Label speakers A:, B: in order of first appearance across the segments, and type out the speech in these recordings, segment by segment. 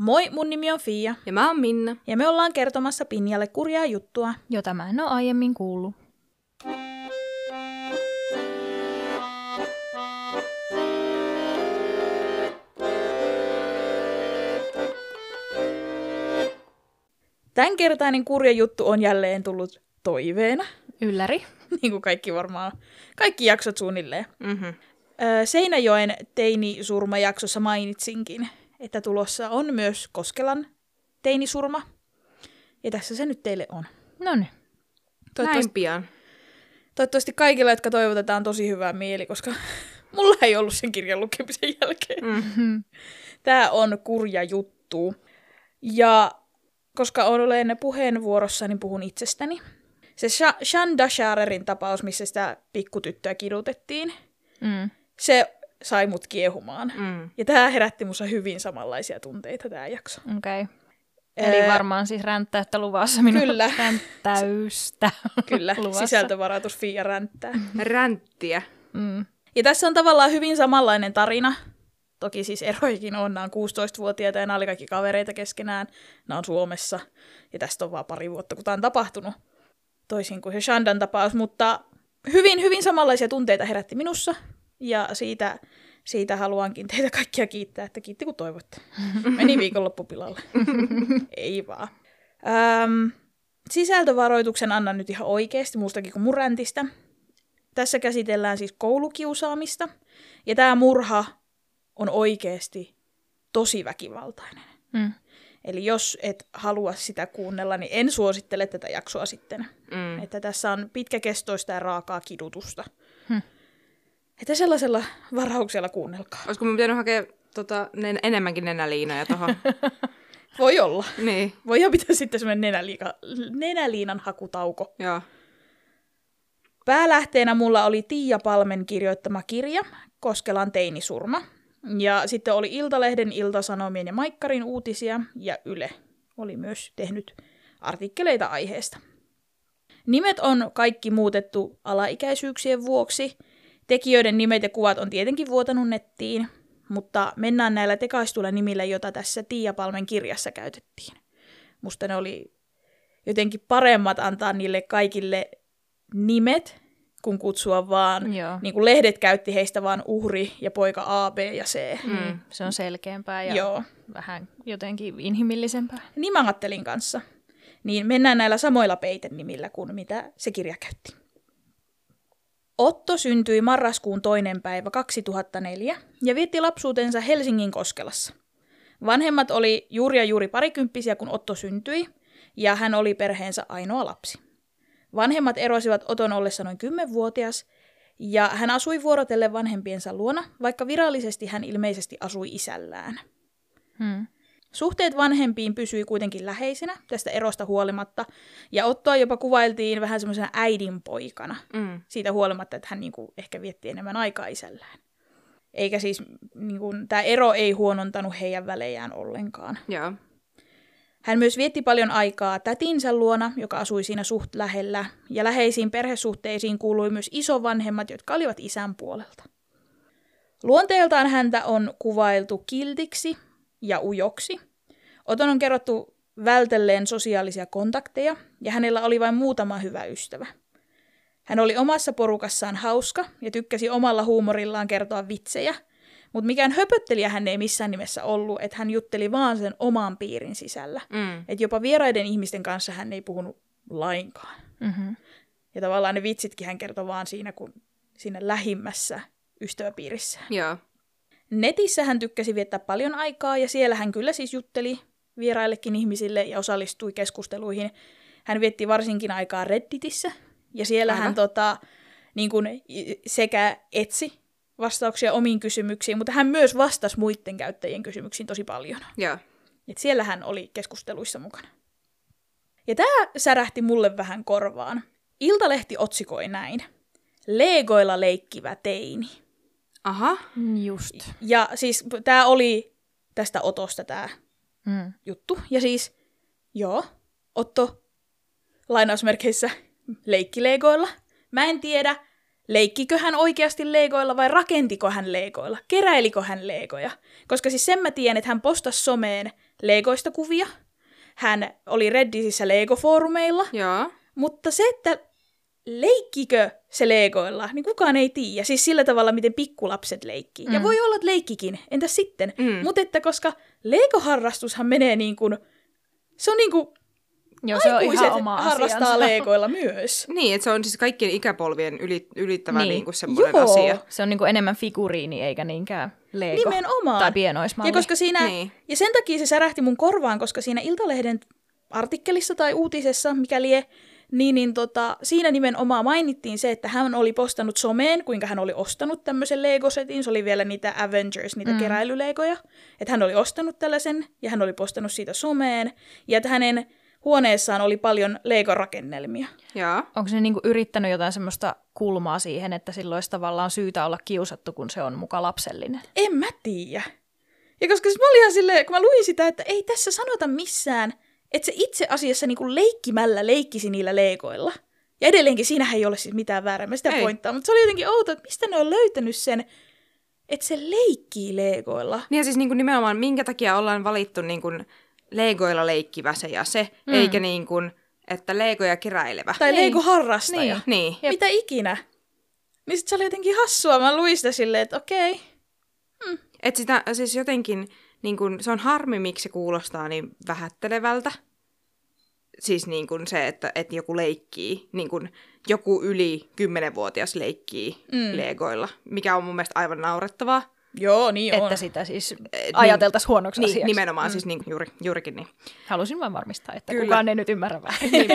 A: Moi, mun nimi on Fia,
B: Ja mä oon Minna.
A: ja me ollaan kertomassa Pinjalle kurjaa juttua.
C: jota mä en ole aiemmin kuullut.
A: Tämänkertainen kurja juttu on jälleen tullut toiveena,
C: Ylläri.
A: niin kuin kaikki varmaan, kaikki jaksot suunnilleen.
B: Mm-hmm.
A: Seinäjoen teinisurmajaksossa mainitsinkin, että tulossa on myös Koskelan teinisurma. Ja tässä se nyt teille on.
C: No niin.
A: Toivottavasti,
B: Näin pian.
A: toivottavasti kaikilla, jotka toivotetaan tosi hyvää mieli, koska mulla ei ollut sen kirjan lukemisen jälkeen.
B: Mm.
A: Tämä on kurja juttu. Ja koska olen puheenvuorossa, niin puhun itsestäni. Se Sha- Shan Dasharerin tapaus, missä sitä pikkutyttöä kidutettiin,
C: Mm.
A: se sai mut kiehumaan.
B: Mm.
A: Ja tämä herätti mussa hyvin samanlaisia tunteita, tämä jakso.
C: Okei. Okay. Eli varmaan siis ränttäyttä luvassa minun
A: Kyllä.
C: ränttäystä
A: Kyllä,
C: luvassa.
A: sisältövaratus Fia ränttää.
B: Ränttiä.
C: Mm.
A: Ja tässä on tavallaan hyvin samanlainen tarina. Toki siis eroikin on, nämä on 16-vuotiaita ja nämä oli kaikki kavereita keskenään. Nämä on Suomessa ja tästä on vaan pari vuotta, kun tämä on tapahtunut. Toisin kuin se Shandan tapaus, mutta hyvin, hyvin samanlaisia tunteita herätti minussa. Ja siitä, siitä haluankin teitä kaikkia kiittää, että kiitti kun toivotte. Meni viikonloppupilalle. Ei vaan. Öm, sisältövaroituksen annan nyt ihan oikeasti, muustakin kuin muräntistä. Tässä käsitellään siis koulukiusaamista. Ja tämä murha on oikeasti tosi väkivaltainen.
C: Mm.
A: Eli jos et halua sitä kuunnella, niin en suosittele tätä jaksoa sitten.
B: Mm.
A: Että tässä on pitkäkestoista ja raakaa kidutusta. Että sellaisella varauksella kuunnelkaa.
B: Olisiko mun pitänyt hakea tota, nen- enemmänkin nenäliinoja tohon?
A: Voi olla.
B: niin,
A: Voidaan pitää sitten semmoinen nenäliika, nenäliinan hakutauko.
B: joo.
A: Päälähteenä mulla oli Tiia Palmen kirjoittama kirja, Koskelan teinisurma. Ja sitten oli Iltalehden, Iltasanomien ja Maikkarin uutisia, ja Yle oli myös tehnyt artikkeleita aiheesta. Nimet on kaikki muutettu alaikäisyyksien vuoksi. Tekijöiden nimet ja kuvat on tietenkin vuotanut nettiin, mutta mennään näillä tekaistuilla nimillä, jota tässä Tiia Palmen kirjassa käytettiin. Musta ne oli jotenkin paremmat antaa niille kaikille nimet, kun kutsua vaan,
C: Joo.
A: niin kuin lehdet käytti heistä vaan uhri ja poika A, B ja C.
C: Mm. Se on selkeämpää ja
A: Joo.
C: vähän jotenkin inhimillisempää.
A: Niin mä ajattelin kanssa. Niin mennään näillä samoilla peitenimillä kuin mitä se kirja käytti. Otto syntyi marraskuun toinen päivä 2004 ja vietti lapsuutensa Helsingin Koskelassa. Vanhemmat oli juuri ja juuri parikymppisiä, kun Otto syntyi, ja hän oli perheensä ainoa lapsi. Vanhemmat erosivat Oton ollessa noin 10-vuotias, ja hän asui vuorotellen vanhempiensa luona, vaikka virallisesti hän ilmeisesti asui isällään.
C: Mm.
A: Suhteet vanhempiin pysyi kuitenkin läheisenä tästä erosta huolimatta, ja Ottoa jopa kuvailtiin vähän semmoisena äidinpoikana,
B: Mm.
A: siitä huolimatta, että hän niinku ehkä vietti enemmän aikaa isällään. Eikä siis, niinku, tämä ero ei huonontanut heidän välejään ollenkaan.
B: Joo.
A: Hän myös vietti paljon aikaa tätinsä luona, joka asui siinä suht lähellä, ja läheisiin perhesuhteisiin kuului myös isovanhemmat, jotka olivat isän puolelta. Luonteeltaan häntä on kuvailtu kiltiksi ja ujoksi. Oton on kerrottu vältelleen sosiaalisia kontakteja, ja hänellä oli vain muutama hyvä ystävä. Hän oli omassa porukassaan hauska ja tykkäsi omalla huumorillaan kertoa vitsejä, mutta mikään höpöttelijä hän ei missään nimessä ollut, että hän jutteli vaan sen oman piirin sisällä.
B: Mm.
A: Että jopa vieraiden ihmisten kanssa hän ei puhunut lainkaan.
C: Mm-hmm.
A: Ja tavallaan ne vitsitkin hän kertoi vaan siinä, kun siinä lähimmässä ystäväpiirissä.
B: Joo.
A: Netissä hän tykkäsi viettää paljon aikaa ja siellä hän kyllä siis jutteli vieraillekin ihmisille ja osallistui keskusteluihin. Hän vietti varsinkin aikaa Redditissä ja siellä
B: Aivan.
A: hän tota, niin kuin, sekä etsi vastauksia omiin kysymyksiin, mutta hän myös vastasi muiden käyttäjien kysymyksiin tosi paljon.
B: Joo.
A: Et siellä hän oli keskusteluissa mukana. Ja tämä särähti mulle vähän korvaan. Iltalehti otsikoi näin. Legoilla leikkivä teini.
B: Aha.
C: Just.
A: Ja siis tämä oli tästä Otosta tämä
C: Mm.
A: juttu. Ja siis, joo, Otto lainausmerkeissä leikki Legoilla. Mä en tiedä, leikkikö hän oikeasti legoilla vai rakentiko hän legoilla, keräilikö hän legoja. Koska siis sen mä tiedän, että hän postasi someen legoista kuvia, hän oli Redditissä Lego-foorumeilla,
B: Joo.
A: mutta se, että leikkikö se legoilla, niin kukaan ei tiedä. Siis sillä tavalla, miten pikkulapset leikkii. Mm. Ja voi olla, että leikkikin, entäs sitten?
B: Mm.
A: Mutta että koska Lego-harrastushan menee niin kuin, se on niin kuin
C: Joo, se on ihan oma
A: harrastaa
C: asiansa.
A: legoilla myös.
B: Niin, että se on siis kaikkien ikäpolvien yli, ylittävä
C: Niin.
B: niin. Niin kuin semmoinen
A: Joo.
B: asia.
C: Se on niinku enemmän figuriini eikä niinkään Lego.
A: Nimenomaan.
C: Tai pienoismalli.
A: Ja, koska siinä,
B: Niin.
A: niin. ja sen takia se särähti mun korvaan, koska siinä Iltalehden artikkelissa tai uutisessa, mikä lie, niin, niin tota, siinä nimenomaan mainittiin se, että hän oli postannut someen, kuinka hän oli ostanut tämmöisen Lego-setin. Se oli vielä niitä Avengers, niitä mm. keräilylegoja. Että hän oli ostanut tällaisen ja hän oli postannut siitä someen. Ja että hänen huoneessaan oli paljon Lego-rakennelmia.
B: Joo.
C: Onko se niinku yrittänyt jotain semmoista kulmaa siihen, että silloin olisi tavallaan syytä olla kiusattu, kun se on muka lapsellinen?
A: En mä tiedä. Ja koska siis mä olin ihan silleen, kun mä luin sitä, että ei tässä sanota missään, että se itse asiassa niinku leikkimällä leikkisi niillä leikoilla. Ja edelleenkin siinähän ei ole siis mitään väärää, mä sitä
B: Ei.
A: pointtaa. Mutta se oli jotenkin outo, että mistä ne on löytänyt sen, että se leikkii leikoilla.
B: Niin ja siis niin kuin nimenomaan, minkä takia ollaan valittu niin kuin legoilla leikkivä se ja se, mm. eikä niin kuin, että legoja keräilevä.
A: Tai
C: Niin.
A: Lego-harrastaja.
C: Niin.
B: Niin.
C: Jep.
A: Mitä ikinä. Niin sit se oli jotenkin hassua. Mä luin sitä silleen, että okei.
B: Että sitä siis jotenkin, niin kuin, se on harmi, miksi se kuulostaa niin vähättelevältä. Siis niin kuin se, että, että joku leikkii, niin kuin joku yli 10-vuotias leikkii
A: Mm.
B: legoilla, mikä on mun mielestä aivan naurettavaa.
A: Joo, niin on.
C: Että sitä siis
B: niin.
C: ajateltaisiin huonoksi
B: Niin,
C: asiaksi.
B: nimenomaan mm. siis niin, juuri, juurikin niin.
C: Halusin vain varmistaa, että
B: Kyllä.
C: kukaan ei nyt ymmärrä väärin.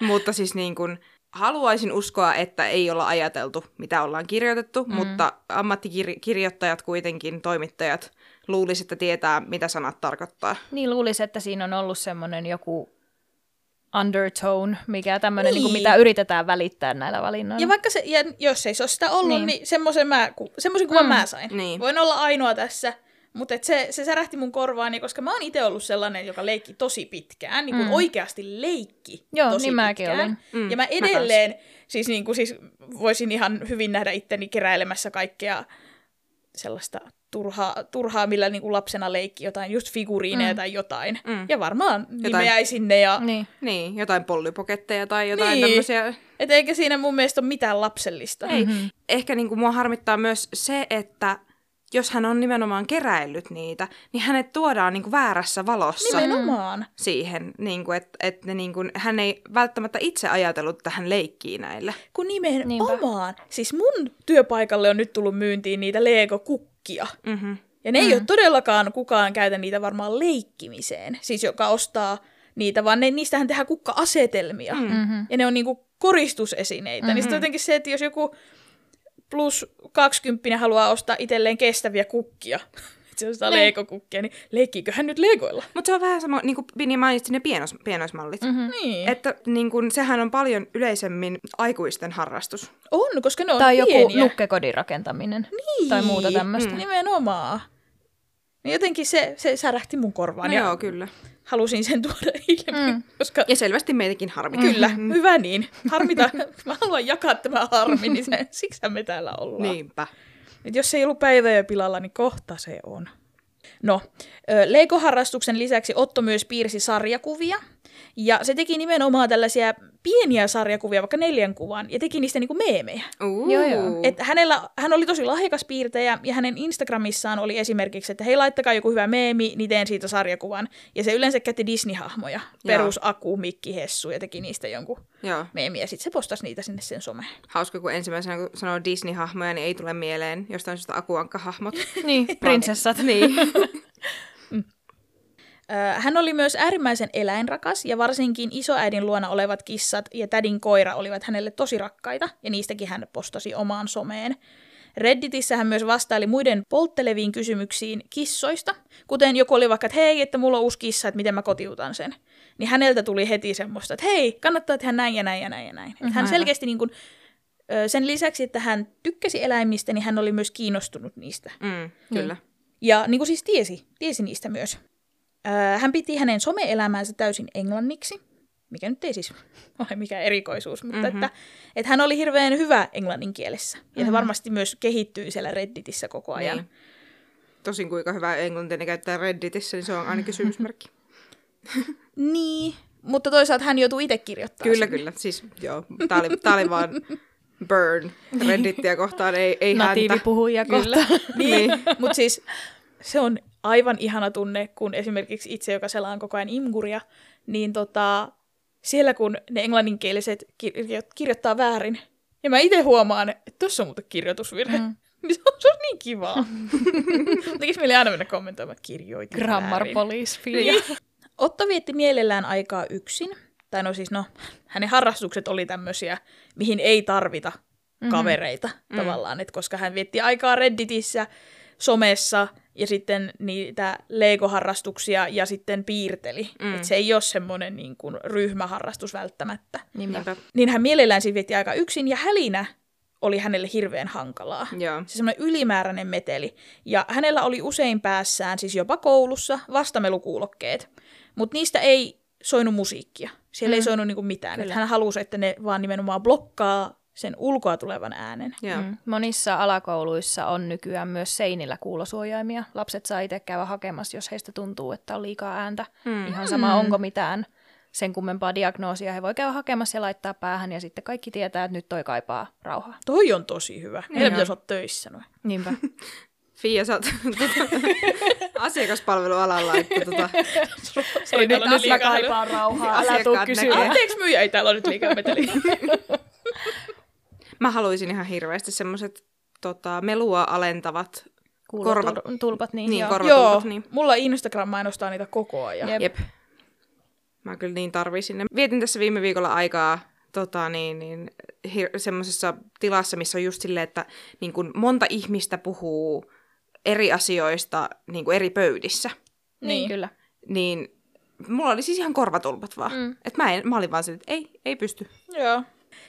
B: Mutta siis niin kuin, haluaisin uskoa, että ei olla ajateltu, mitä ollaan kirjoitettu, mm. mutta ammattikirjoittajat kuitenkin, toimittajat, luulisi, että tietää, mitä sanat tarkoittaa.
C: Niin luulisi, että siinä on ollut semmoinen joku undertone, mikä tämmöinen, niin.
A: Niin.
C: Mitä yritetään välittää näillä valinnoilla.
A: Ja vaikka se, ja jos ei se ole sitä ollut, niin,
C: Niin.
A: semmoisen, mä, ku- semmoisen kuvan
C: Mm,
A: mä sain.
B: niin.
A: Voin olla ainoa tässä, mutta et se, se särähti mun korvaani, koska mä oon itse ollut sellainen, joka leikki tosi pitkään, niin kuin
C: Mm.
A: oikeasti leikki
C: Joo,
A: tosi
C: niin mäkin
A: pitkään.
C: olin.
B: Mm,
A: ja mä
B: mä
A: edelleen, siis, niin kuin, siis voisin ihan hyvin nähdä itteni keräilemässä kaikkea sellaista turhaa, turhaa millä niin kuin lapsena leikki jotain, just figuriineja
C: Mm.
A: tai jotain.
B: Mm.
A: Ja varmaan nimeäisin ne ja...
C: Niin.
B: Niin, jotain pollypoketteja tai jotain
A: Niin.
B: tämmöisiä.
A: Et eikä siinä mun mielestä ole mitään lapsellista.
B: Ei.
C: Mhm.
B: Ehkä niin kuin mua harmittaa myös se, että jos hän on nimenomaan keräillyt niitä, niin hänet tuodaan niin kuin väärässä valossa
A: Nimenomaan.
B: siihen, niin kuin, että, että ne, niin kuin, hän ei välttämättä itse ajatellut, että hän leikkii näillä.
A: Kun
C: Niinpä.
A: nimenomaan. Siis mun työpaikalle on nyt tullut myyntiin niitä Lego-kukkia.
B: Mm-hmm.
A: Ja ne mm. ei ole todellakaan kukaan käytä niitä varmaan leikkimiseen. Siis joka ostaa niitä, vaan ne, niistähän tehdään kukka-asetelmia. Mm.
C: Mhm.
A: Ja ne on niinku koristusesineitä. Mm-hmm. Niin sitten jotenkin se, että jos joku plus 20 haluaa ostaa itselleen kestäviä kukkia, että se ostaa
B: Niin.
A: Lego-kukkia, niin leikkiikö hän nyt Legoilla?
B: Mutta se on vähän sama, niin kuin Pini mainitsi ne pienos, pienoismallit. Mm-hmm.
C: Mhm.
A: Niin.
B: Että niin kuin, sehän on paljon yleisemmin aikuisten harrastus.
A: On, koska ne on
C: Tai joku
A: pieniä.
C: nukkekodin rakentaminen.
A: Niin.
C: Tai muuta tämmöistä.
A: Mm. Nimenomaan. Niin jotenkin se, se särähti mun korvaan
B: No
A: ja
B: joo, kyllä.
A: halusin sen tuoda ilmi,
C: Mm.
A: koska
B: Ja selvästi meitäkin harmi.
A: kyllä, hyvä niin. Harmita, mä haluan jakaa tämä harmi, niin se, siksi me täällä ollaan.
B: Niinpä.
A: Et jos ei ollut päivä jo pilalla, niin kohta se on. No, ö, Lego-harrastuksen lisäksi Otto myös piirsi sarjakuvia. Ja se teki nimenomaan tällaisia pieniä sarjakuvia, vaikka neljän kuvan, ja teki niistä niinku meemejä.
B: Uh.
C: Joo, joo.
A: Et hänellä, hän oli tosi lahjakas piirtäjä, ja hänen Instagramissaan oli esimerkiksi, että hei, laittakaa joku hyvä meemi, niin teen siitä sarjakuvan. Ja se yleensä käytti Disney-hahmoja, perus Aku, Mikki, Hessu, ja teki niistä jonkun
B: Joo.
A: meemiä. Sitten se postasi niitä sinne sen someen.
B: Hauska, kun ensimmäisenä kun sanoo Disney-hahmoja, niin ei tule mieleen jostain syystä akuankka-hahmot.
C: Niin, prinsessat.
B: niin.
A: Hän oli myös äärimmäisen eläinrakas ja varsinkin isoäidin luona olevat kissat ja tädin koira olivat hänelle tosi rakkaita ja niistäkin hän postasi omaan someen. Redditissä hän myös vastaili muiden poltteleviin kysymyksiin kissoista, kuten joku oli vaikka, että hei, että mulla on uusi kissa, että miten mä kotiutan sen. Niin häneltä tuli heti semmoista, että hei, kannattaa tehdä näin ja näin ja näin ja näin. Mm-hmm. Hän selkeästi niin kuin, sen lisäksi, että hän tykkäsi eläimistä, niin hän oli myös kiinnostunut niistä.
B: Mm, kyllä.
A: Ja niin kuin siis tiesi, tiesi niistä myös. Öö, hän piti hänen some-elämäänsä täysin englanniksi. mikä nyt ei siis ole mikään erikoisuus, mutta mm-hmm. että, että hän oli hirveän hyvä englannin kielessä. Ja mm-hmm. se varmasti myös kehittyy siellä Redditissä koko ajan.
B: Niin. Tosin kuinka hyvä englantia ne käyttää Redditissä, niin se on aina kysymysmerkki.
A: Niin, mutta toisaalta hän joutuu itse kirjoittamaan
B: kyllä,
A: sen.
B: kyllä. Siis joo, tää oli, tää oli vaan burn Reddittiä kohtaan, ei, ei häntä.
C: Natiivipuhujia
A: Kyllä.
C: kohtaan.
A: niin, mutta siis se on aivan ihana tunne, kun esimerkiksi itse, joka selaan koko ajan imguria, niin tota, siellä kun ne englanninkieliset kir- kirjoittaa väärin, ja mä itse huomaan, että tuossa on muuten kirjoitusvirhe, mm. niin se on, se on niin kivaa. Tekis mieli aina mennä kommentoimaan, kirjoitin
C: Grammar
A: väärin.
C: Police
A: Niin. Otto vietti mielellään aikaa yksin. Tai no siis no, hänen harrastukset oli tämmöisiä, mihin ei tarvita kavereita mm-hmm. tavallaan. Et koska hän vietti aikaa Redditissä, somessa ja sitten niitä Lego-harrastuksia ja sitten piirteli. Mm. Et se ei ole semmoinen niin kuin ryhmäharrastus välttämättä.
C: Niinpä.
A: Niin hän mielellään siis vietti aikaa yksin ja hälinä oli hänelle hirveän hankalaa.
B: Joo.
A: Se semmoinen ylimääräinen meteli. Ja hänellä oli usein päässään, siis jopa koulussa, vastamelukuulokkeet. Mutta niistä ei soinut musiikkia. Siellä mm. ei soinut niinku mitään. Hän halusi, että ne vaan nimenomaan blokkaa sen ulkoa tulevan äänen.
B: Joo.
C: Mm. Monissa alakouluissa on nykyään myös seinillä kuulosuojaimia. Lapset saa itse käydä hakemassa, jos heistä tuntuu, että on liikaa ääntä. Mm. Ihan sama, onko mitään sen kummempaa diagnoosia. He voi käydä hakemassa ja laittaa päähän, ja sitten kaikki tietää, että nyt toi kaipaa rauhaa.
A: Toi on tosi hyvä. Meillä
B: Joo.
A: pitäisi olla töissä noin.
C: Niinpä.
B: Fia, sä oot asiakaspalvelualalla, että tota,
A: Ei
C: nyt
A: liikaa
C: kaipaan rauhaa, älä tuu
B: näkee.
A: Anteeksi myyjä, ei täällä ole nyt liikaa meteliä.
B: Mä haluaisin ihan hirveästi semmoiset tota, melua alentavat
C: Kuulotulpat, niin,
B: Niin,
C: joo.
B: korva-
A: Joo,
B: Korvatulpat, niin.
A: mulla Instagram mainostaa niitä koko ajan.
C: Jep.
B: Jep. Mä kyllä niin tarvisin ne. Vietin tässä viime viikolla aikaa tota, niin, niin, hir- semmoisessa tilassa, missä on just silleen, että niin kun monta ihmistä puhuu eri asioista niin kuin eri pöydissä.
C: Niin,
A: Niin.
C: kyllä.
B: Niin mulla oli siis ihan korvatulpat vaan. Mm. Et mä, en, mä olin vaan silleen, että ei, ei pysty.
A: Joo.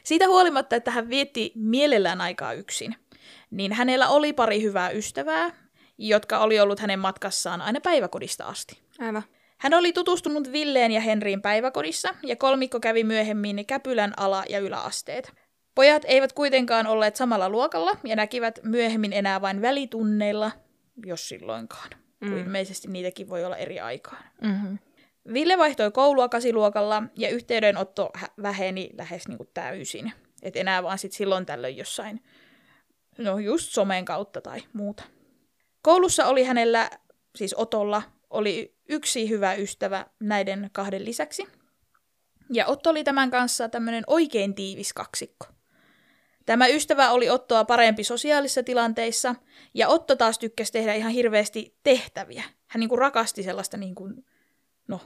A: Siitä huolimatta, että hän vietti mielellään aikaa yksin, niin hänellä oli pari hyvää ystävää, jotka oli ollut hänen matkassaan aina päiväkodista asti.
B: Aivan.
A: Hän oli tutustunut Villeen ja Henriin päiväkodissa, ja kolmikko kävi myöhemmin Käpylän ala- ja yläasteet. Pojat eivät kuitenkaan olleet samalla luokalla ja näkivät myöhemmin enää vain välitunneilla, jos silloinkaan. Mm. Kun ilmeisesti niitäkin voi olla eri aikaan.
C: Mm-hmm.
A: Ville vaihtoi koulua kasiluokalla ja yhteydenotto väheni lähes niin kuin täysin. Et enää vaan sit silloin tällöin jossain, no just somen kautta tai muuta. Koulussa oli hänellä, siis Otolla, oli yksi hyvä ystävä näiden kahden lisäksi. Ja Otto oli tämän kanssa tämmöinen oikein tiivis kaksikko. Tämä ystävä oli Ottoa parempi sosiaalisissa tilanteissa, ja Otto taas tykkäsi tehdä ihan hirveästi tehtäviä. Hän niinku rakasti sellaista, niinku, no,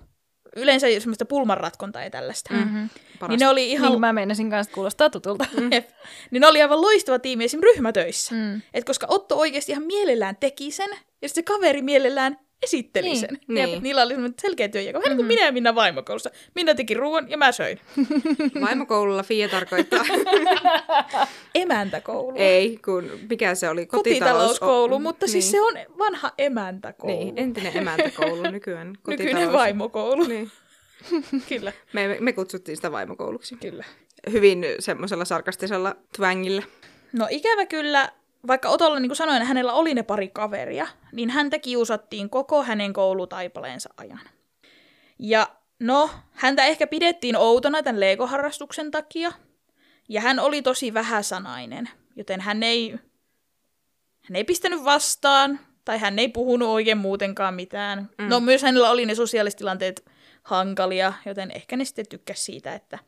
A: yleensä semmoista pulmanratkontaa ja tällaista.
C: Mm-hmm.
A: Niin ne oli ihan,
C: Niin mä meinasin kanssa, että kuulostaa tutulta.
A: Jep. niin ne oli aivan loistava tiimi esim. ryhmätöissä.
C: Mm.
A: Et koska Otto oikeasti ihan mielellään teki sen, ja sitten se kaveri mielellään esitteli
C: Niin,
A: sen.
B: niin.
A: Jep, Niillä oli selkeä työjako. Vähän niin kuin minä ja Minna vaimokoulussa. Minna teki ruoan ja mä söin.
B: Vaimokoululla Fia tarkoittaa,
A: Emäntäkoulu.
B: ei, kun mikä se oli?
A: Kotitalouskoulu, mutta siis
B: niin.
A: se on vanha emäntäkoulu.
B: Niin, entinen emäntäkoulu nykyään.
A: Nykyinen vaimokoulu.
B: Niin.
A: Kyllä,
B: Me, me, me kutsuttiin sitä vaimokouluksi.
A: kyllä.
B: Hyvin semmoisella sarkastisella twangilla.
A: No ikävä kyllä, vaikka Otolla, niin kuin sanoin, hänellä oli ne pari kaveria, niin häntä kiusattiin koko hänen koulutaipaleensa ajan. Ja no, häntä ehkä pidettiin outona tämän Lego-harrastuksen takia, ja hän oli tosi vähäsanainen, joten hän ei, hän ei pistänyt vastaan, tai hän ei puhunut oikein muutenkaan mitään. Mm. No myös hänellä oli ne sosiaaliset tilanteet hankalia, joten ehkä ne sitten tykkäsi siitä, että,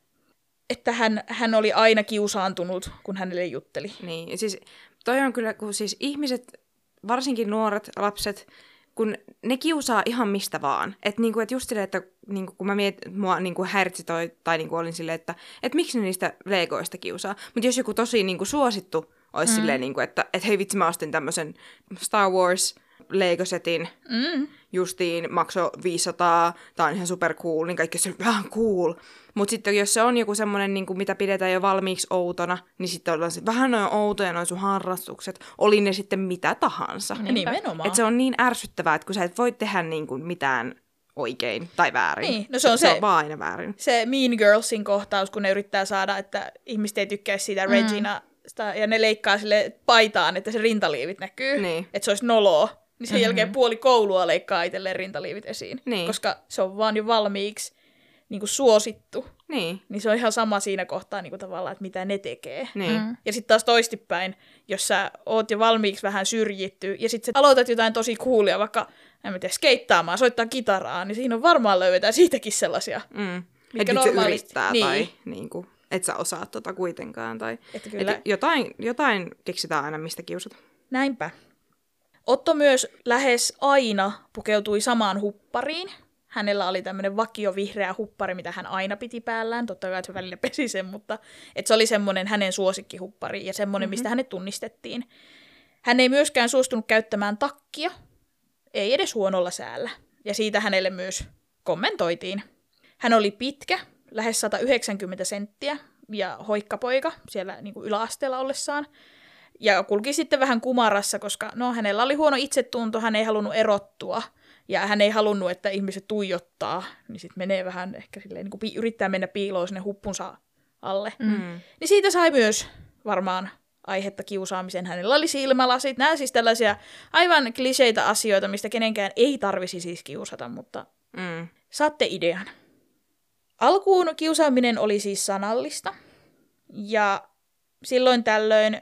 A: että hän, hän oli aina kiusaantunut, kun hänelle jutteli.
B: Niin, siis toi on kyllä, kun siis ihmiset, varsinkin nuoret lapset, kun ne kiusaa ihan mistä vaan. Että niinku, et just silleen, että niinku, kun mä mietin, mua niinku häiritsi toi, tai niinku olin silleen, että et miksi ne niistä legoista kiusaa. Mutta jos joku tosi niinku suosittu olisi mm. silleen, niinku, että et hei vitsi, mä ostin tämmöisen Star Wars Lego-setin,
A: Mm.
B: justiin maksoi 500, tää on ihan super cool, niin kaikki on vähän cool. Mutta sitten jos se on joku semmoinen, niin mitä pidetään jo valmiiksi outona, niin sitten ollaan se, vähän noin outoja noin sun harrastukset, oli ne sitten mitä tahansa.
A: Nimenomaan.
B: Et se on niin ärsyttävää, että kun sä et voi tehdä niin kuin mitään oikein tai väärin.
A: Niin, no se on
B: se,
A: se-
B: on vaan aina väärin.
A: Se Mean Girlsin kohtaus, kun ne yrittää saada, että ihmiset ei tykkää siitä mm. Regina, ja ne leikkaa sille paitaan, että se rintaliivit näkyy,
B: Niin.
A: että se olisi noloa. Niin sen mm-hmm. jälkeen puoli koulua leikkaa itselleen rintaliivit esiin,
B: Niin.
A: koska se on vaan jo valmiiksi niin kuin suosittu.
B: Niin,
A: Niin se on ihan sama siinä kohtaa niin kuin tavallaan, että mitä ne tekee.
B: niin.
C: Mm.
A: Ja sitten taas toistipäin, jos sä oot jo valmiiksi vähän syrjitty, ja sitten aloitat jotain tosi coolia, vaikka en mä tiedä, skeittaamaan, soittaa kitaraa, niin siinä on varmaan löydetään siitäkin sellaisia.
B: Mm.
A: Mitkä
B: Että
A: normaalisti-
B: yrittää
A: niin.
B: tai niin kuin, et sä osaat tota kuitenkaan. Tai,
A: Että kyllä,
B: et jotain, jotain keksitään aina mistä kiusata.
A: näinpä. Otto myös lähes aina pukeutui samaan huppariin. Hänellä oli tämmöinen vakio vihreä huppari, mitä hän aina piti päällään. Totta kai se välillä pesi sen, mutta et se oli semmoinen hänen suosikkihuppari ja semmoinen, mm-hmm. mistä hänet tunnistettiin. Hän ei myöskään suostunut käyttämään takkia, ei edes huonolla säällä. Ja siitä hänelle myös kommentoitiin. Hän oli pitkä, lähes 190 senttiä, ja hoikkapoika siellä niin kuin yläasteella ollessaan. Ja kulki sitten vähän kumarassa, koska no, hänellä oli huono itsetunto, hän ei halunnut erottua. Ja hän ei halunnut, että ihmiset tuijottaa, niin sitten menee vähän ehkä silleen, niin kuin pi- yrittää mennä piiloon sinne huppunsa alle.
B: Mm.
A: Niin siitä sai myös varmaan aihetta kiusaamiseen. Hänellä oli silmälasit, nämä siis tällaisia aivan kliseitä asioita, mistä kenenkään ei tarvisi siis kiusata, mutta
B: Mm.
A: saatte idean. Alkuun kiusaaminen oli siis sanallista, ja silloin tällöin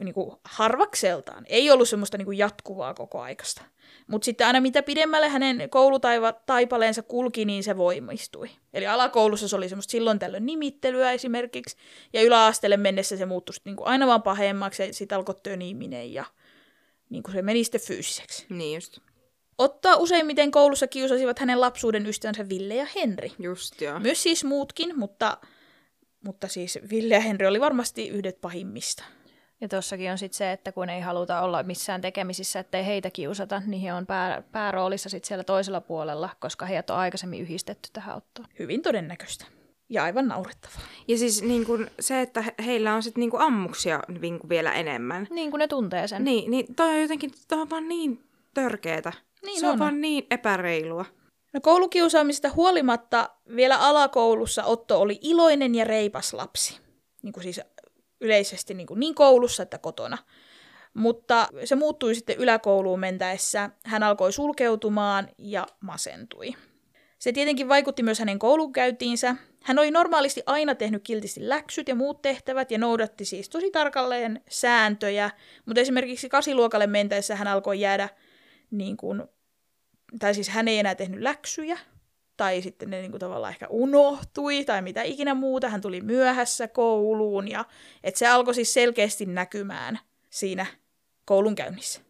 A: niin kuin harvakseltaan ei ollut semmoista niin kuin jatkuvaa koko aikasta. Mutta sitten aina mitä pidemmälle hänen koulutaipaleensa kulki, niin se voimistui. Eli alakoulussa se oli semmoista silloin tällöin nimittelyä esimerkiksi, ja yläasteelle mennessä se muuttui niin kuin aina vaan pahemmaksi, ja sitten alkoi töniminen, ja niin kuin se meni sitten fyysiseksi.
B: Niin just.
A: Ottaa useimmiten koulussa kiusasivat hänen lapsuuden ystävänsä Ville ja Henri.
B: Just joo.
A: Myös siis muutkin, mutta, mutta siis Ville ja Henri oli varmasti yhdet pahimmista.
C: Ja tossakin on sitten se, että kun ei haluta olla missään tekemisissä, ettei heitä kiusata, niin he on pää, pääroolissa sitten siellä toisella puolella, koska heidät on aikaisemmin yhdistetty tähän ottoon.
A: Hyvin todennäköistä. Ja aivan naurettavaa.
B: Ja siis niin kun, se, että he- heillä on sitten niin ammuksia niin kun vielä enemmän.
C: Niin kuin ne tuntee sen.
B: Niin, niin toi on jotenkin, toi on vaan niin törkeetä.
A: Niin
B: se on,
A: on.
B: vaan niin epäreilua.
A: No koulukiusaamisesta huolimatta vielä alakoulussa Otto oli iloinen ja reipas lapsi. Niin kuin siis yleisesti niin, kuin niin koulussa että kotona. Mutta se muuttui sitten yläkouluun mentäessä. Hän alkoi sulkeutumaan ja masentui. Se tietenkin vaikutti myös hänen koulunkäyntiinsä. Hän oli normaalisti aina tehnyt kiltisti läksyt ja muut tehtävät ja noudatti siis tosi tarkalleen sääntöjä, mutta esimerkiksi kasiluokalle mentäessä hän alkoi jäädä niin kuin, tai siis hän ei enää tehnyt läksyjä, tai sitten ne niin kuin tavallaan ehkä unohtui, tai mitä ikinä muuta, hän tuli myöhässä kouluun, ja että se alkoi siis selkeästi näkymään siinä koulunkäynnissä.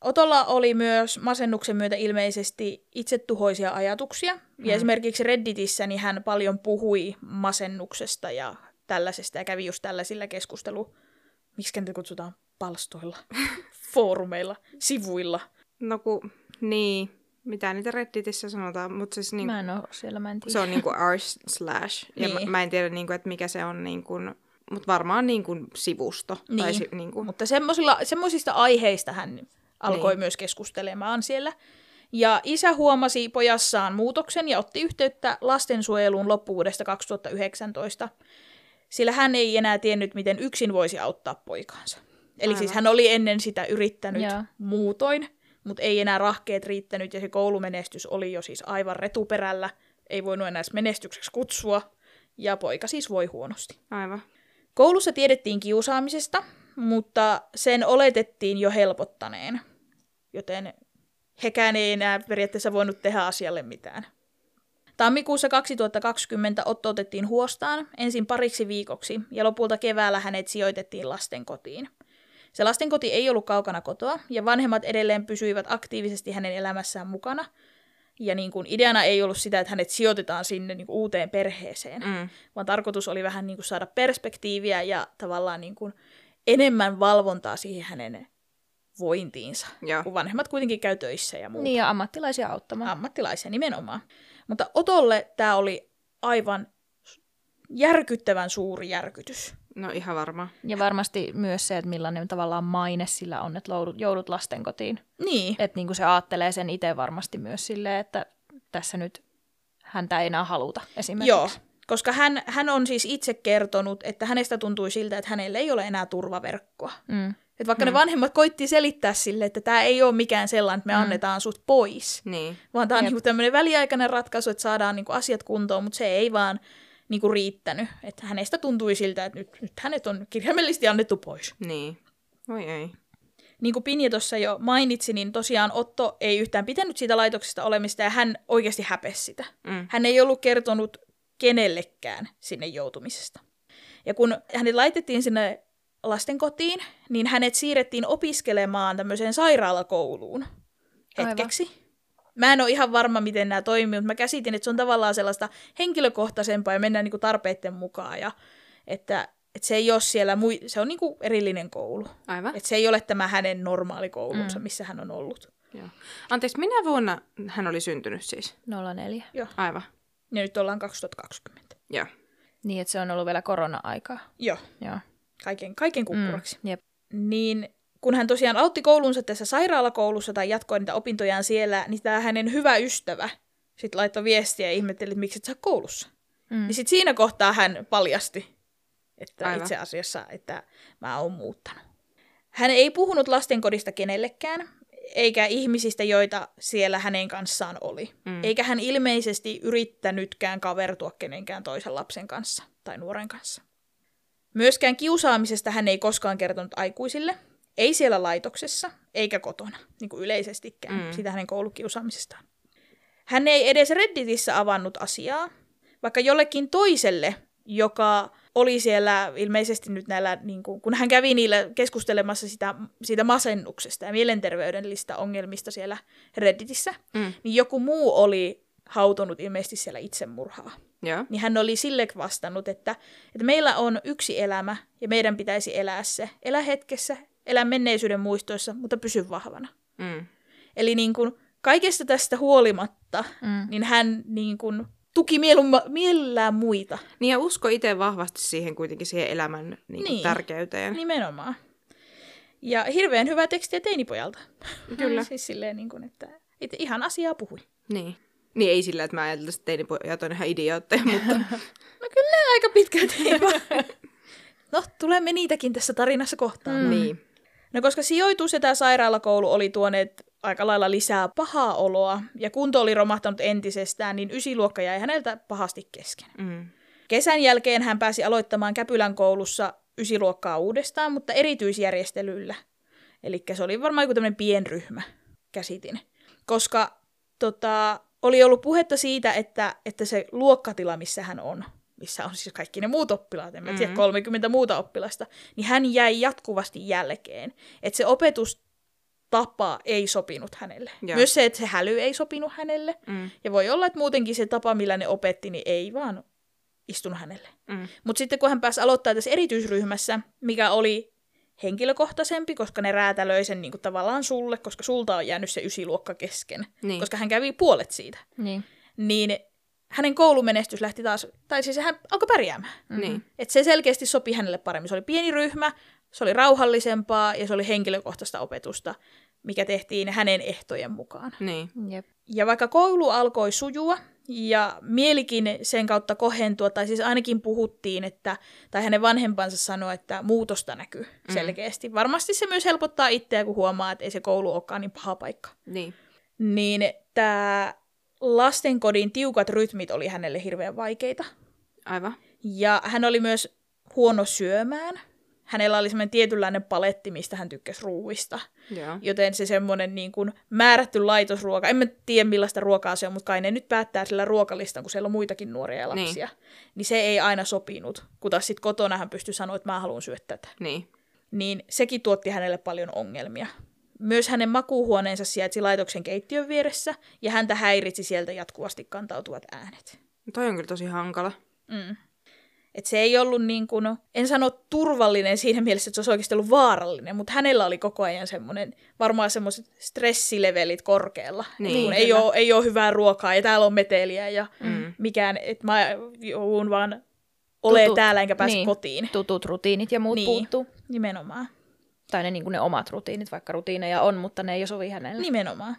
A: Otolla oli myös masennuksen myötä ilmeisesti itsetuhoisia ajatuksia,
B: Mm.
A: ja esimerkiksi Redditissä niin hän paljon puhui masennuksesta ja tällaisesta, ja kävi just tällaisilla keskustelu, miksi niitä kutsutaan palstoilla, foorumeilla, sivuilla.
B: No ku, niin, mitä niitä Redditissä sanotaan, mutta siis niin,
C: Mä en ole siellä, mä en tiedä.
B: se on niinku r slash. Ja
A: Niin.
B: mä, mä en tiedä, niinku, että mikä se on, niinku, mutta varmaan niinku sivusto. Tai
A: Niin.
B: si, niinku,
A: Mutta semmoisista aiheista hän alkoi
B: Niin.
A: myös keskustelemaan siellä. Ja isä huomasi pojassaan muutoksen ja otti yhteyttä lastensuojeluun loppuvuodesta 2019, sillä hän ei enää tiennyt, miten yksin voisi auttaa poikaansa. Eli
B: Aivan.
A: siis hän oli ennen sitä yrittänyt
C: Joo.
A: muutoin, mutta ei enää rahkeet riittänyt ja se koulumenestys oli jo siis aivan retuperällä. Ei voinut enää menestykseksi kutsua ja poika siis voi huonosti.
B: aivan.
A: Koulussa tiedettiin kiusaamisesta, mutta sen oletettiin jo helpottaneen, joten hekään ei enää periaatteessa voinut tehdä asialle mitään. Tammikuussa 2020 Otto otettiin huostaan ensin pariksi viikoksi ja lopulta keväällä hänet sijoitettiin lastenkotiin. Se lastenkoti ei ollut kaukana kotoa ja vanhemmat edelleen pysyivät aktiivisesti hänen elämässään mukana. Ja niin kuin ideana ei ollut sitä, että hänet sijoitetaan sinne niin kuin uuteen perheeseen,
B: Mm.
A: vaan tarkoitus oli vähän niin kuin saada perspektiiviä ja tavallaan niin kuin enemmän valvontaa siihen hänen vointiinsa,
B: Joo.
A: kun vanhemmat kuitenkin käy töissä ja muuta.
C: Niin, ja ammattilaisia auttamaan.
A: Ammattilaisia nimenomaan. Mutta Otolle tämä oli aivan järkyttävän suuri järkytys.
B: No ihan varmaan.
C: Ja varmasti myös se, että millainen tavallaan maine sillä on, että joudut, joudut lastenkotiin.
A: Niin,
C: Että niin se ajattelee sen itse varmasti myös silleen, että tässä nyt häntä ei enää haluta esimerkiksi.
A: Joo, koska hän, hän on siis itse kertonut, että hänestä tuntui siltä, että hänellä ei ole enää turvaverkkoa.
C: Mm.
A: Et vaikka mm. ne vanhemmat koitti selittää sille, että tämä ei ole mikään sellainen, että me mm. annetaan sut pois,
B: Niin.
A: vaan tämä on
C: Jep.
A: niinku tämmöinen väliaikainen ratkaisu, että saadaan niinku asiat kuntoon, mutta se ei vaan niinku riittänyt. Että hänestä tuntui siltä, että nyt, nyt hänet on kirjaimellisesti annettu pois.
B: Niin. Voi ei.
A: Niin kuin Pinja tuossa jo mainitsi, niin tosiaan Otto ei yhtään pitänyt siitä laitoksesta olemista ja hän oikeasti häpesi sitä.
B: Mm.
A: Hän ei ollut kertonut kenellekään sinne joutumisesta. Ja kun hänet laitettiin sinne lastenkotiin, niin hänet siirrettiin opiskelemaan tämmöiseen sairaalakouluun hetkeksi. Mä en ole ihan varma, miten nämä toimii, mutta mä käsitin, että se on tavallaan sellaista henkilökohtaisempaa ja mennään niinku tarpeiden mukaan. Ja että, että se ei ole siellä, mui- se on niinku erillinen koulu.
B: Aivan.
A: Että se ei ole tämä hänen normaali koulunsa, mm. missä hän on ollut.
B: Joo. Anteeksi, minä vuonna hän oli syntynyt siis?
C: 04.
B: Aivan.
A: Ja nyt ollaan 2020.
B: Joo.
C: Niin, että se on ollut vielä korona-aikaa.
A: Joo,
C: Joo.
A: kaiken, kaiken kukkuraksi.
C: Mm. Jep.
A: Niin kun hän tosiaan aloitti koulunsa tässä sairaalakoulussa tai jatkoi niitä opintojaan siellä, niin tämä hänen hyvä ystävä sitten laittoi viestiä ja ihmetteli, että miksi et sä ole koulussa.
C: Mm.
A: Niin sitten siinä kohtaa hän paljasti, että
B: Aivan.
A: itse asiassa, että mä oon muuttanut. Hän ei puhunut lastenkodista kenellekään, eikä ihmisistä, joita siellä hänen kanssaan oli.
B: Mm.
A: Eikä hän ilmeisesti yrittänytkään kavertua kenenkään toisen lapsen kanssa tai nuoren kanssa. Myöskään kiusaamisesta hän ei koskaan kertonut aikuisille, ei siellä laitoksessa eikä kotona, niin kuin yleisestikään,
B: Mm.
A: sitä hänen koulukiusaamisestaan. Hän ei edes Redditissä avannut asiaa, vaikka jollekin toiselle, joka oli siellä ilmeisesti nyt näillä, niin kuin, kun hän kävi niillä keskustelemassa sitä, siitä masennuksesta ja mielenterveydellisistä ongelmista siellä Redditissä,
B: Mm.
A: niin joku muu oli hautonut ilmeisesti siellä itsemurhaa.
B: Joo.
A: Niin hän oli sille vastannut, että, että meillä on yksi elämä ja meidän pitäisi elää se. Elä hetkessä, elä menneisyyden muistoissa, mutta pysy vahvana.
B: Mm.
A: Eli niin kuin, kaikesta tästä huolimatta,
C: Mm.
A: niin hän niin kuin, tuki mielumma, mielellään muita.
B: Niin ja usko itse vahvasti siihen kuitenkin siihen elämän niin kuin
A: Niin.
B: tärkeyteen.
A: Nimenomaan. Ja hirveän hyvä tekstiä teinipojalta.
B: Kyllä.
A: siis silleen, niin kuin, että, ihan asiaa puhui.
B: Niin. Niin ei sillä, että mä ajattelin, että teinipojat on ihan idiootteja, mutta
A: No kyllä aika pitkälti. No, tulemme niitäkin tässä tarinassa kohtaan.
C: Mm.
B: niin.
A: No koska sijoitus ja tämä sairaalakoulu oli tuoneet aika lailla lisää pahaa oloa ja kunto oli romahtanut entisestään, niin ysiluokka jäi häneltä pahasti kesken.
B: Mm.
A: Kesän jälkeen hän pääsi aloittamaan Käpylän koulussa ysiluokkaa uudestaan, mutta erityisjärjestelyllä. Eli se oli varmaan joku tämmöinen pienryhmä, käsitin. Koska tota, oli ollut puhetta siitä, että, että se luokkatila, missä hän on, missä on siis kaikki ne muut oppilaat, en mä tiedä,
B: Mhm.
A: 30 muuta oppilasta, niin hän jäi jatkuvasti jälkeen. Että se opetustapa ei sopinut hänelle.
B: Joo.
A: Myös se, että se häly ei sopinut hänelle.
B: Mm.
A: Ja voi olla, että muutenkin se tapa, millä ne opetti, niin ei vaan istunut hänelle.
B: Mm.
A: Mutta sitten kun hän pääsi aloittaa tässä erityisryhmässä, mikä oli henkilökohtaisempi, koska ne räätälöi sen niin kuin tavallaan sulle, koska sulta on jäänyt se ysiluokka kesken,
B: Niin.
A: koska hän kävi puolet siitä,
C: Niin.
A: niin hänen koulumenestys lähti taas, tai siis hän alkoi pärjäämään.
B: Niin.
A: Et se selkeästi sopi hänelle paremmin. Se oli pieni ryhmä, se oli rauhallisempaa ja se oli henkilökohtaista opetusta, mikä tehtiin hänen ehtojen mukaan.
B: Niin.
C: Jep.
A: Ja vaikka koulu alkoi sujua ja mielikin sen kautta kohentua, tai siis ainakin puhuttiin, että, tai hänen vanhempansa sanoi, että muutosta näkyy selkeästi. Mm. Varmasti se myös helpottaa itseä, kun huomaa, että ei se koulu olekaan niin paha paikka.
B: Niin.
A: Niin tämä lastenkodin tiukat rytmit oli hänelle hirveän vaikeita.
B: Aivan.
A: Ja hän oli myös huono syömään. Hänellä oli semmoinen tietynlainen paletti, mistä hän tykkäsi ruuista.
B: Joo.
A: Joten se semmoinen niin kuin määrätty laitosruoka, en mä tiedä millaista ruokaa se on, mutta kai ne nyt päättää sillä ruokalistan, kun siellä on muitakin nuoria ja lapsia. Niin, niin se ei aina sopinut, kun taas sitten kotona hän pystyi sanoa, että mä haluan syödä tätä.
B: Niin.
A: Niin sekin tuotti hänelle paljon ongelmia. Myös hänen makuuhuoneensa sijaitsi laitoksen keittiön vieressä, ja häntä häiritsi sieltä jatkuvasti kantautuvat äänet.
B: Toi on kyllä tosi hankala.
A: Mm. Et se ei ollut niin kuin, en sano turvallinen siinä mielessä, että se olisi oikeasti ollut vaarallinen, mutta hänellä oli koko ajan semmoinen, varmaan semmoiset stressilevelit korkealla.
B: Niin,
A: kun ei ole, ei ole hyvää ruokaa ja täällä on meteliä ja
B: Mm.
A: mikään, että mä joudun vaan ole
C: Tutut-
A: täällä enkä pääse
C: niin.
A: kotiin.
C: Tutut rutiinit ja muut
A: Niin.
C: niin. puuttuu.
A: Nimenomaan.
C: Tai ne, niin ne omat rutiinit, vaikka rutiineja on, mutta ne ei sovi hänelle.
A: Nimenomaan.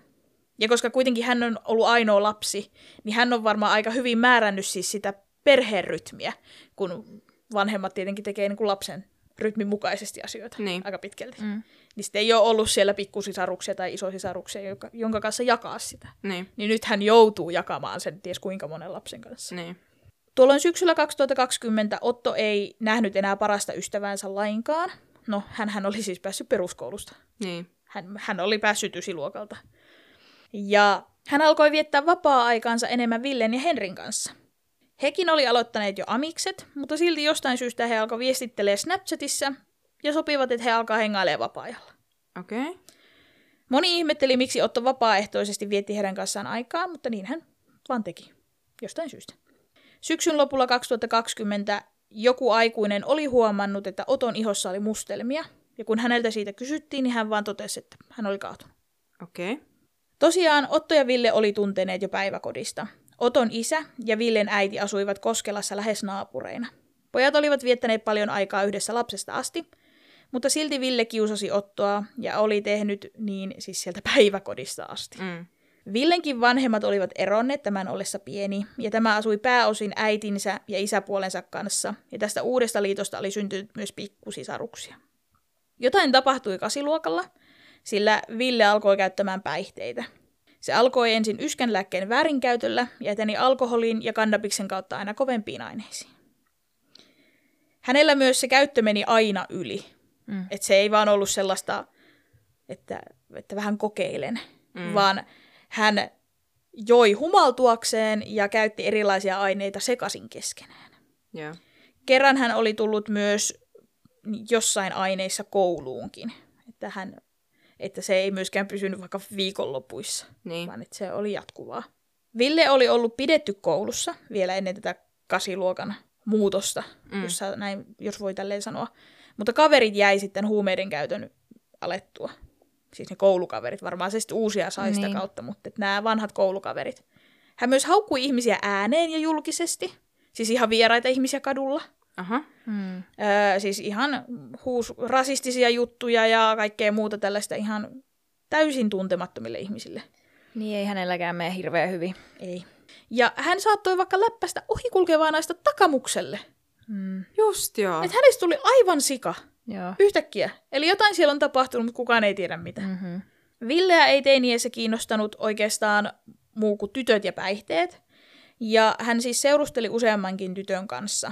A: Ja koska kuitenkin hän on ollut ainoa lapsi, niin hän on varmaan aika hyvin määrännyt siis sitä perheen rytmiä, kun vanhemmat tietenkin tekee niin kuin lapsen rytmin mukaisesti asioita
B: Niin.
A: aika pitkälti.
C: Mm.
A: Niin sitten ei ole ollut siellä pikkusisaruksia tai isosisaruksia, jonka, jonka kanssa jakaa sitä.
B: Niin,
A: Niin nyt hän joutuu jakamaan sen ties kuinka monen lapsen kanssa.
B: niin.
A: Tuolloin syksyllä 2020 Otto ei nähnyt enää parasta ystäväänsä lainkaan. No, hän, hän oli siis päässyt peruskoulusta.
B: Niin.
A: Hän, hän oli päässyt ysiluokalta. Ja hän alkoi viettää vapaa-aikaansa enemmän Villen ja Henrin kanssa. Hekin oli aloittaneet jo amikset, mutta silti jostain syystä he alkoi viestittelee Snapchatissa ja sopivat, että he alkaa hengailemaan vapaa-ajalla.
B: Okei. Okay.
A: Moni ihmetteli, miksi Otto vapaaehtoisesti vietti heidän kanssaan aikaa, mutta niin hän vaan teki. Jostain syystä. Syksyn lopulla 2020 joku aikuinen oli huomannut, että Oton ihossa oli mustelmia, ja kun häneltä siitä kysyttiin, niin hän vaan totesi, että hän oli kaatunut.
B: Okei. Okay.
A: Tosiaan Otto ja Ville oli tunteneet jo päiväkodista. Oton isä ja Villen äiti asuivat Koskelassa lähes naapureina. Pojat olivat viettäneet paljon aikaa yhdessä lapsesta asti, mutta silti Ville kiusasi Ottoa ja oli tehnyt niin siis sieltä päiväkodista asti.
B: Mm.
A: Villenkin vanhemmat olivat eronneet tämän ollessa pieni, ja tämä asui pääosin äitinsä ja isäpuolensa kanssa, ja tästä uudesta liitosta oli syntynyt myös pikkusisaruksia. Jotain tapahtui kasiluokalla, sillä Ville alkoi käyttämään päihteitä. Se alkoi ensin yskänlääkkeen väärinkäytöllä ja eteni alkoholin ja kannabiksen kautta aina kovempiin aineisiin. Hänellä myös se käyttö meni aina yli.
C: Mm.
A: Että se ei vaan ollut sellaista, että, että vähän kokeilen, mm. vaan hän joi humaltuakseen ja käytti erilaisia aineita sekaisin keskenään.
B: Joo.
A: Kerran hän oli tullut myös jossain aineissa kouluunkin, että, hän, että se ei myöskään pysynyt vaikka viikonlopuissa,
B: Niin.
A: vaan että se oli jatkuvaa. Ville oli ollut pidetty koulussa vielä ennen tätä kasiluokan muutosta, mm. jos, näin, jos voi tälleen sanoa. Mutta kaverit jäi sitten huumeiden käytön alettua. Siis ne koulukaverit, varmaan se sitten uusia sai sitä
C: Niin.
A: kautta, mutta että nämä vanhat koulukaverit. Hän myös haukkui ihmisiä ääneen ja julkisesti. Siis ihan vieraita ihmisiä kadulla.
B: Aha.
C: Mm.
A: Öö, siis ihan huus, rasistisia juttuja ja kaikkea muuta tällaista ihan täysin tuntemattomille ihmisille.
C: Niin ei hänelläkään mene hirveän hyvin.
A: Ei. Ja hän saattoi vaikka läppästä ohikulkevaa naista takamukselle.
C: Mm.
B: Just joo.
A: Että hänestä tuli aivan sika.
C: Joo.
A: Yhtäkkiä. Eli jotain siellä on tapahtunut, mutta kukaan ei tiedä mitä. Mm.
C: Mm-hmm.
A: Villeä ei teiniässä kiinnostanut oikeastaan muu kuin tytöt ja päihteet. Ja hän siis seurusteli useammankin tytön kanssa.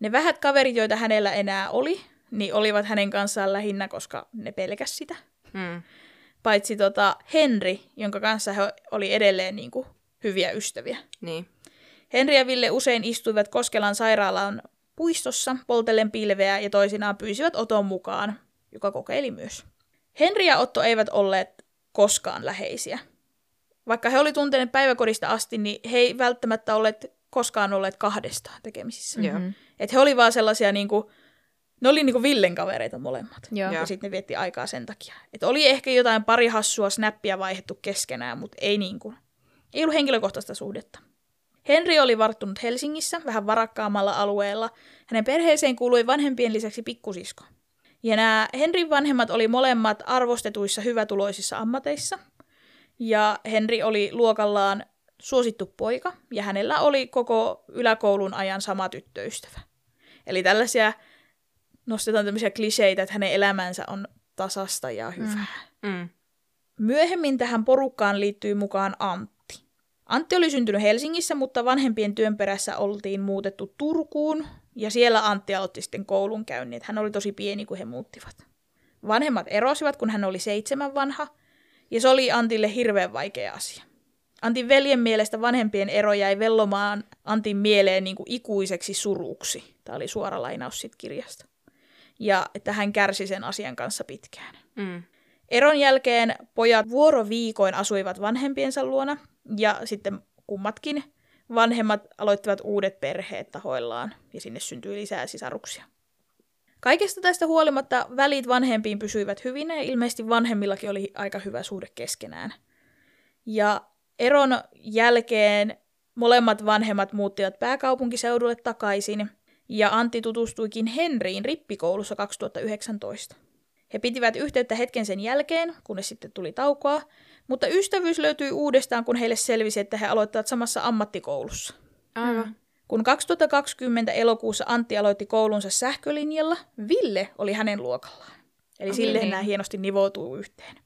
A: Ne vähät kaverit, joita hänellä enää oli, niin olivat hänen kanssaan lähinnä, koska ne pelkäs sitä.
B: Mm.
A: Paitsi tota Henri, jonka kanssa he oli edelleen niin kuin hyviä ystäviä.
B: Niin.
A: Henri ja Ville usein istuivat Koskelan sairaalan puistossa poltellen pilveä ja toisinaan pyysivät Oton mukaan, joka kokeili myös. Henri ja Otto eivät olleet koskaan läheisiä. Vaikka he oli tunteneet päiväkodista asti, niin he ei välttämättä olleet koskaan olleet kahdestaan tekemisissä.
B: Joo.
C: Mm-hmm.
A: Et he oli vaan sellaisia, niinku, ne oli niinku Villen kavereita molemmat.
C: Joo.
A: Ja sitten ne vietti aikaa sen takia. Et oli ehkä jotain pari hassua snappia vaihdettu keskenään, mutta ei, niinku, ei ollut henkilökohtaista suhdetta. Henri oli varttunut Helsingissä, vähän varakkaammalla alueella. Hänen perheeseen kuului vanhempien lisäksi pikkusisko. Ja nämä Henrin vanhemmat oli molemmat arvostetuissa hyvätuloisissa ammateissa. Ja Henri oli luokallaan suosittu poika, ja hänellä oli koko yläkoulun ajan sama tyttöystävä. Eli tällaisia, nostetaan tämmöisiä kliseitä, että hänen elämänsä on tasasta ja hyvää.
B: Mm.
A: Myöhemmin tähän porukkaan liittyy mukaan Antti. Antti oli syntynyt Helsingissä, mutta vanhempien työn perässä oltiin muutettu Turkuun, ja siellä Antti aloitti sitten koulunkäynnin. Hän oli tosi pieni, kun he muuttivat. Vanhemmat erosivat, kun hän oli seitsemän vanha, ja se oli Antille hirveän vaikea asia. Antin veljen mielestä vanhempien ero jäi vellomaan Antin mieleen niin kuin ikuiseksi suruksi. Tämä oli suora lainaus siitä kirjasta. Ja että hän kärsi sen asian kanssa pitkään.
B: Mm.
A: Eron jälkeen pojat vuoroviikoin asuivat vanhempiensa luona ja sitten kummatkin vanhemmat aloittivat uudet perheet tahoillaan ja sinne syntyi lisää sisaruksia. Kaikesta tästä huolimatta välit vanhempiin pysyivät hyvin ja ilmeisesti vanhemmillakin oli aika hyvä suhde keskenään. Ja eron jälkeen molemmat vanhemmat muuttivat pääkaupunkiseudulle takaisin ja Antti tutustuikin Henriin rippikoulussa 2019. He pitivät yhteyttä hetken sen jälkeen, kunnes sitten tuli taukoa, Mutta ystävyys löytyi uudestaan, kun heille selvisi, että he aloittavat samassa ammattikoulussa.
B: Aivan.
A: Kun 2020 elokuussa Antti aloitti koulunsa sähkölinjalla, Ville oli hänen luokallaan. Eli
C: Okei,
A: sille
C: niin.
A: nämä hienosti nivoutuu yhteen.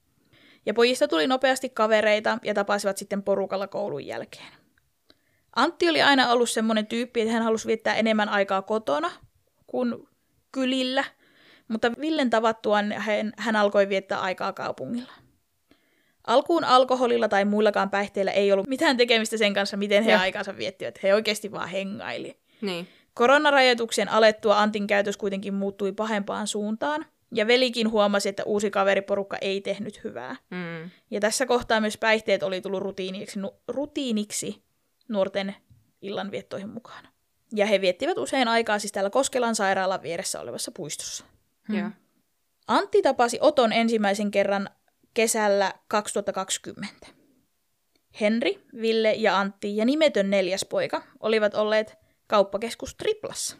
A: Ja pojista tuli nopeasti kavereita ja tapasivat sitten porukalla koulun jälkeen. Antti oli aina ollut semmoinen tyyppi, että hän halusi viettää enemmän aikaa kotona kuin kylillä, mutta Villen tavattuaan hän, hän alkoi viettää aikaa kaupungilla. Alkuun alkoholilla tai muillakaan päihteillä ei ollut mitään tekemistä sen kanssa, miten he
C: Joo.
A: aikansa viettivät. He oikeasti vaan hengaili.
B: Niin.
A: Koronarajoituksien alettua Antin käytös kuitenkin muuttui pahempaan suuntaan, ja velikin huomasi, että uusi kaveriporukka ei tehnyt hyvää.
B: Mm.
A: Ja tässä kohtaa myös päihteet oli tullut rutiiniksi, nu, rutiiniksi nuorten illanviettoihin mukaan. Ja he viettivät usein aikaa siis täällä Koskelan sairaalan vieressä olevassa puistossa.
B: Joo.
A: Antti tapasi Oton ensimmäisen kerran kesällä 2020. Henri, Ville ja Antti ja nimetön neljäs poika olivat olleet kauppakeskus Triplassa.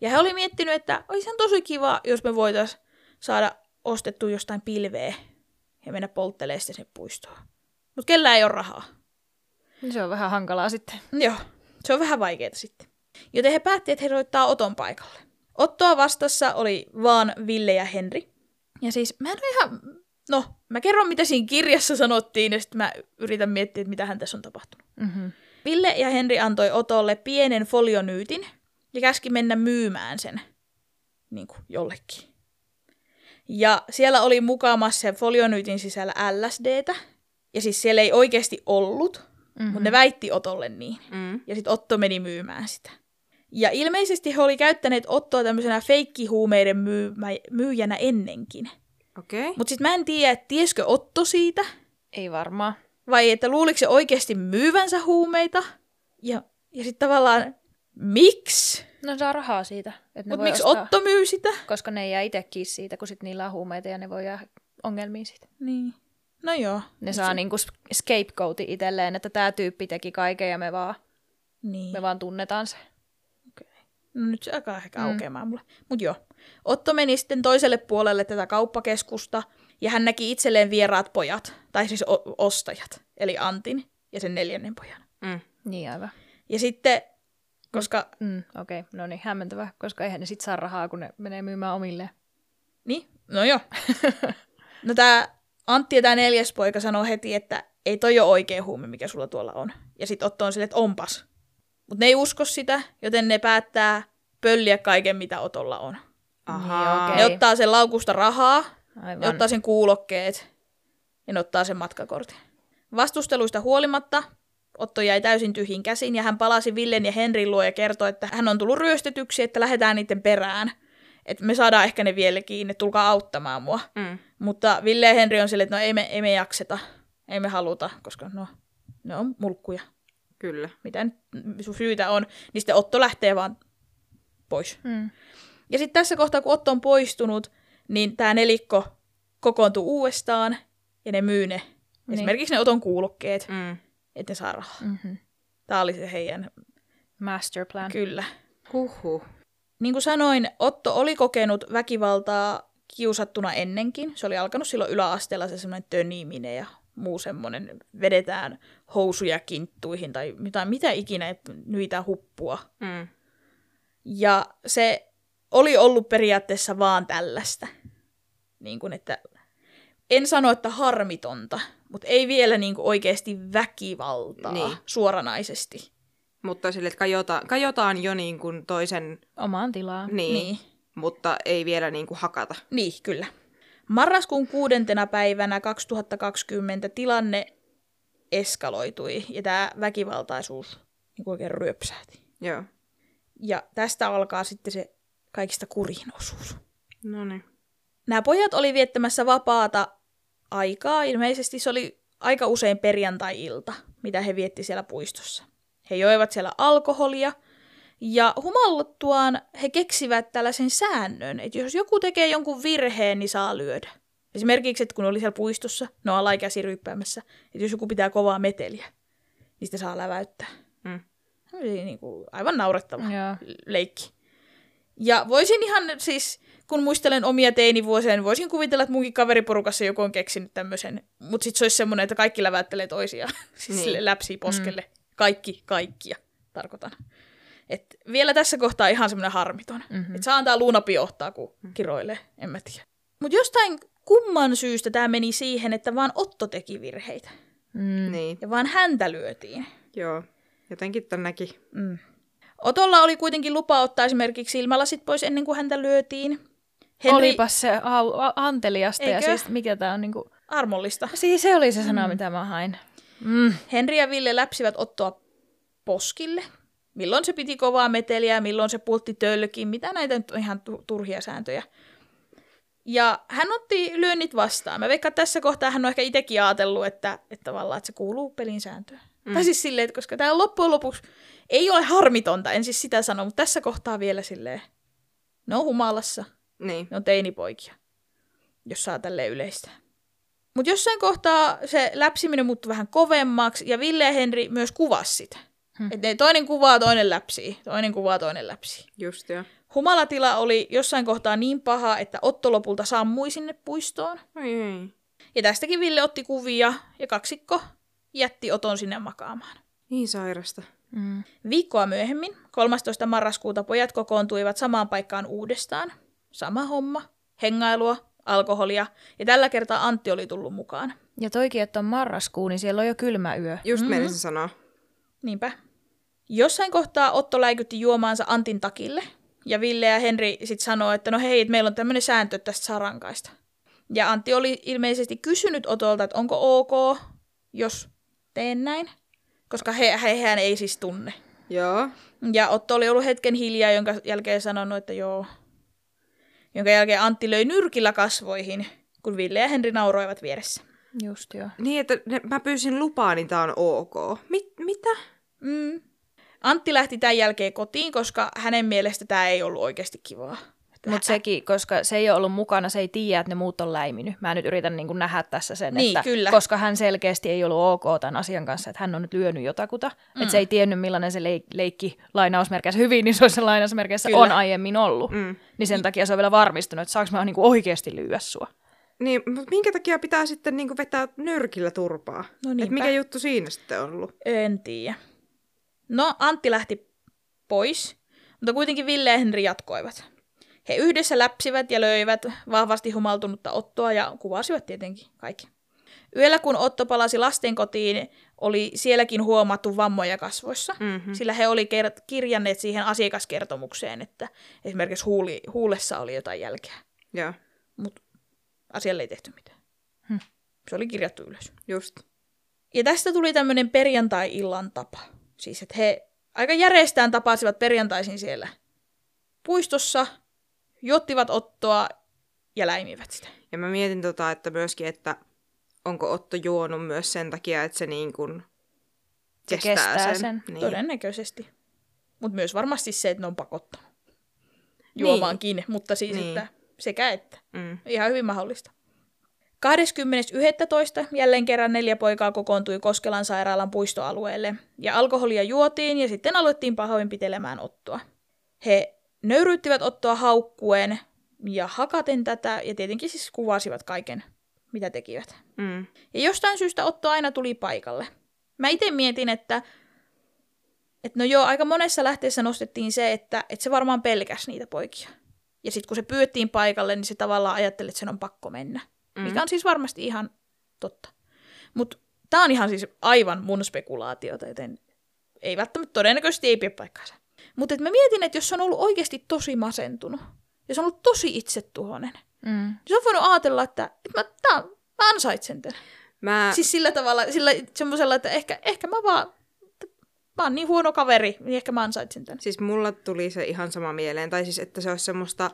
A: Ja he oli miettinyt, että olisi ihan tosi kiva, jos me voitaisiin saada ostettua jostain pilveä ja mennä polttelemaan sitten sinne puistoon. Mutta kellä ei ole rahaa.
C: Se on vähän hankalaa sitten.
A: Joo, se on vähän vaikeaa sitten. Joten he päätti, että he soittaa Oton paikalle. Ottoa vastassa oli vaan Ville ja Henri. Ja siis mä en ole ihan... No, mä kerron mitä siinä kirjassa sanottiin ja sitten mä yritän miettiä, että mitä hän tässä on tapahtunut.
C: Mm-hmm.
A: Ville ja Henri antoi Otolle pienen folionyytin ja käski mennä myymään sen niin kuin jollekin. Ja siellä oli mukamassa sen folionyytin sisällä LSDtä. Ja siis siellä ei oikeasti ollut, mm-hmm. mutta ne väitti Otolle niin.
B: Mm.
A: Ja sitten Otto meni myymään sitä. Ja ilmeisesti he oli käyttäneet Ottoa tämmöisenä feikkihuumeiden myymä, myyjänä ennenkin.
B: Okei. Okay.
A: Mutta sitten mä en tiedä, että tiesikö Otto siitä,
C: Ei varmaan.
A: vai että luuliko se oikeasti myyvänsä huumeita. Ja, ja sitten tavallaan, miksi?
C: No saa rahaa siitä. Että ne
A: Mutta miksi
C: ostaa,
A: Otto myy sitä?
C: Koska ne ei jää itse kiinni siitä, kun sit niillä on huumeita ja ne voi jää ongelmiin siitä.
A: Niin. No joo.
C: Ne saa niinku scapegoatin itselleen, että tämä tyyppi teki kaiken ja me vaan,
A: Niin.
C: me vaan tunnetaan se.
A: No nyt se alkaa ehkä aukeamaan mulle. Mutta joo. Otto meni sitten toiselle puolelle tätä kauppakeskusta ja hän näki itselleen vieraat pojat, tai siis o- ostajat, eli Antin ja sen neljännen pojan.
B: Mm.
C: Niin aivan.
A: Ja sitten, koska,
C: Mm, Okei, okay. no niin, hämmentävä, koska eihän ne sit saa rahaa, kun ne menee myymään omilleen.
A: niin, no joo. no tämä Antti ja tämä neljäs poika sanoo heti, että ei toi ole oikea huume, mikä sulla tuolla on. Ja sitten Otto on silleen, että onpas. Mutta ne ei usko sitä, joten ne päättää pölliä kaiken, mitä Otolla on.
B: Ahaa.
C: Niin,
A: Ne
C: okei.
A: ottaa sen laukusta rahaa,
C: Aivan.
A: Ne ottaa sen kuulokkeet ja ne ottaa sen matkakortin. Vastusteluista huolimatta Otto jäi täysin tyhjin käsin ja hän palasi Villen ja Henrin luo ja kertoi, että hän on tullut ryöstetyksi, että lähdetään niiden perään. Että me saadaan ehkä ne vielä kiinni, tulkaa auttamaan mua.
B: Mm.
A: Mutta Ville ja Henri on silleen, että no ei me, ei me jakseta, ei me haluta, koska no, ne on mulkkuja.
B: Kyllä.
A: Mitä nyt sun syytä on, niin sitten Otto lähtee vaan pois.
C: Mm.
A: Ja sitten tässä kohtaa, kun Otto on poistunut, niin tämä nelikko kokoontuu uudestaan ja ne myy ne.
C: Niin.
A: Esimerkiksi ne Oton kuulokkeet,
B: Mm.
A: että ne saa rahaa.
C: Mm-hmm.
A: Tämä oli se heidän,
C: Master plan.
A: kyllä.
B: Huhhuh.
A: Niin kuin sanoin, Otto oli kokenut väkivaltaa kiusattuna ennenkin. Se oli alkanut silloin yläasteella se semmoinen töniminen ja muu semmoinen, vedetään housuja kinttuihin tai mitä, mitä ikinä, että nyitään huppua.
B: Mm.
A: Ja se oli ollut periaatteessa vaan tällaista. Niin kuin, että en sano, että harmitonta, mutta ei vielä niin kuin oikeasti väkivaltaa
B: niin.
A: suoranaisesti.
B: Mutta sille, että kajota, kajotaan jo niin kuin toisen,
C: Omaan tilaan.
B: niin,
A: Niin.
B: mutta ei vielä niin kuin hakata.
A: Niin, kyllä. Marraskuun kuudentena päivänä 2020 tilanne eskaloitui ja tämä väkivaltaisuus niin oikein ryöpsähti.
B: Joo.
A: Ja tästä alkaa sitten se kaikista kurin osuus.
B: No niin.
A: Nämä pojat oli viettämässä vapaata aikaa. Ilmeisesti se oli aika usein perjantai-ilta, mitä he vietti siellä puistossa. He joivat siellä alkoholia ja humalluttuaan he keksivät tällaisen säännön, että jos joku tekee jonkun virheen, niin saa lyödä. Esimerkiksi, että kun oli siellä puistossa, ne on alaikäisiä ryyppäämässä, että jos joku pitää kovaa meteliä, niin sitä saa läväyttää.
B: Mm.
A: Se oli niin kuin aivan naurettava
C: Joo.
A: leikki. Ja voisin ihan siis, kun muistelen omia teinivuosia, niin voisin kuvitella, että munkin kaveriporukassa joku on keksinyt tämmöisen. Mutta sitten se olisi semmoinen, että kaikki lävättelee toisiaan. siis
B: niin.
A: läpsii poskelle. Mm. Kaikki, kaikkia, tarkoitan. Et vielä tässä kohtaa ihan semmoinen harmiton. Mm-hmm. Että saa antaa luunapi ohtaa, kun kiroilee. En mä tiedä. Mutta jostain kumman syystä tämä meni siihen, että vaan Otto teki virheitä.
C: Mm.
B: Niin,
A: Ja vaan häntä lyötiin.
B: joo. Jotenkin tän näki.
A: Mm. Otolla oli kuitenkin lupa ottaa esimerkiksi silmälasit pois ennen kuin häntä lyötiin.
C: Henri... Olipas se au, a, anteliasta ja
A: Eikö?
C: siis mikä tää on niinku...
A: Armollista.
C: Siis se oli se sana, mm. mitä mä hain. Mm.
A: Henri ja Ville läpsivät Ottoa poskille. Milloin se piti kovaa meteliä, milloin se pultti tölkin, mitä näitä nyt on ihan tu- turhia sääntöjä. Ja hän otti lyönnit vastaan. Mä veikkaan, että tässä kohtaa hän on ehkä itsekin ajatellut, että, että tavallaan että se kuuluu pelin sääntöön. Mm. Tai siis silleen, että koska tämä loppujen lopuksi ei ole harmitonta, en siis sitä sano, mutta tässä kohtaa vielä silleen, ne on humalassa,
B: Niin.
A: ne on teinipoikia, jos saa tälleen yleistää. Mutta jossain kohtaa se läpsiminen muuttui vähän kovemmaksi, ja Ville ja Henri myös kuvasi sitä. Hmm. Että ne toinen kuvaa, toinen läpsii, toinen kuvaa, toinen läpsii.
B: Just joo.
A: Humalatila oli jossain kohtaa niin paha, että Otto lopulta sammui sinne puistoon.
B: Oi ei.
A: Ja tästäkin Ville otti kuvia, ja kaksikko jätti Oton sinne makaamaan.
B: Niin sairasta.
C: Mm.
A: Viikkoa myöhemmin, 13. marraskuuta, pojat kokoontuivat samaan paikkaan uudestaan. Sama homma, hengailua, alkoholia, ja tällä kertaa Antti oli tullut mukaan.
C: Ja toikin, että on marraskuu, niin siellä on jo kylmä yö.
B: Just mm-hmm. meinasin sanoa.
A: Niinpä. Jossain kohtaa Otto läikytti juomaansa Antin takille, ja Ville ja Henri sitten sanoo, että no hei, että meillä on tämmöinen sääntö, että tästä saa rankaista. Ja Antti oli ilmeisesti kysynyt Otolta, että onko ok, jos teen näin, koska he, hehän ei siis tunne.
B: Joo.
A: Ja Otto oli ollut hetken hiljaa, jonka jälkeen sanonut, että joo. Jonka jälkeen Antti löi nyrkillä kasvoihin, kun Ville ja Henri nauroivat vieressä.
C: Just joo.
B: Niin, että ne, mä pyysin lupaa, niin tää on ok. Mit, mitä?
A: Mm. Antti lähti tämän jälkeen kotiin, koska hänen mielestä tämä ei ollut oikeasti kivaa.
C: Mutta sekin, koska se ei ole ollut mukana, se ei tiedä, että ne muut on läiminyt. Mä nyt yritän niin nähdä tässä sen,
A: Niin,
C: että
A: kyllä.
C: koska hän selkeästi ei ollut ok tämän asian kanssa, että hän on nyt lyönyt jotakuta. Mm. Että se ei tiennyt, millainen se leik- leikki lainausmerkeissä hyvin, niin se lainausmerkeissä
A: Kyllä.
C: on aiemmin ollut.
B: Mm.
C: Niin sen takia se on vielä varmistunut, että saanko mä niin oikeasti lyödä sua.
B: Niin, mutta minkä takia pitää sitten niinku vetää nyrkillä turpaa?
A: No
B: Et
A: niinpä.
B: mikä juttu siinä sitten on ollut?
A: En tiedä. No, Antti lähti pois, mutta kuitenkin Ville ja Henri jatkoivat. He yhdessä läpsivät ja löivät vahvasti humaltunutta Ottoa ja kuvasivat tietenkin kaikki. Yöllä kun Otto palasi lasten kotiin, oli sielläkin huomattu vammoja kasvoissa,
B: Mm-hmm.
A: sillä he oli ker- kirjanneet siihen asiakaskertomukseen, että esimerkiksi huuli, huulessa oli jotain jälkeä,
B: Joo,
A: mutta asialle ei tehty mitään.
C: Hm.
A: Se oli kirjattu ylös.
B: just.
A: Ja tästä tuli tämmöinen perjantai-illan tapa. Siis, että he aika järjestään tapasivat perjantaisin siellä puistossa, juottivat Ottoa ja läimivät sitä.
B: Ja mä mietin tota, että myöskin, että onko Otto juonut myös sen takia, että se niin kuin
C: Se
B: kestää,
C: kestää
B: sen.
C: sen.
B: Niin.
A: Todennäköisesti. Mutta myös varmasti se, että ne on pakottanut juomaankin, niin. mutta siis,
B: Niin.
A: niin. että sekä että.
B: Mm.
A: Ihan hyvin mahdollista. 20.11. jälleen kerran neljä poikaa kokoontui Koskelan sairaalan puistoalueelle, ja alkoholia juotiin ja sitten alettiin pahoinpitelemään Ottoa. He nöyryyttivät Ottoa haukkuen ja hakaten tätä, ja tietenkin siis kuvasivat kaiken, mitä tekivät.
B: Mm.
A: Ja jostain syystä Otto aina tuli paikalle. Mä itse mietin, että, että no joo, aika monessa lähteessä nostettiin se, että, että se varmaan pelkäsi niitä poikia. Ja sitten kun se pyydettiin paikalle, niin se tavallaan ajatteli, että sen on pakko mennä. Mm. Mikä on siis varmasti ihan totta. Mutta tämä on ihan siis aivan mun spekulaatiota, joten ei välttämättä todennäköisesti ei pidä paikkaansa. Mutta mä mietin, että jos se on ollut oikeasti tosi masentunut, ja se on ollut tosi itsetuhoinen,
C: Mm.
A: niin se on voinut ajatella, että, että mä, tää, mä ansaitsen tämän.
B: Mä,
A: Siis sillä tavalla, sillä semmoisella, että ehkä, ehkä mä vaan, mä oon niin huono kaveri, niin ehkä mä ansaitsen tämän.
B: siis mulla tuli se ihan sama mieleen. Tai siis, että se olisi semmoista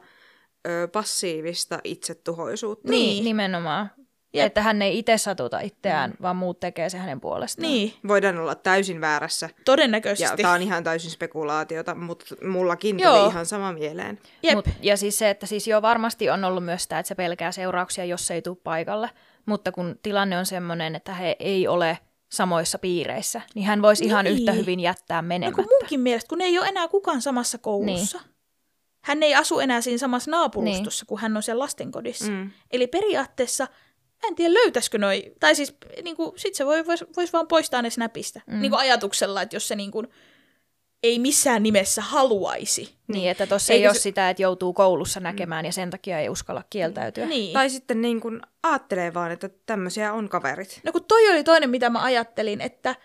B: ö, passiivista itsetuhoisuutta.
A: Niin.
C: Nimenomaan.
A: Jep.
C: Että hän ei itse satuta itseään, vaan muut tekee se hänen puolestaan.
A: Niin,
B: Voidaan olla täysin väärässä. Ja
A: todennäköisesti.
B: tää on ihan täysin spekulaatiota, mutta mullakin
A: Joo.
B: tuli ihan sama mieleen.
A: Jep.
C: Mut, ja siis se, että siis jo varmasti on ollut myös sitä, että se pelkää seurauksia, jos se ei tule paikalle. Mutta kun tilanne on sellainen, että he ei ole samoissa piireissä, niin hän voisi ihan
A: Niin.
C: yhtä hyvin jättää
A: No
C: menemättä.
A: kun munkin mielestä, kun ei ole enää kukaan samassa koulussa. Niin. Hän ei asu enää siinä samassa naapurustossa, niin. kun hän on siellä lastenkodissa.
B: Mm.
A: Eli periaatteessa, mä en tiedä löytäisikö noi, tai siis niin kuin, sit se voi, vois, vois vaan poistaa ne snapista. Mm. Niin kuin ajatuksella, että jos se niin kuin, ei missään nimessä haluaisi.
C: Niin, että tuossa ei ole se... sitä, että joutuu koulussa näkemään ja sen takia ei uskalla kieltäytyä.
A: Niin.
B: Tai sitten niin kuin ajattelee vaan, että tämmöisiä on kaverit.
A: No kun toi oli toinen, mitä mä ajattelin, että,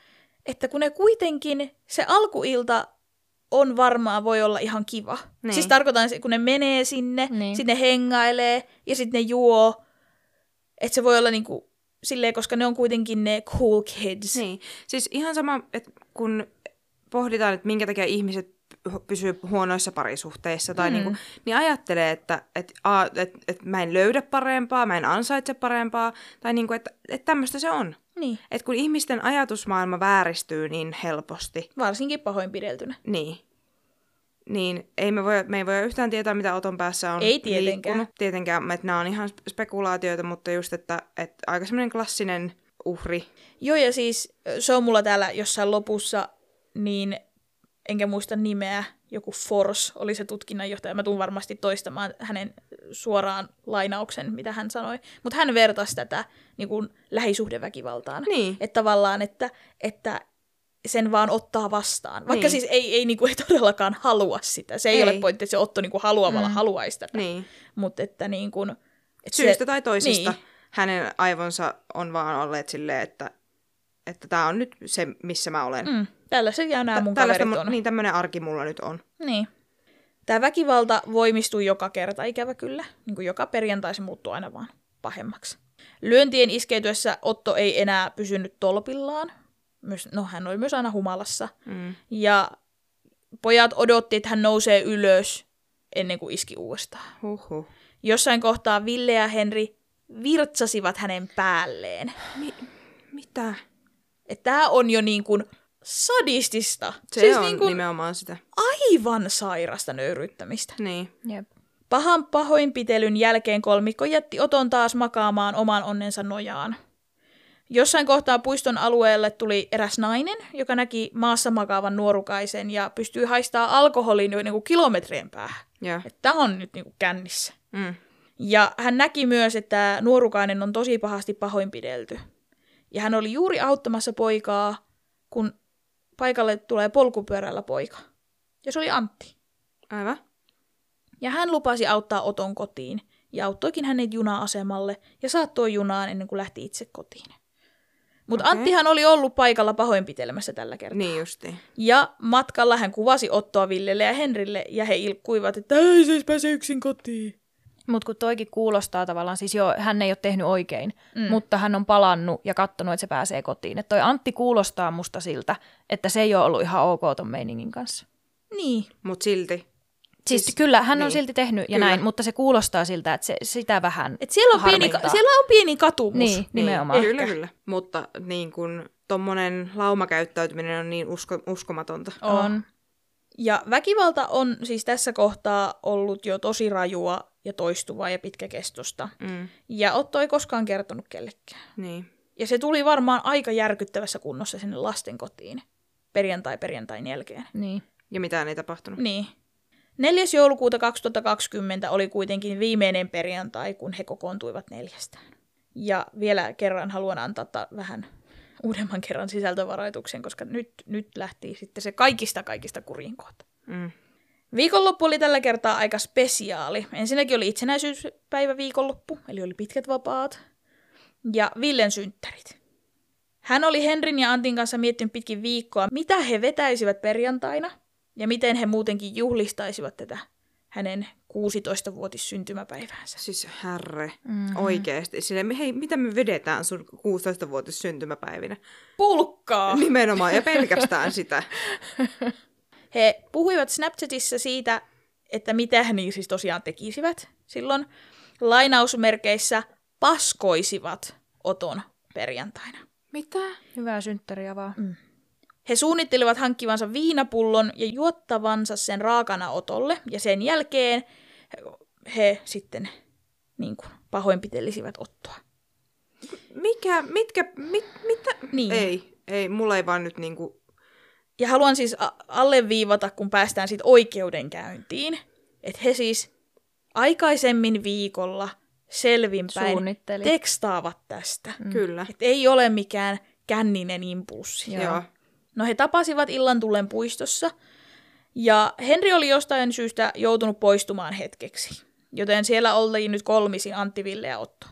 A: että kun ne kuitenkin, se alkuilta on varmaan voi olla ihan kiva.
B: Niin.
A: Siis tarkoitan, kun ne menee sinne,
C: Niin.
A: sitten ne hengailee ja sitten ne juo. Että se voi olla niinku silleen, koska ne on kuitenkin ne cool kids.
B: Niin. Siis ihan sama, että kun pohditaan, että minkä takia ihmiset pysyy huonoissa parisuhteissa, tai
A: Mm.
B: mm. niinku, niin ajattelee, että et, a, et, et mä en löydä parempaa, mä en ansaitse parempaa, tai niinku, että et tämmöistä se on.
A: niin.
B: Et kun ihmisten ajatusmaailma vääristyy niin helposti,
A: Varsinkin pahoinpideltynä.
B: niin, niin ei me, voi, me ei voi yhtään tietää, mitä Oton päässä on
A: Ei tietenkään.
B: liikkunut. Tietenkään, että nämä on ihan spekulaatioita, mutta just, että, että aika semmoinen klassinen uhri.
A: Joo, ja siis se on mulla täällä jossain lopussa, niin enkä muista nimeä, joku Force oli se tutkinnanjohtaja. Mä tuun varmasti toistamaan hänen suoraan lainauksen, mitä hän sanoi. Mutta hän vertasi tätä niin kuin lähisuhdeväkivaltaan.
B: Niin.
A: Että tavallaan, että, että sen vaan ottaa vastaan. Vaikka
B: Niin.
A: siis ei, ei, niinku, ei todellakaan halua sitä. Se ei,
B: Ei.
A: ole pointti, että se Otto niinku haluamalla
C: Mm.
A: haluaisi tätä.
B: Niin.
A: Mutta että niinku, että
B: Syystä
A: se,
B: tai toisesta
A: Niin.
B: hänen aivonsa on vaan olleet silleen, että että tämä on nyt se, missä mä olen.
A: Mm, tällaisia nämä mun kaverit on.
B: niin tämmöinen arki mulla nyt on.
A: Niin. Tämä väkivalta voimistuu joka kerta, ikävä kyllä. Niin kuin joka perjantai se muuttuu aina vaan pahemmaksi. Lyöntien iskeytyessä Otto ei enää pysynyt tolpillaan. Myös, no, hän oli myös aina humalassa.
B: Mm.
A: Ja pojat odotti, että hän nousee ylös ennen kuin iski uudestaan.
B: Huhhuh.
A: Jossain kohtaa Ville ja Henri virtsasivat hänen päälleen.
B: Mi- mitä?
A: Tämä on jo niin kuin sadistista.
B: Se
A: siis
B: on
A: niin kuin
B: nimenomaan sitä.
A: aivan sairasta nöyryyttämistä.
B: Niin.
C: Jep.
A: Pahan pahoinpitelyn jälkeen kolmikko jätti Oton taas makaamaan oman onnensa nojaan. Jossain kohtaa puiston alueelle tuli eräs nainen, joka näki maassa makaavan nuorukaisen ja pystyi haistaa alkoholin jo niin kuin kilometrien päähän.
B: Joo.
A: Tämä on nyt niin kuin kännissä.
B: Mm.
A: Ja hän näki myös, että nuorukainen on tosi pahasti pahoinpidelty. Ja hän oli juuri auttamassa poikaa, kun paikalle tulee polkupyörällä poika. Ja se oli Antti.
B: Aivan.
A: Ja hän lupasi auttaa Oton kotiin ja auttoikin hänet juna-asemalle ja saattoi junaan ennen kuin lähti itse kotiin. Mutta
B: Okei.
A: Anttihan oli ollut paikalla pahoinpitelemässä tällä kertaa.
B: Niin justiin.
A: Ja matkalla hän kuvasi Ottoa Villelle ja Henrille ja he ilkkuivat, että ei se edes pääse yksin kotiin.
C: Mutta kun toikin kuulostaa tavallaan, siis joo, hän ei ole tehnyt oikein, mm. mutta hän on palannut ja katsonut, että se pääsee kotiin. Että toi Antti kuulostaa musta siltä, että se ei ole ollut ihan ok ton meiningin kanssa.
A: Niin.
B: Mut silti.
C: Siis,
B: Siis-
C: kyllä, hän on
B: niin.
C: silti tehnyt ja
B: Kyllä.
C: näin, mutta se kuulostaa siltä, että se, sitä vähän
A: Et siellä, on pieni, siellä on pieni katumus.
C: Niin, nimenomaan.
B: Niin, kyllä, kyllä. Mutta niin kun tommonen laumakäyttäytyminen on niin usko, uskomatonta.
C: on.
A: Ja väkivalta on siis tässä kohtaa ollut jo tosi rajua ja toistuvaa ja pitkäkestosta.
B: Mm.
A: Ja Otto ei koskaan kertonut kellekään.
B: Niin.
A: Ja se tuli varmaan aika järkyttävässä kunnossa sinne lasten kotiin perjantai perjantain jälkeen.
C: Niin.
B: Ja mitään ei tapahtunut.
A: Niin. 4. joulukuuta 2020 oli kuitenkin viimeinen perjantai, kun he kokoontuivat neljästään. Ja vielä kerran haluan antaa ta- vähän uudemman kerran sisältövaroituksen, koska nyt, nyt lähti sitten se kaikista kaikista kuriin kohta.
B: Mm.
A: Viikonloppu oli tällä kertaa aika spesiaali. Ensinnäkin oli itsenäisyyspäivä viikonloppu, eli oli pitkät vapaat. Ja Villen synttärit. Hän oli Henrin ja Antin kanssa miettinyt pitkin viikkoa, mitä he vetäisivät perjantaina ja miten he muutenkin juhlistaisivat tätä hänen 16-vuotis syntymäpäiväänsä.
B: Siis herre,
C: Mhm.
B: mm-hmm. oikeesti. Silleen, hei, mitä me vedetään sun 16-vuotis syntymäpäivinä?
A: Pulkkaa!
B: Nimenomaan, ja pelkästään sitä.
A: He puhuivat Snapchatissa siitä, että mitä he niin siis tosiaan tekisivät silloin. Lainausmerkeissä paskoisivat Oton perjantaina.
B: Mitä?
C: Hyvää synttäriä vaan.
A: Mm. He suunnittelivat hankkivansa viinapullon ja juottavansa sen raakana Otolle, ja sen jälkeen he sitten niin kuin, pahoinpitelisivät Ottoa.
B: Mikä, mitkä, mit, mitä?
A: Niin.
B: Ei, ei, mulla ei vaan nyt niinku...
A: Ja haluan siis alleviivata, kun päästään sitten oikeudenkäyntiin, että he siis aikaisemmin viikolla selvinpäin
C: Suunnitteli.
A: tekstaavat tästä.
B: Mm. Kyllä.
A: Että ei ole mikään känninen impulssi.
C: Joo.
B: Joo.
A: No he tapasivat illan tullen puistossa, ja Henri oli jostain syystä joutunut poistumaan hetkeksi. Joten siellä oltiin nyt kolmisin Antti, Ville ja Otto.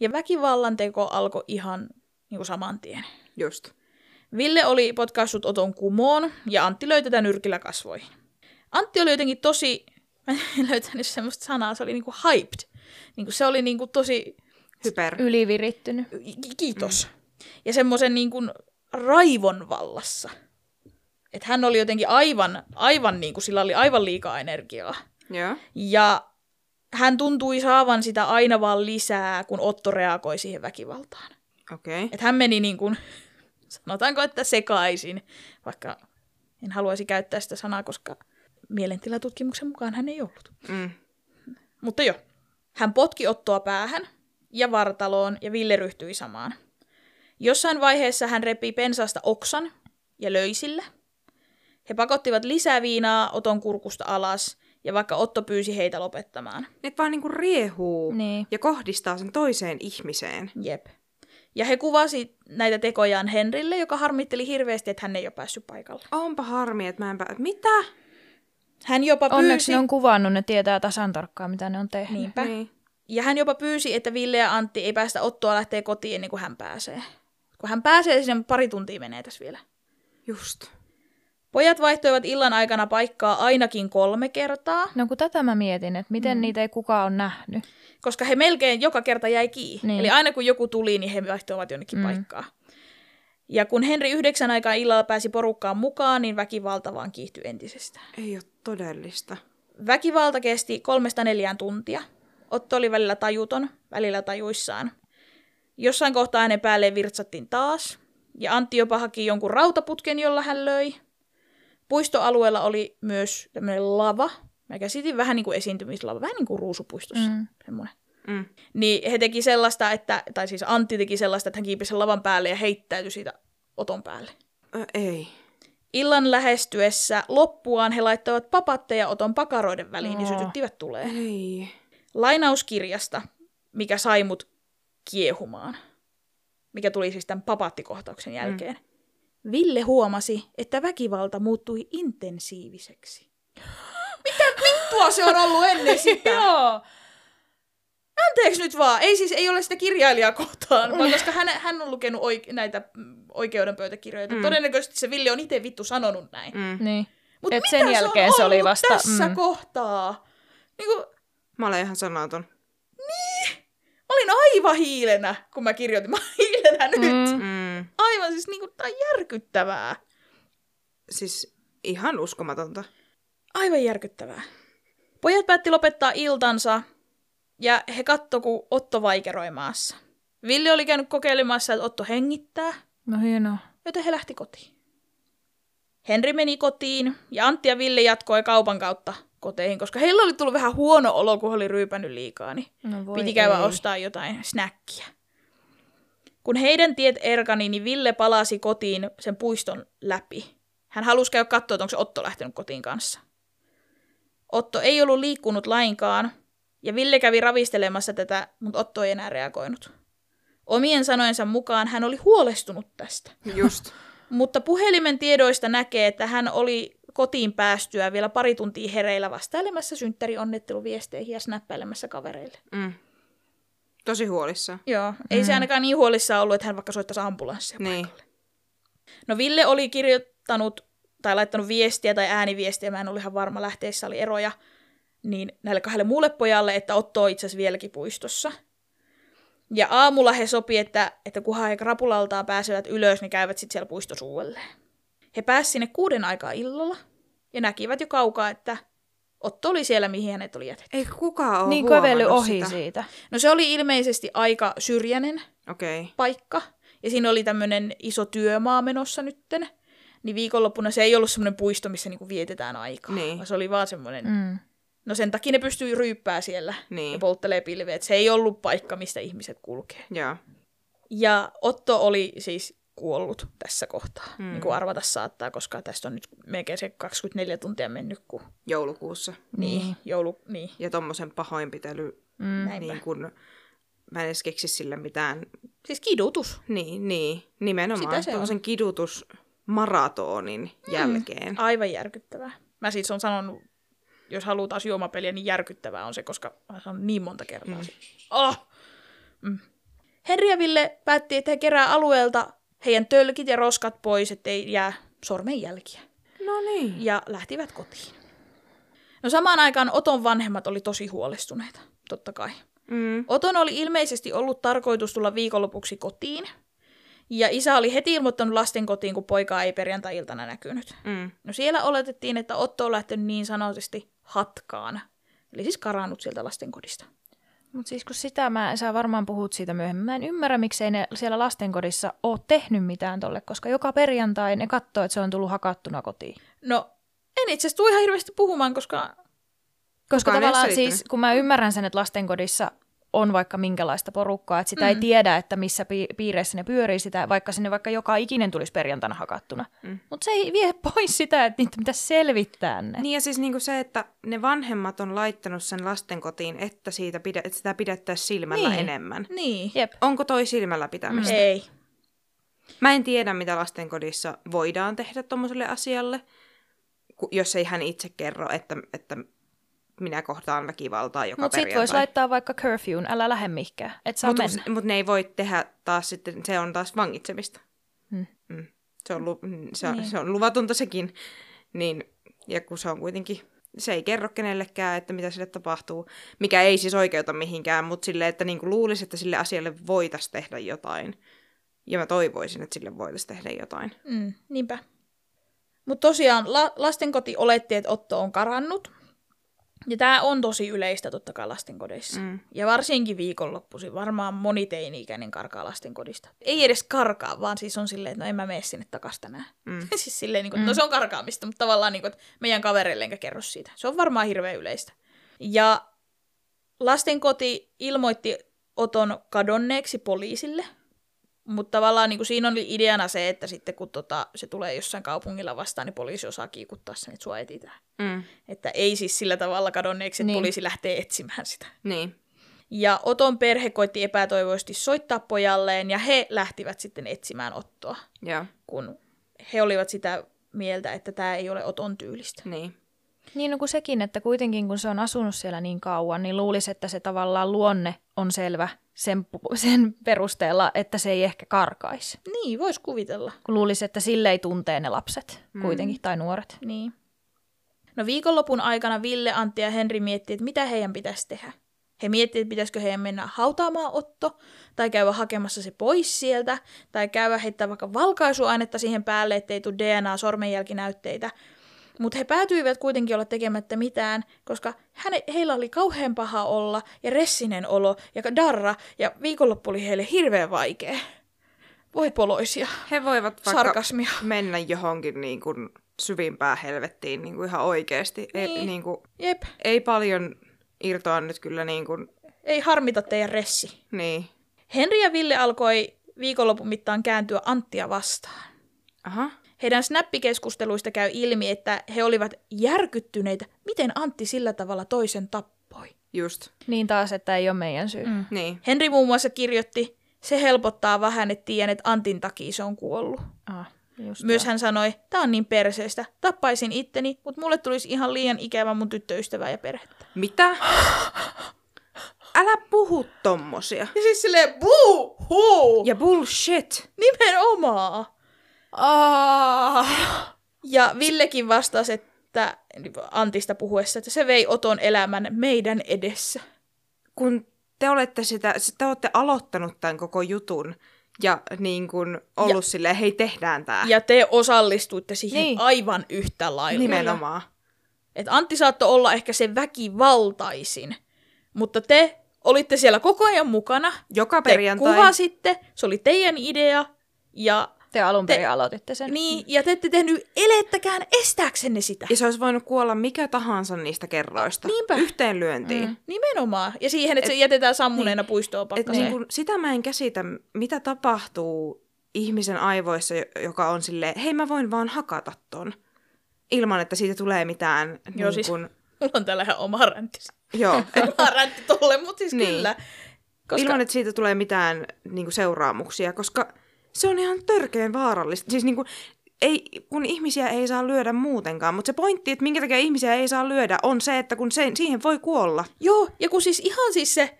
A: Ja väkivallan teko alkoi ihan niin kuin saman tien.
B: Just.
A: Ville oli potkaissut Oton kumoon ja Antti löi tätä nyrkillä kasvoihin. Antti oli jotenkin tosi, mä en löytänyt semmoista sanaa, se oli niinku hyped. Niinku se oli niinku tosi,
B: Hyper.
C: Ylivirittynyt.
A: ki- kiitos. Ja semmoisen niinku raivon vallassa. Että hän oli jotenkin aivan, aivan niinku, sillä oli aivan liikaa energiaa.
B: Joo.
A: Ja hän tuntui saavan sitä aina vaan lisää, kun Otto reagoi siihen väkivaltaan.
B: Okei.
A: Että hän meni niin kuin, sanotaanko, että sekaisin, vaikka en haluaisi käyttää sitä sanaa, koska mielentilatutkimuksen mukaan hän ei ollut.
B: Mm.
A: Mutta jo. Hän potki Ottoa päähän ja vartaloon ja Ville ryhtyi samaan. Jossain vaiheessa hän repi pensasta oksan ja löi sille. He pakottivat lisää viinaa Oton kurkusta alas, ja vaikka Otto pyysi heitä lopettamaan.
B: Nyt vaan niinku riehuu
C: Niin.
B: ja kohdistaa sen toiseen ihmiseen.
A: Jep. Ja he kuvasi näitä tekojaan Henrille, joka harmitteli hirveästi, että hän ei ole päässyt paikalle.
B: Onpa harmi, että mä en pää... Mitä?
A: Hän jopa
C: Onneksi
A: pyysi...
C: ne on kuvannut, ne tietää tasan tarkkaan, mitä ne on tehnyt.
A: Niinpä.
B: Niin.
A: Ja hän jopa pyysi, että Ville ja Antti ei päästä Ottoa lähteä kotiin ennen kuin hän pääsee. Kun hän pääsee, sinne pari tuntia menee tässä vielä.
B: Just.
A: Pojat vaihtoivat illan aikana paikkaa ainakin kolme kertaa,
C: No kun tätä mä mietin, että miten mm. niitä ei kukaan ole nähnyt.
A: koska he melkein joka kerta jäi kiinni.
C: Niin.
A: Eli aina kun joku tuli, niin he vaihtoivat jonnekin mm. paikkaa. Ja kun Henri yhdeksän aikaa illalla pääsi porukkaan mukaan, niin väkivalta vaan kiihtyi entisestään.
B: Ei ole todellista.
A: Väkivalta kesti kolmesta neljään tuntia. Otto oli välillä tajuton, välillä tajuissaan. Jossain kohtaa hänen päälleen virtsattiin taas, ja Antti jopa haki jonkun rautaputken, jolla hän löi. Puistoalueella oli myös tämmöinen lava. Mä käsitin vähän niin kuin esiintymislava, vähän niin kuin ruusupuistossa.
C: Mm.
A: Mm. Semmoinen.
B: Mm.
A: Niin he teki sellaista, että, tai siis Antti teki sellaista, että hän kiipesi sen lavan päälle ja heittäytyi siitä Oton päälle.
B: Ö, ei.
A: Illan lähestyessä loppuaan he laittoivat papatteja Oton pakaroiden väliin ja
C: Oo.
A: sytyttivät tuleen.
B: Ei.
A: Lainauskirjasta, mikä sai mut kiehumaan, mikä tuli siis tämän papattikohtauksen jälkeen. Mm. Ville huomasi, että väkivalta muuttui intensiiviseksi. Mitä vittua se on ollut ennen sitä?
C: Joo.
A: Anteeksi nyt vaan. Ei siis ei ole sitä kirjailijaa kohtaan, vaan koska hän, hän on lukenut oike- näitä mm, oikeudenpöytäkirjoja. Mm. Todennäköisesti se Ville on itse vittu sanonut näin.
B: Mm.
C: Niin.
A: Mutta
C: Et
A: mitä
C: sen jälkeen
A: se,
C: se
A: on
C: oli
A: ollut
C: vasta-
A: tässä
C: mm.
A: kohtaa? Niin kuin,
B: Mä olen ihan sanaton.
A: mä olin aivan hiilenä, kun mä kirjoitin. Mä hiilenä nyt.
C: Mm.
B: Mm.
A: Aivan siis niinku, tää on järkyttävää.
B: Siis ihan uskomatonta.
A: Aivan järkyttävää. Pojat päätti lopettaa iltansa ja he katto, kun Otto vaikeroi maassa. Ville oli käynyt kokeilemassa, että Otto hengittää,
C: No hienoa.
A: joten he lähti kotiin. Henri meni kotiin ja Antti ja Ville jatkoi kaupan kautta koteihin, koska heillä oli tullut vähän huono olo, kun he oli ryypännyt liikaa, niin
C: No voi
A: piti käydä
C: ei.
A: ostaa jotain snäkkiä. Kun heidän tiet erkani, niin Ville palasi kotiin sen puiston läpi. Hän halusi käydä katsoa, että onko Otto lähtenyt kotiin kanssa. Otto ei ollut liikkunut lainkaan, ja Ville kävi ravistelemassa tätä, mutta Otto ei enää reagoinut. Omien sanojensa mukaan hän oli huolestunut tästä.
B: Just.
A: Mutta puhelimen tiedoista näkee, että hän oli kotiin päästyä vielä pari tuntia hereillä vastailemassa synttärionnetteluviesteihin ja snappäilemässä kavereille.
B: Mm. Tosi huolissa.
A: Joo, ei se ainakaan niin huolissaan ollut, että hän vaikka soittaisi ambulanssia
B: Niin.
A: paikalle. No Ville oli kirjoittanut tai laittanut viestiä tai ääniviestiä, mä en ole ihan varma, lähteissä oli eroja, niin näille kahdelle muulle pojalle, että Otto on itse asiassa vieläkin puistossa. Ja aamulla he sopi, että, että kunhan he krapulaltaan pääsevät ylös, niin käyvät sitten siellä puistossa uudelleen. He pääsivät sinne kuuden aikaa illalla ja näkivät jo kaukaa, että Otto oli siellä, mihin hänet oli jätetty.
B: Ei kukaan ole
C: Niin kävely ohi
B: sitä.
C: siitä.
A: No se oli ilmeisesti aika syrjäinen
B: Okei. Okay.
A: paikka, ja siinä oli tämmöinen iso työmaa menossa nytten, niin viikonloppuna se ei ollut semmoinen puisto, missä niinku vietetään aikaa,
B: Niin.
A: vaan se oli vaan semmoinen, mm. No sen takia ne pystyy ryyppää siellä
B: Niin.
A: ja polttelee pilveä, se ei ollut paikka, mistä ihmiset kulkee.
B: Joo.
A: Ja Otto oli siis kuollut tässä kohtaa. Mm. Niin kuin arvata saattaa, koska tästä on nyt melkein se 24 tuntia mennyt, kun
B: Joulukuussa.
A: niin, joulu, niin,
B: Ja tommosen pahoinpitely,
C: Mm.
A: näinpä.
B: niin kun, mä en edes keksi sille mitään.
A: Siis kidutus.
B: Niin, niin nimenomaan.
A: Sitä se on.
B: Tommosen kidutusmaratonin jälkeen.
A: Aivan järkyttävää. Mä siis on sanonut, jos haluaa taas juomapeliä, niin järkyttävää on se, koska mä sanon niin monta kertaa. Mm. Oh! Mm. Henri ja Ville päätti, että he kerää alueelta heidän tölkit ja roskat pois, ettei jää sormenjälkiä.
B: No niin.
A: Ja lähtivät kotiin. No samaan aikaan Oton vanhemmat oli tosi huolestuneita, totta kai.
B: Mm.
A: Oton oli ilmeisesti ollut tarkoitus tulla viikonlopuksi kotiin. Ja isä oli heti ilmoittanut lasten kotiin, kun poikaa ei perjantai-iltana näkynyt.
B: Mm.
A: No siellä oletettiin, että Otto on lähtenyt niin sanotusti hatkaan. Eli siis karannut sieltä lastenkodista.
C: Mutta siis kun sitä mä, sä varmaan puhut siitä myöhemmin, mä en ymmärrä, miksei ne siellä lastenkodissa ole tehnyt mitään tolle, koska joka perjantai ne katsoo, että se on tullut hakattuna kotiin.
A: No, en itse asiassa tule ihan hirveästi puhumaan, koska
C: Koska
B: Kukaan
C: tavallaan siis, kun mä ymmärrän sen, että lastenkodissa on vaikka minkälaista porukkaa, että sitä mm. ei tiedä, että missä pi- piireissä ne pyörii sitä, vaikka sinne vaikka joka ikinen tulisi perjantaina hakattuna. Mm. Mutta se ei vie pois sitä, että niitä pitäisi selvittää ne.
B: Niin ja siis niinku se, että ne vanhemmat on laittanut sen lastenkotiin, että, siitä pidä, että sitä pidettäisiin silmällä
C: Niin.
B: enemmän.
A: niin,
C: Jep.
B: Onko toi silmällä pitämistä?
A: ei.
B: Mä en tiedä, mitä lastenkodissa voidaan tehdä tuommoiselle asialle, jos ei hän itse kerro, että, että minä kohtaan väkivaltaa joka
C: Mutta sit
B: perjantai.
C: voisi laittaa vaikka curfewn, älä lähde mihinkään, et saa
B: Mutta mut ne ei voi tehdä taas sitten, se on taas vangitsemista.
C: Hmm.
B: Mm. Se, on lu, mm, se, on,
A: Niin.
B: se on luvatonta sekin. Niin, ja kun se on kuitenkin, se ei kerro kenellekään, että mitä sille tapahtuu, mikä ei siis oikeuta mihinkään, mutta sille, että niinku luulisi, että sille asialle voitaisiin tehdä jotain. Ja mä toivoisin, että sille voitaisiin tehdä jotain.
A: Mm, niinpä. Mutta tosiaan la- lastenkoti oletti, että Otto on karannut. Ja tämä on tosi yleistä totta kai lastenkodeissa.
B: Mm.
A: Ja varsinkin viikonloppuisin. Varmaan moni teini-ikäinen karkaa lastenkodista. Ei edes karkaa, vaan siis on silleen, että no en mä mene sinne takas tänään.
B: Mm.
A: siis silleen, niin kuin, no se on karkaamista, mutta tavallaan niin kuin, että meidän kavereille enkä kerro siitä. Se on varmaan hirveän yleistä. Ja lastenkoti ilmoitti Oton kadonneeksi poliisille, mutta tavallaan niin kuin siinä oli ideana se, että sitten kun tota, se tulee jossain kaupungilla vastaan, niin poliisi osaa kiikuttaa sen, että sua etsitään.
B: Mm.
A: Että ei siis sillä tavalla kadonneeksi, että
C: Niin.
A: poliisi lähtee etsimään sitä.
B: Niin.
A: Ja Oton perhe koitti epätoivoisesti soittaa pojalleen, ja he lähtivät sitten etsimään Ottoa,
B: Joo.
A: kun he olivat sitä mieltä, että tämä ei ole Oton tyylistä.
B: Niin.
C: Niin no kuin sekin, että kuitenkin kun se on asunut siellä niin kauan, niin luulisi, että se tavallaan luonne on selvä sen, sen perusteella, että se ei ehkä karkaisi.
A: Niin, vois kuvitella.
C: Kun luulisi, että sille ei tuntee ne lapset kuitenkin, tai nuoret.
A: Niin. No viikonlopun aikana Ville, Antti ja Henri miettii, että mitä heidän pitäisi tehdä. He miettivät, että pitäisikö heidän mennä hautaamaan Otto, tai käydä hakemassa se pois sieltä, tai käydä heittää vaikka valkaisuainetta siihen päälle, ettei tule DNA-sormenjälkinäytteitä. Mutta he päätyivät kuitenkin olla tekemättä mitään, koska häne, heillä oli kauhean paha olla, ja ressinen olo, ja darra, ja viikonloppu oli heille hirveän vaikea. Voi poloisia.
B: He voivat vaikka
A: Sarkasmia.
B: mennä johonkin niin kuin syvimpään helvettiin niin kuin ihan oikeasti. Ei,
A: Niin.
B: niin kuin,
A: Jep,
B: ei paljon irtoa nyt kyllä niin kuin,
A: ei harmita teidän ressi.
B: niin.
A: Henri ja Ville alkoi viikonlopun mittaan kääntyä Anttia vastaan.
B: Aha.
A: Heidän snappikeskusteluista käy ilmi, että he olivat järkyttyneitä, miten Antti sillä tavalla toisen tappoi.
B: Just.
C: Niin taas, että ei ole meidän syy. Mm.
B: Niin.
A: Henri muun muassa kirjoitti, se helpottaa vähän, että tiedän, että Antin takia se on kuollut.
C: Ah, just
A: Myös hän sanoi, tämä on niin perseestä, tappaisin itteni, mutta mulle tulisi ihan liian ikävä mun tyttöystävää ja perhettä.
B: Mitä? Älä puhu tommosia.
A: Ja siis silleen, buu, huu,
B: Ja bullshit.
A: nimenomaan.
C: Ah.
A: Ja Villekin vastasi, että Antista puhuessa, että se vei Oton elämän meidän edessä.
B: Kun te olette sitä, te olette aloittanut tämän koko jutun ja niin kuin ollut ja. silleen, hei tehdään tää.
A: Ja te osallistuitte siihen
C: Niin.
A: aivan yhtä lailla.
B: Nimenomaan.
A: Et Antti saattoi olla ehkä se väkivaltaisin, mutta te olitte siellä koko ajan mukana.
B: Joka
A: Te
B: perjantai.
A: kuvasitte, se oli teidän idea, ja,
C: Te alun perin
A: Te-
C: aloititte sen.
A: niin, ja te ette tehnyt elettäkään estääksenne sitä.
B: Ja se olisi voinut kuolla mikä tahansa niistä kerroista.
A: Niinpä.
B: Yhteen lyöntiin. Mm.
A: Nimenomaan. Ja siihen, että se jätetään sammuneena puistoon
B: Et
A: pakkaseen.
B: niin kun, sitä mä en käsitä, mitä tapahtuu ihmisen aivoissa, jo- joka on silleen, hei mä voin vaan hakata ton. Ilman, että siitä tulee mitään
A: Joo,
B: niin
A: siis-
B: kun,
A: Mulla on täällä ihan oma räntti.
B: joo, et,
A: Oma räntti tolle, mutta siis
B: Niin.
A: kyllä.
B: koska... ilman, että siitä tulee mitään niin kuin seuraamuksia, koska se on ihan törkeen vaarallista. Siis niin kuin, ei, kun ihmisiä ei saa lyödä muutenkaan, mutta se pointti, että minkä takia ihmisiä ei saa lyödä, on se, että kun se, siihen voi kuolla.
A: Joo, ja kun siis ihan siis se,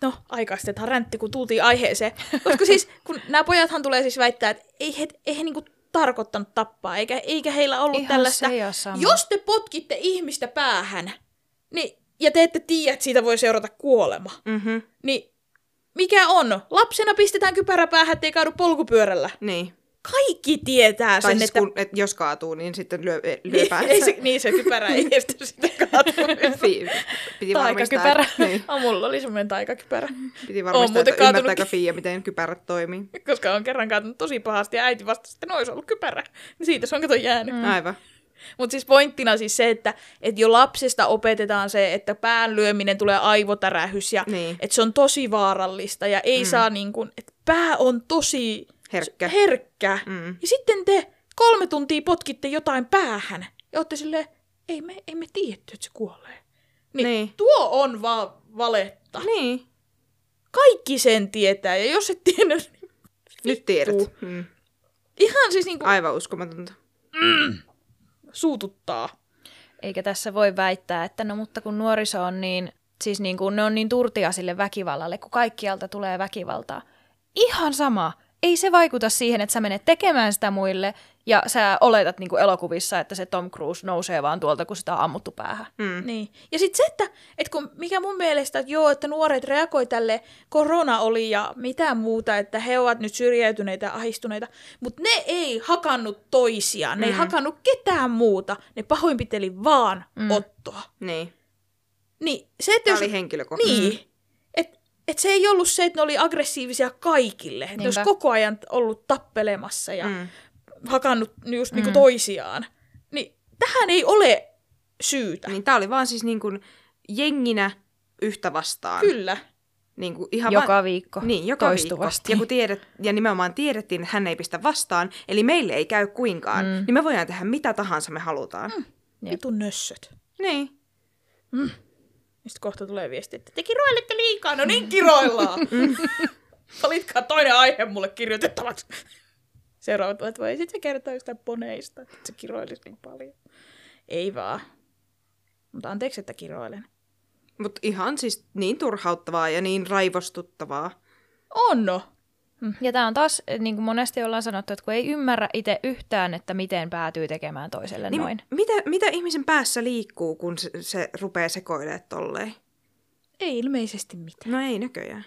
A: no aikaistetaan räntti, kun tultiin aiheeseen. Koska siis, kun nämä pojathan tulee siis väittää, että ei he, ei he niinku tarkoittanut tappaa, eikä, eikä heillä ollut
C: Ihan
A: tällaista. Jos te potkitte ihmistä päähän, niin, ja te ette tiedä, että siitä voi seurata kuolema,
B: Mm-hmm.
A: niin mikä on? Lapsena pistetään kypärä päähän, ettei kaadu polkupyörällä.
B: Niin.
A: Kaikki tietää
B: Tai
A: sen,
B: siis
A: että...
B: kun, et jos kaatuu, niin sitten lyö, lyö
A: Niin,
B: päänsä.
A: ei se, niin se kypärä ei estä sitä kaatumista.
B: Piti
C: Taikakypärä.
B: niin,
A: Oh, mulla oli semmoinen taikakypärä.
B: piti varmistaa, että
A: kaatunut-
B: ymmärtääkö Fia, miten kypärät toimii.
A: koska on kerran kaatunut tosi pahasti ja äiti vastasi, että no olisi ollut kypärä. Niin siitä se on kato jäänyt. Mm.
B: Aivan.
A: Mutta siis pointtina siis se, että, että jo lapsesta opetetaan se, että pään lyöminen tulee aivotärähys ja
B: Niin.
A: että se on tosi vaarallista ja ei mm. saa niin kuin, että pää on tosi
B: Herkkä.
A: herkkä.
B: Mm.
A: Ja sitten te kolme tuntia potkitte jotain päähän ja olette silleen, ei me, ei me tiedetty, että se kuolee. Niin,
B: Niin.
A: tuo on vaan valetta.
B: Niin.
A: Kaikki sen tietää ja jos et tiennyt, niin
B: Nyt tiedät. Mm.
A: ihan siis niinku
B: Aivan uskomatonta.
A: Suututtaa.
C: Eikä tässä voi väittää, että no mutta kun nuoriso on niin, siis niin kuin ne on niin turtia sille väkivallalle, kun kaikkialta tulee väkivaltaa. Ihan sama. Ei se vaikuta siihen, että sä menet tekemään sitä muille ja sä oletat niin kuin elokuvissa, että se Tom Cruise nousee vaan tuolta, kun sitä on ammuttu päähän.
B: Mm.
A: Niin. Ja sitten se, että, että kun, mikä mun mielestä, että joo, että nuoret reagoi tälle, korona oli ja mitä muuta, että he ovat nyt syrjäytyneitä ja ahistuneita, mutta ne ei hakannut toisiaan, ne ei hakannut ketään muuta, ne pahoinpiteli vaan mm. Ottoa.
B: Niin.
A: Niin, se, että
B: Tämä
A: jos...
B: oli henkilökohtainen.
A: Niin. Että et se ei ollut se, että ne oli aggressiivisia kaikille. Ne olisi
C: Niinpä.
A: koko ajan ollut tappelemassa ja mm.
B: Mm.
A: hakannut just niinku toisiaan. Niin tähän ei ole syytä.
B: Niin tää oli vaan siis niin kuin jenginä yhtä vastaan.
A: Kyllä.
B: Niin kuin ihan
C: Joka
B: vaan,
C: viikko,
B: Niin, joka
C: toistuvasti.
B: viikko. Ja, kun tiedet, ja nimenomaan tiedettiin, että hän ei pistä vastaan, eli meille ei käy kuinkaan, mm. niin me voidaan tehdä mitä tahansa me halutaan. Mm.
A: Vitun nössöt.
B: Niin.
A: Ja sitten kohta tulee viesti, että te kiroilette liikaa. No niin, kiroillaan. Valitkaa toinen aihe mulle kirjoitettavaksi. Seuraavat että voi sitten kertoa jostain poneista, että se kiroilisi niin paljon. Ei vaan. Mutta anteeksi, että kiroilen.
B: Mutta ihan siis niin turhauttavaa ja niin raivostuttavaa.
A: On no.
C: Ja tämä on taas, niin kuin monesti ollaan sanottu, että kun ei ymmärrä itse yhtään, että miten päätyy tekemään toiselle
B: Niin
C: noin.
B: Mitä, mitä ihmisen päässä liikkuu, kun se, se rupeaa sekoilemaan tolleen?
A: Ei ilmeisesti mitään.
B: No ei näköjään.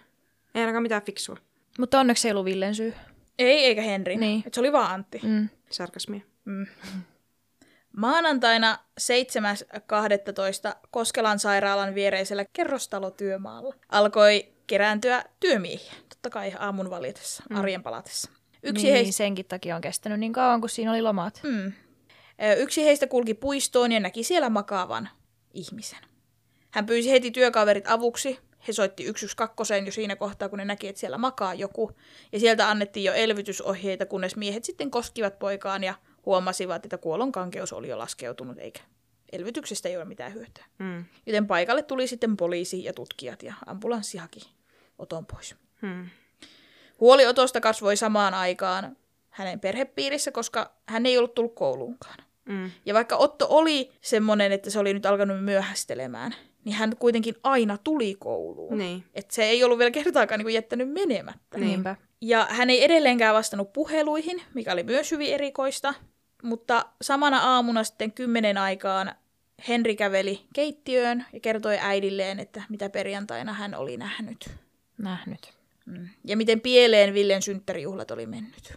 B: Ei ainakaan mitään fiksua.
C: Mutta onneksi ei ollut Villen syy.
A: Ei, eikä Henri.
C: Niin.
A: Et se oli vaan Antti.
C: Mm.
B: Sarkasmia.
A: Maanantaina 7.12. Koskelan sairaalan viereisellä kerrostalotyömaalla alkoi kerääntyä työmiehiä, totta kai aamun valitessa, arjen palatessa. Yksi,
C: niin,
A: heistä,
C: senkin takia on kestänyt niin kauan, kun siinä oli lomat.
A: mm, Ö, yksi heistä kulki puistoon ja näki siellä makaavan ihmisen. Hän pyysi heti työkaverit avuksi. He soitti 112 jo siinä kohtaa, kun ne näki, että siellä makaa joku. Ja sieltä annettiin jo elvytysohjeita, kunnes miehet sitten koskivat poikaan ja huomasivat, että kuolon kankeus oli jo laskeutunut, eikä elvytyksestä ei ole mitään hyötyä.
B: Mm.
A: Joten paikalle tuli sitten poliisi ja tutkijat ja ambulanssi haki Oton pois.
B: Hmm.
A: Huoli Otosta kasvoi samaan aikaan hänen perhepiirissä, koska hän ei ollut tullut kouluunkaan.
B: Mm.
A: Ja vaikka Otto oli semmoinen, että se oli nyt alkanut myöhästelemään, niin hän kuitenkin aina tuli kouluun.
B: Niin.
A: Että se ei ollut vielä kertaakaan niin kuin jättänyt menemättä.
B: Niin.
C: Niinpä.
A: Ja hän ei edelleenkään vastannut puheluihin, mikä oli myös hyvin erikoista. Mutta samana aamuna sitten kymmenen aikaan Henri käveli keittiöön ja kertoi äidilleen, että mitä perjantaina hän oli nähnyt.
C: Nähnyt.
A: Mm. Ja miten pieleen Villen synttärijuhlat oli mennyt.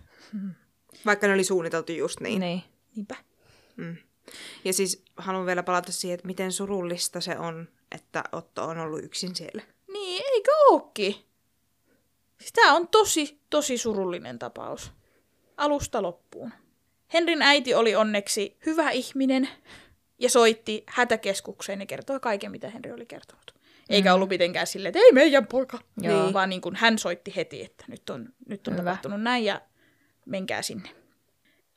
B: Vaikka ne oli suunniteltu just niin.
C: Niin.
A: Niinpä.
B: Mm. Ja siis haluan vielä palata siihen, että miten surullista se on, että Otto on ollut yksin siellä.
A: Niin, eikö ookin? Siis tää on tosi, tosi surullinen tapaus. Alusta loppuun. Henrin äiti oli onneksi hyvä ihminen ja soitti hätäkeskukseen ja kertoi kaiken, mitä Henri oli kertonut. Eikä ollut mitenkään silleen, että ei meidän poika.
C: Joo.
A: Vaan niin kuin hän soitti heti, että nyt on, nyt on
C: Hyvä.
A: tapahtunut näin ja menkää sinne.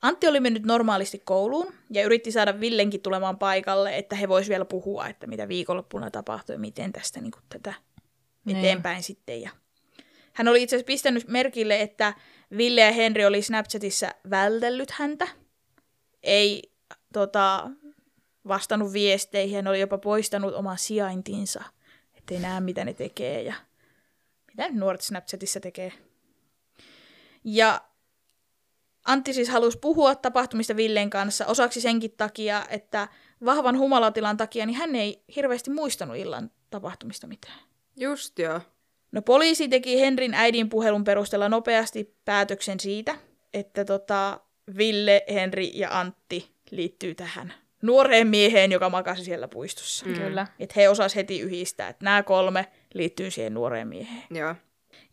A: Antti oli mennyt normaalisti kouluun ja yritti saada Villenkin tulemaan paikalle, että he voisivat vielä puhua, että mitä viikonloppuna tapahtui ja miten tästä niin kuin, tätä
C: Niin.
A: eteenpäin sitten. Ja hän oli itse asiassa pistänyt merkille, että Ville ja Henri oli Snapchatissa vältellyt häntä. Ei tota, vastannut viesteihin, hän oli jopa poistanut oman sijaintinsa, ettei näe mitä ne tekee ja mitä nuoret Snapchatissa tekee. Ja Antti siis halusi puhua tapahtumista Villen kanssa osaksi senkin takia, että vahvan humalatilan takia niin hän ei hirveästi muistanut illan tapahtumista mitään.
B: Just joo.
A: No poliisi teki Henrin äidin puhelun perusteella nopeasti päätöksen siitä, että tota, Ville, Henri ja Antti liittyy tähän nuoreen mieheen, joka makasi siellä puistossa.
C: Mm. Kyllä.
A: Että he osas heti yhdistää, että nämä kolme liittyy siihen nuoreen mieheen.
B: Joo.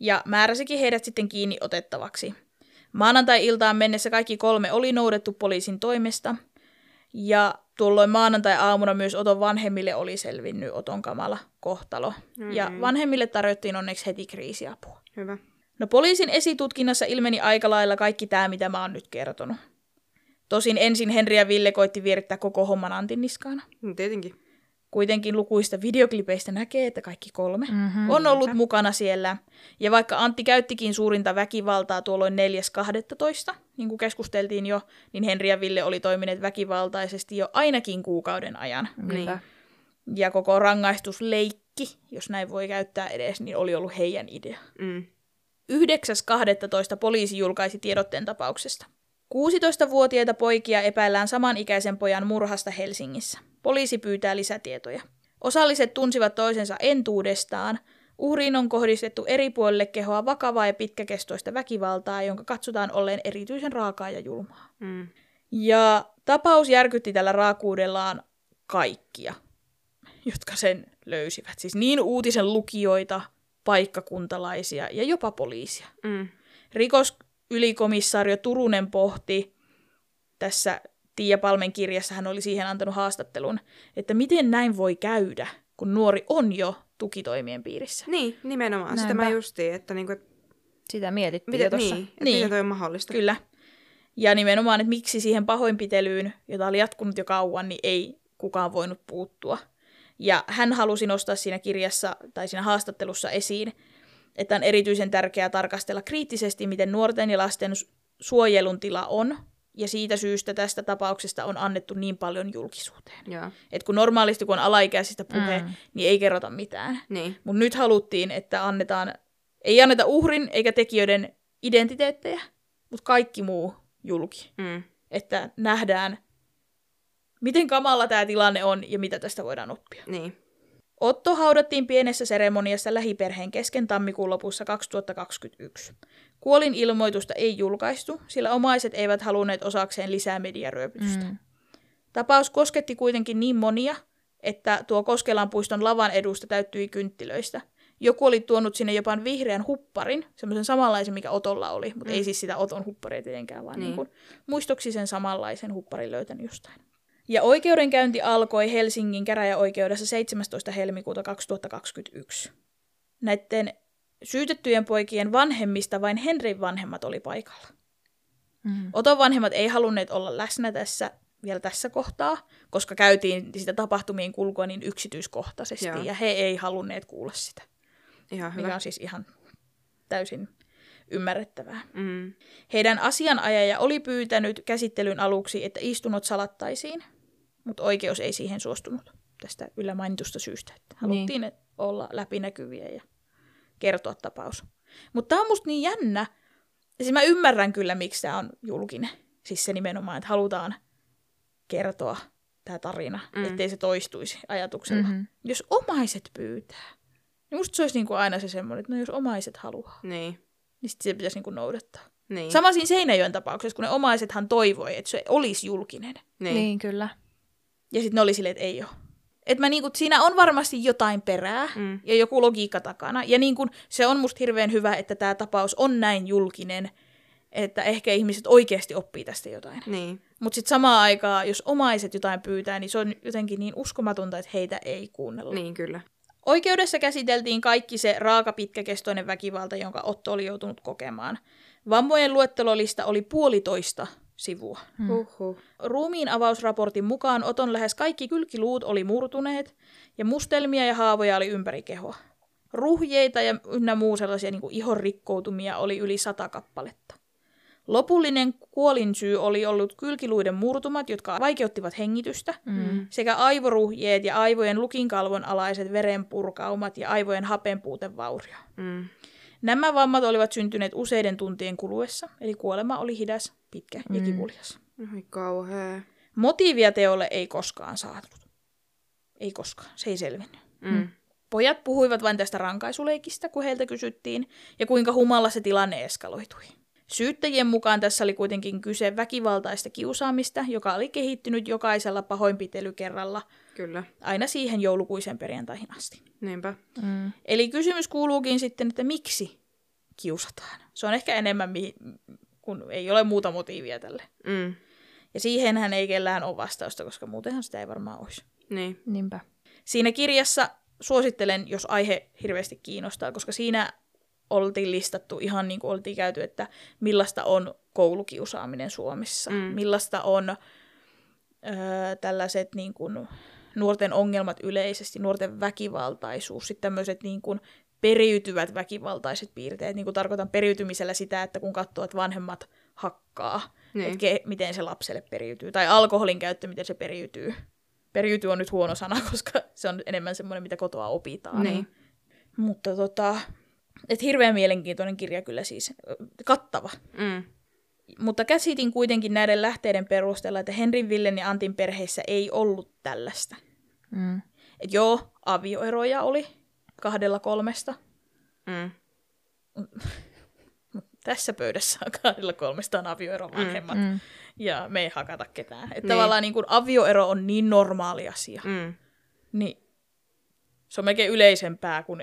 A: Ja määräsikin heidät sitten kiinni otettavaksi. Maanantai-iltaan mennessä kaikki kolme oli noudettu poliisin toimesta. Ja tuolloin maanantai-aamuna myös Oton vanhemmille oli selvinnyt Oton kamala kohtalo. Mm-hmm. Ja vanhemmille tarjottiin onneksi heti kriisiapua.
B: Hyvä.
A: No poliisin esitutkinnassa ilmeni aika lailla kaikki tämä, mitä mä oon nyt kertonut. Tosin ensin Henri ja Ville koitti vierittää koko homman Antin niskaana.
B: No, tietenkin.
A: Kuitenkin lukuista videoklipeistä näkee, että kaikki kolme
C: Mhm.
A: mm-hmm, on ollut mukana siellä. Ja vaikka Antti käyttikin suurinta väkivaltaa tuolloin 4.12., niin kuin keskusteltiin jo, niin Henri ja Ville oli toimineet väkivaltaisesti jo ainakin kuukauden ajan.
C: Niinpä.
A: Ja koko rangaistusleikki, jos näin voi käyttää edes, niin oli ollut heidän idea.
B: Mm.
A: 9.12. poliisi julkaisi tiedotteen tapauksesta. 16-vuotiaita poikia epäillään samanikäisen pojan murhasta Helsingissä. Poliisi pyytää lisätietoja. Osalliset tunsivat toisensa entuudestaan. Uhriin on kohdistettu eri puolille kehoa vakavaa ja pitkäkestoista väkivaltaa, jonka katsotaan olleen erityisen raakaa ja julmaa.
B: Mm.
A: Ja tapaus järkytti tällä raakuudellaan kaikkia, jotka sen löysivät. Siis niin uutisen lukijoita, paikkakuntalaisia ja jopa poliisia.
B: Mm.
A: Rikosylikomissaario Turunen pohti tässä Tiia Palmen kirjassa, hän oli siihen antanut haastattelun, että miten näin voi käydä, kun nuori on jo tukitoimien piirissä.
B: Niin, nimenomaan. Sitä
C: Näinpä.
B: mä justiin, että niinku, et
C: Sitä mietittiin
B: miten,
C: jo tuossa.
B: niin, että
A: Niin.
B: miten toi on mahdollista.
A: Kyllä. Ja nimenomaan, että miksi siihen pahoinpitelyyn, jota oli jatkunut jo kauan, niin ei kukaan voinut puuttua. Ja hän halusi nostaa siinä kirjassa tai siinä haastattelussa esiin, että on erityisen tärkeää tarkastella kriittisesti, miten nuorten ja lasten su- suojelun tila on, ja siitä syystä tästä tapauksesta on annettu niin paljon julkisuuteen.
B: Joo.
A: Et kun normaalisti, kun on alaikäisistä puhe,
C: mm.
A: niin ei kerrota mitään.
B: Niin.
A: Mutta nyt haluttiin, että annetaan, ei anneta uhrin eikä tekijöiden identiteettejä, mutta kaikki muu julki.
B: Mm.
A: Että nähdään, miten kamala tämä tilanne on ja mitä tästä voidaan oppia.
B: Niin.
A: Otto haudattiin pienessä seremoniassa lähiperheen kesken tammikuun lopussa 2021. Kuolin ilmoitusta ei julkaistu, sillä omaiset eivät halunneet osakseen lisää mediaryöpytystä.
C: Mm.
A: Tapaus kosketti kuitenkin niin monia, että tuo Koskelan puiston lavan edusta täyttyi kynttilöistä. Joku oli tuonut sinne jopa vihreän hupparin, semmoisen samanlaisen, mikä Otolla oli, mutta mm. ei siis sitä Oton hupparia tietenkään, vaan
B: Niin.
A: niin. Niin muistoksi sen samanlaisen hupparin löytänyt jostain. Ja oikeudenkäynti alkoi Helsingin käräjäoikeudessa 17. helmikuuta 2021. Näiden syytettyjen poikien vanhemmista vain Henrin vanhemmat oli paikalla.
C: Mm.
A: Oton vanhemmat ei halunneet olla läsnä tässä vielä tässä kohtaa, koska käytiin sitä tapahtumien kulkua niin yksityiskohtaisesti,
B: Joo.
A: ja he ei halunneet kuulla sitä,
B: Ihan
A: mikä
B: hyvä.
A: on siis ihan täysin ymmärrettävää.
B: Mm.
A: Heidän asianajaja oli pyytänyt käsittelyn aluksi, että istunut salattaisiin, mutta oikeus ei siihen suostunut tästä yllä mainitusta syystä. Että haluttiin niin. olla läpinäkyviä ja kertoa tapaus. Mutta tämä on musta niin jännä. Siis mä ymmärrän kyllä, miksi tämä on julkinen. Siis se nimenomaan, että halutaan kertoa tämä tarina,
B: Mm.
A: ettei se toistuisi ajatuksella.
C: Mhm.
A: Mm-hmm. Jos omaiset pyytää, niin musta se olisi niinku aina se semmoinen, että no jos omaiset haluaa,
B: Niin.
A: niin sit se pitäisi niinku noudattaa.
B: Niin.
A: Sama siinä Seinäjoen tapauksessa, kun ne omaisethan toivoi, että se olisi julkinen.
B: niin.
C: Niin, kyllä.
A: Ja sitten ne oli silleen, että ei ole. Et mä niinku, siinä on varmasti jotain perää
B: Mm.
A: ja joku logiikka takana. Ja niinku, se on musta hirveän hyvä, että tämä tapaus on näin julkinen, että ehkä ihmiset oikeasti oppii tästä jotain.
B: Niin.
A: Mutta sitten samaan aikaan, jos omaiset jotain pyytää, niin se on jotenkin niin uskomatonta, että heitä ei kuunnella.
B: Niin, kyllä.
A: Oikeudessa käsiteltiin kaikki se raaka pitkäkestoinen väkivalta, jonka Otto oli joutunut kokemaan. Vammojen luettelolista oli puolitoista sivua.
B: Huhhuh.
A: Ruumiin avausraportin mukaan Oton lähes kaikki kylkiluut oli murtuneet ja mustelmia ja haavoja oli ympäri kehoa. Ruhjeita ja ynnä muu sellaisia niin kuin ihon rikkoutumia oli yli sata kappaletta. Lopullinen kuolinsyy oli ollut kylkiluiden murtumat, jotka vaikeuttivat hengitystä,
C: Mm.
A: sekä aivoruhjeet ja aivojen lukinkalvon alaiset verenpurkaumat ja aivojen hapenpuutevaurio.
B: Mm.
A: Nämä vammat olivat syntyneet useiden tuntien kuluessa, eli kuolema oli hidas, pitkä ja
C: Mm.
A: kivulias.
B: Ai kauhea.
A: Motiivia teolle ei koskaan saatu. Ei koskaan, se ei selvinnyt.
B: Mm.
A: Pojat puhuivat vain tästä rankaisuleikistä, kun heiltä kysyttiin, ja kuinka humalla se tilanne eskaloitui. Syyttäjien mukaan tässä oli kuitenkin kyse väkivaltaista kiusaamista, joka oli kehittynyt jokaisella pahoinpitelykerralla
B: Kyllä,
A: aina siihen joulukuisen perjantaihin asti.
B: niinpä.
C: Mm.
A: Eli kysymys kuuluukin sitten, että miksi kiusataan? Se on ehkä enemmän, mihin, kun ei ole muuta motiivia tälle.
B: Mm.
A: Ja siihenhän ei kellään ole vastausta, koska muutenhan sitä ei varmaan olisi.
B: Niin.
C: Niinpä.
A: Siinä kirjassa suosittelen, jos aihe hirveästi kiinnostaa, koska siinä oltiin listattu ihan niin kuin oltiin käyty, että millaista on koulukiusaaminen Suomessa,
B: Mm.
A: millaista on öö, tällaiset niin kuin, nuorten ongelmat yleisesti, nuorten väkivaltaisuus, sitten tämmöiset niin kuin, periytyvät väkivaltaiset piirteet. Niin kuin tarkoitan periytymisellä sitä, että kun katsoo, että vanhemmat hakkaa,
B: Niin.
A: että ke, miten se lapselle periytyy, tai alkoholin käyttö, miten se periytyy. Periytyy on nyt huono sana, koska se on enemmän semmoinen, mitä kotoa opitaan.
B: Niin.
A: Mutta tota, et hirveän mielenkiintoinen kirja kyllä siis, kattava.
B: Mm.
A: Mutta käsitin kuitenkin näiden lähteiden perusteella, että Henrin, Villen ja Antin perheissä ei ollut tällaista.
C: Mm.
A: Et joo, avioeroja oli kahdella kolmesta.
B: Mm.
A: Tässä pöydässä on kahdella kolmesta on avioero vanhemmat.
C: Mm.
A: Ja me ei hakata ketään. Että
B: Niin.
A: tavallaan niin kun avioero on niin normaali asia.
B: Mm.
A: Niin se on melkein yleisempää kuin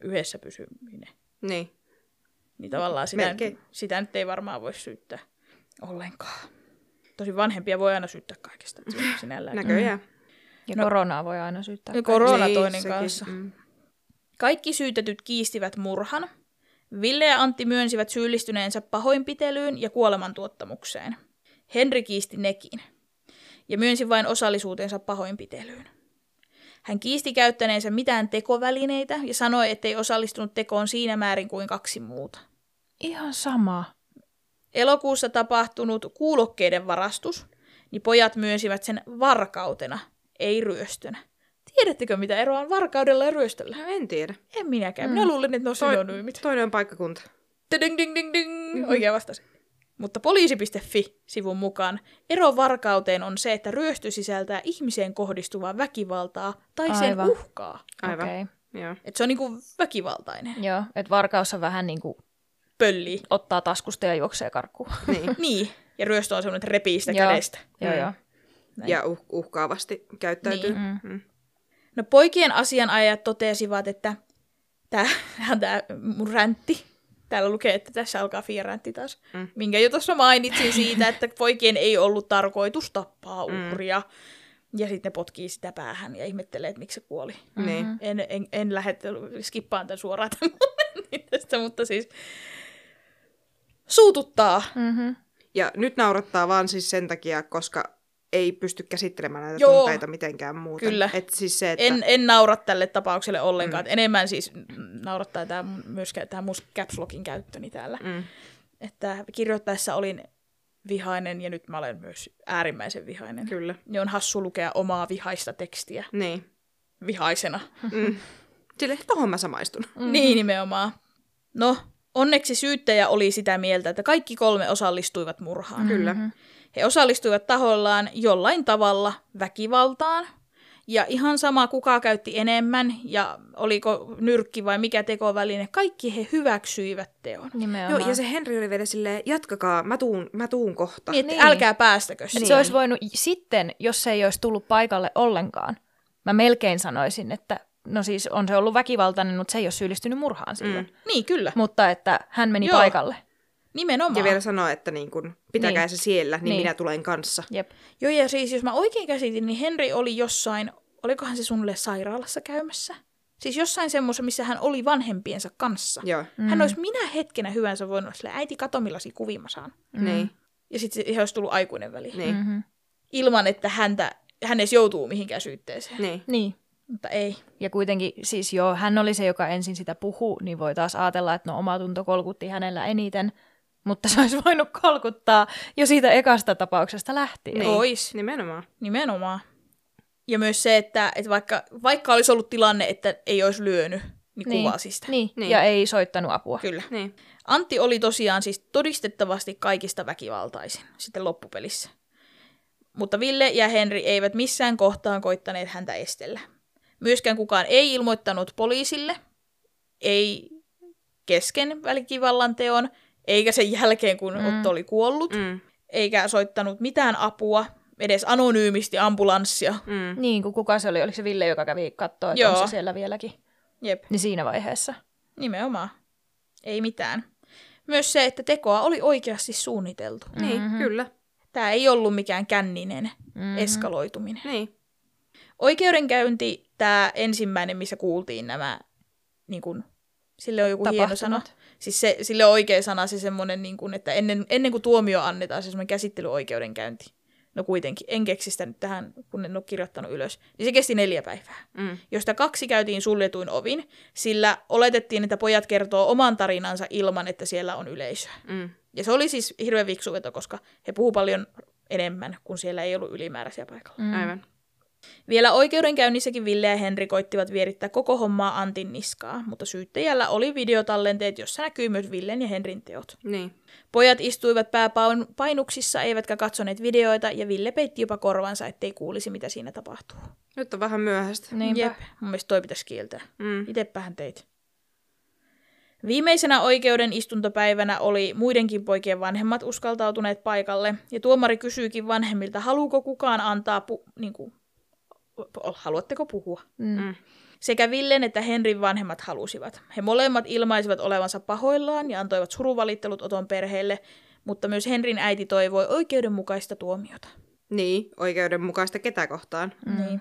A: yhdessä pysyminen.
B: Niin.
A: Niin tavallaan sitä,
B: Melkein.
A: sitä nyt ei varmaan voi syyttää ollenkaan. Tosi vanhempia voi aina syyttää kaikesta sinällään.
B: Näköjään.
C: Ja
A: No-
C: koronaa voi aina syyttää.
A: Ja korona
B: Niin,
A: toinen
B: sekin.
A: kanssa.
B: Mm.
A: Kaikki syytetyt kiistivät murhan. Ville ja Antti myönsivät syyllistyneensä pahoinpitelyyn ja kuolemantuottamukseen. Henri kiisti nekin ja myönsi vain osallisuutensa pahoinpitelyyn. Hän kiisti käyttäneensä mitään tekovälineitä ja sanoi, ettei osallistunut tekoon siinä määrin kuin kaksi muuta.
C: Ihan sama.
A: Elokuussa tapahtunut kuulokkeiden varastus, niin pojat myönsivät sen varkautena, ei ryöstönä. Tiedättekö, mitä eroa on varkaudella ja ryöstöllä?
B: No, en tiedä.
A: En minäkään. Minä luulin, että ne on
B: Toi-
A: synonyymit.
B: Toinen on paikkakunta.
A: Ding, ding, ding, ding. Oikea vastaus. Mutta poliisi.fi-sivun mukaan ero varkauteen on se, että ryöstö sisältää ihmiseen kohdistuvaa väkivaltaa tai sen
C: Aivan.
A: uhkaa.
B: Aivan.
C: Okei.
B: Joo.
A: Että se on niinku väkivaltainen.
C: Joo, että varkaus on vähän niin kuin
A: Pölli.
C: ottaa taskusta ja juoksee karkuun.
B: Niin.
A: Niin. Ja ryöstö on semmoinen, että repii sitä
C: Joo.
A: kädestä.
C: joo,
B: Mm.
C: joo.
A: Näin.
B: Ja uh- uhkaavasti käyttäytyy.
A: Niin.
C: Mm.
B: Mm.
A: No poikien asianajajat totesivat, että tämä tää mun räntti, täällä lukee, että tässä alkaa Fia-räntti taas,
B: Mm.
A: mm. minkä jo tuossa mainitsin siitä, että poikien ei ollut tarkoitus tappaa
B: Mm.
A: uhria. Ja sitten ne potkii sitä päähän ja ihmettelee, että miksi se kuoli.
B: Niin.
A: En, en, en lähde skippaan tämän suoraan tämän tästä, mutta siis suututtaa.
C: Mm-hmm.
B: Ja nyt naurattaa vaan siis sen takia, koska ei pysty käsittelemään näitä
A: Joo.
B: tunteita mitenkään muuten.
A: Kyllä.
B: Et siis se, että...
A: En, en naura tälle tapaukselle ollenkaan. Mm. Enemmän siis naurattaa tämä, myös tämä mun caps lockin käyttöni täällä.
B: Mm.
A: että kirjoittaessa olin vihainen ja nyt mä olen myös äärimmäisen vihainen.
B: Kyllä.
A: Niin on hassu lukea omaa vihaista tekstiä
B: Niin.
A: vihaisena.
B: Mm. Sille, tohon mä samaistun.
A: Mm-hmm. Niin nimenomaan. No, onneksi syyttäjä oli sitä mieltä, että kaikki kolme osallistuivat murhaan.
B: Mm. Kyllä.
A: He osallistuivat tahollaan jollain tavalla väkivaltaan. Ja ihan sama, kuka käytti enemmän ja oliko nyrkki vai mikä tekoväline, kaikki he hyväksyivät teon.
C: Nimenomaan.
B: Joo, ja se Henri oli vielä silleen, jatkakaa, mä tuun, mä tuun kohta.
A: Niin,
C: Niin.
A: älkää päästäkö siihen.
C: se olisi voinut sitten, jos se ei olisi tullut paikalle ollenkaan. Mä melkein sanoisin, että no siis on se ollut väkivaltainen, mutta se ei ole syyllistynyt murhaan silloin.
B: Mm.
A: Niin, kyllä.
C: Mutta että hän meni
A: Joo.
C: paikalle.
A: Nimenomaan.
B: Ja vielä sanoa, että niin kun, pitäkää
C: Niin.
B: se siellä, niin,
C: Niin.
B: minä tulen kanssa.
C: Jep.
A: Joo, ja siis jos mä oikein käsitin, niin Henri oli jossain, olikohan se suunnilleen sairaalassa käymässä? Siis jossain semmoisessa, missä hän oli vanhempiensa kanssa.
B: Joo.
A: Mm. Hän olisi minä hetkenä hyvänsä voinut sille, äiti kato millaisia kuvia mä saan.
B: Niin.
A: Ja sitten ihan olisi tullut aikuinen väliin.
B: Niin.
C: Mm-hmm.
A: Ilman, että häntä, hän edes joutuu mihinkään syytteeseen.
B: Niin.
C: Niin.
A: Mutta ei.
C: Ja kuitenkin, siis joo, hän oli se, joka ensin sitä puhui, niin voi taas ajatella, että no oma tunto kolkutti hänellä eniten, mutta se olisi voinut kolkuttaa jo siitä ekasta tapauksesta lähtien.
A: Niin. Ois.
B: Nimenomaan.
A: Nimenomaan. Ja myös se, että, että vaikka, vaikka olisi ollut tilanne, että ei olisi lyönyt, niin,
C: Niin.
A: kuvasi sitä.
C: Niin.
B: Niin.
C: ja ei soittanut apua.
A: Kyllä.
B: Niin.
A: Antti oli tosiaan siis todistettavasti kaikista väkivaltaisin sitten loppupelissä. Mutta Ville ja Henri eivät missään kohtaan koittaneet häntä estellä. Myöskään kukaan ei ilmoittanut poliisille, ei kesken väkivallan teon, eikä sen jälkeen, kun
C: Mm.
A: Otto oli kuollut,
B: Mm.
A: eikä soittanut mitään apua, edes anonyymisti ambulanssia.
B: Mm.
C: Niin, kun kuka se oli? Oliko se Ville, joka kävi katsoa, että
A: Joo.
C: on se siellä vieläkin?
A: Jep,
C: Niin siinä vaiheessa.
A: nimenomaan. Ei mitään. Myös se, että tekoa oli oikeasti suunniteltu.
B: Niin,
C: Mhm.
B: kyllä.
A: Tämä ei ollut mikään känninen
C: Mhm.
A: eskaloituminen.
B: Niin.
A: Oikeudenkäynti, tämä ensimmäinen, missä kuultiin nämä, niin kun, sille on joku hieno sana. Siis se, sille on oikea sana se semmoinen, niin kun, että ennen, ennen kuin tuomio annetaan, se semmoinen käsittelyoikeudenkäynti. No kuitenkin, en keksi sitä nyt tähän, kun en ole kirjoittanut ylös. Niin se kesti neljä päivää,
B: Mm.
A: josta kaksi käytiin suljetuin ovin, sillä oletettiin, että pojat kertoo oman tarinansa ilman, että siellä on yleisöä.
B: Mm.
A: Ja se oli siis hirveän viksu veto, koska he puhuu paljon enemmän, kun siellä ei ollut ylimääräisiä paikalla.
C: Mm.
B: Aivan.
A: Vielä oikeudenkäynnissäkin Ville ja Henri koittivat vierittää koko hommaa Antin niskaa, mutta syyttäjällä oli videotallenteet, jossa näkyy myös Villen ja Henrin teot.
B: Niin.
A: Pojat istuivat pääpainuksissa, eivätkä katsoneet videoita, ja Ville peitti jopa korvansa, ettei kuulisi, mitä siinä tapahtuu.
B: Nyt on vähän myöhäistä.
C: Niinpä.
A: Jep, mun mielestä toi pitäisi kieltää.
B: Mm.
A: Itepähän teit. Viimeisenä oikeuden istuntopäivänä oli muidenkin poikien vanhemmat uskaltautuneet paikalle, ja tuomari kysyykin vanhemmilta, haluuko kukaan antaa, pu- niin kuin, haluatteko puhua?
C: Mm.
B: Mm.
A: Sekä Villen että Henrin vanhemmat halusivat. He molemmat ilmaisivat olevansa pahoillaan ja antoivat suruvalittelut Oton perheelle, mutta myös Henrin äiti toivoi oikeudenmukaista tuomiota.
B: Niin, oikeudenmukaista ketä kohtaan.
A: Mm. Niin.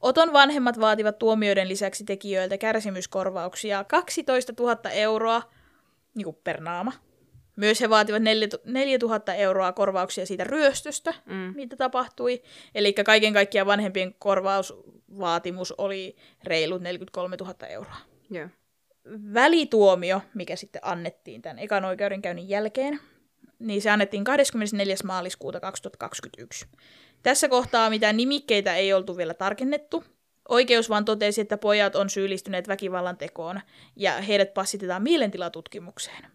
A: Oton vanhemmat vaativat tuomioiden lisäksi tekijöiltä kärsimyskorvauksia 12 000 euroa niin kuin per naama. Myös he vaativat 4 000 euroa korvauksia siitä ryöstöstä,
B: Mm.
A: mitä tapahtui. Eli kaiken kaikkiaan vanhempien korvausvaatimus oli reilut 43 000 euroa.
B: Joo.
A: Välituomio, mikä sitten annettiin tämän ekan oikeudenkäynnin jälkeen, niin se annettiin 24. maaliskuuta 2021. Tässä kohtaa mitään nimikkeitä ei oltu vielä tarkennettu. Oikeus vaan totesi, että pojat on syyllistyneet väkivallan tekoon ja heidät passitetaan mielentilatutkimukseen.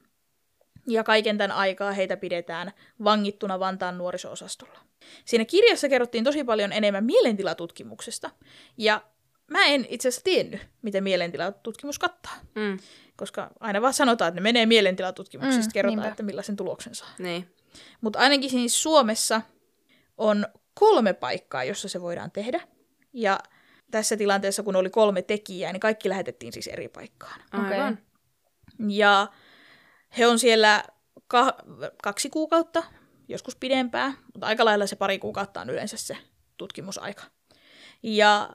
A: Ja kaiken tämän aikaa heitä pidetään vangittuna Vantaan nuoriso-osastolla. Siinä kirjassa kerrottiin tosi paljon enemmän mielentilatutkimuksesta. Ja mä en itse asiassa tiennyt, mitä mielentilatutkimus kattaa.
B: Mm.
A: Koska aina vaan sanotaan, että ne menee mielentilatutkimuksista,
C: Mm,
A: mm, kerrotaan,
C: niinpä.
A: että millaisen tuloksen saa.
B: Niin.
A: Mutta ainakin siis Suomessa on kolme paikkaa, jossa se voidaan tehdä. Ja tässä tilanteessa, kun oli kolme tekijää, niin kaikki lähetettiin siis eri paikkaan.
B: Aivan.
A: Ja he on siellä ka- kaksi kuukautta, joskus pidempään, mutta aika lailla se pari kuukautta on yleensä se tutkimusaika. Ja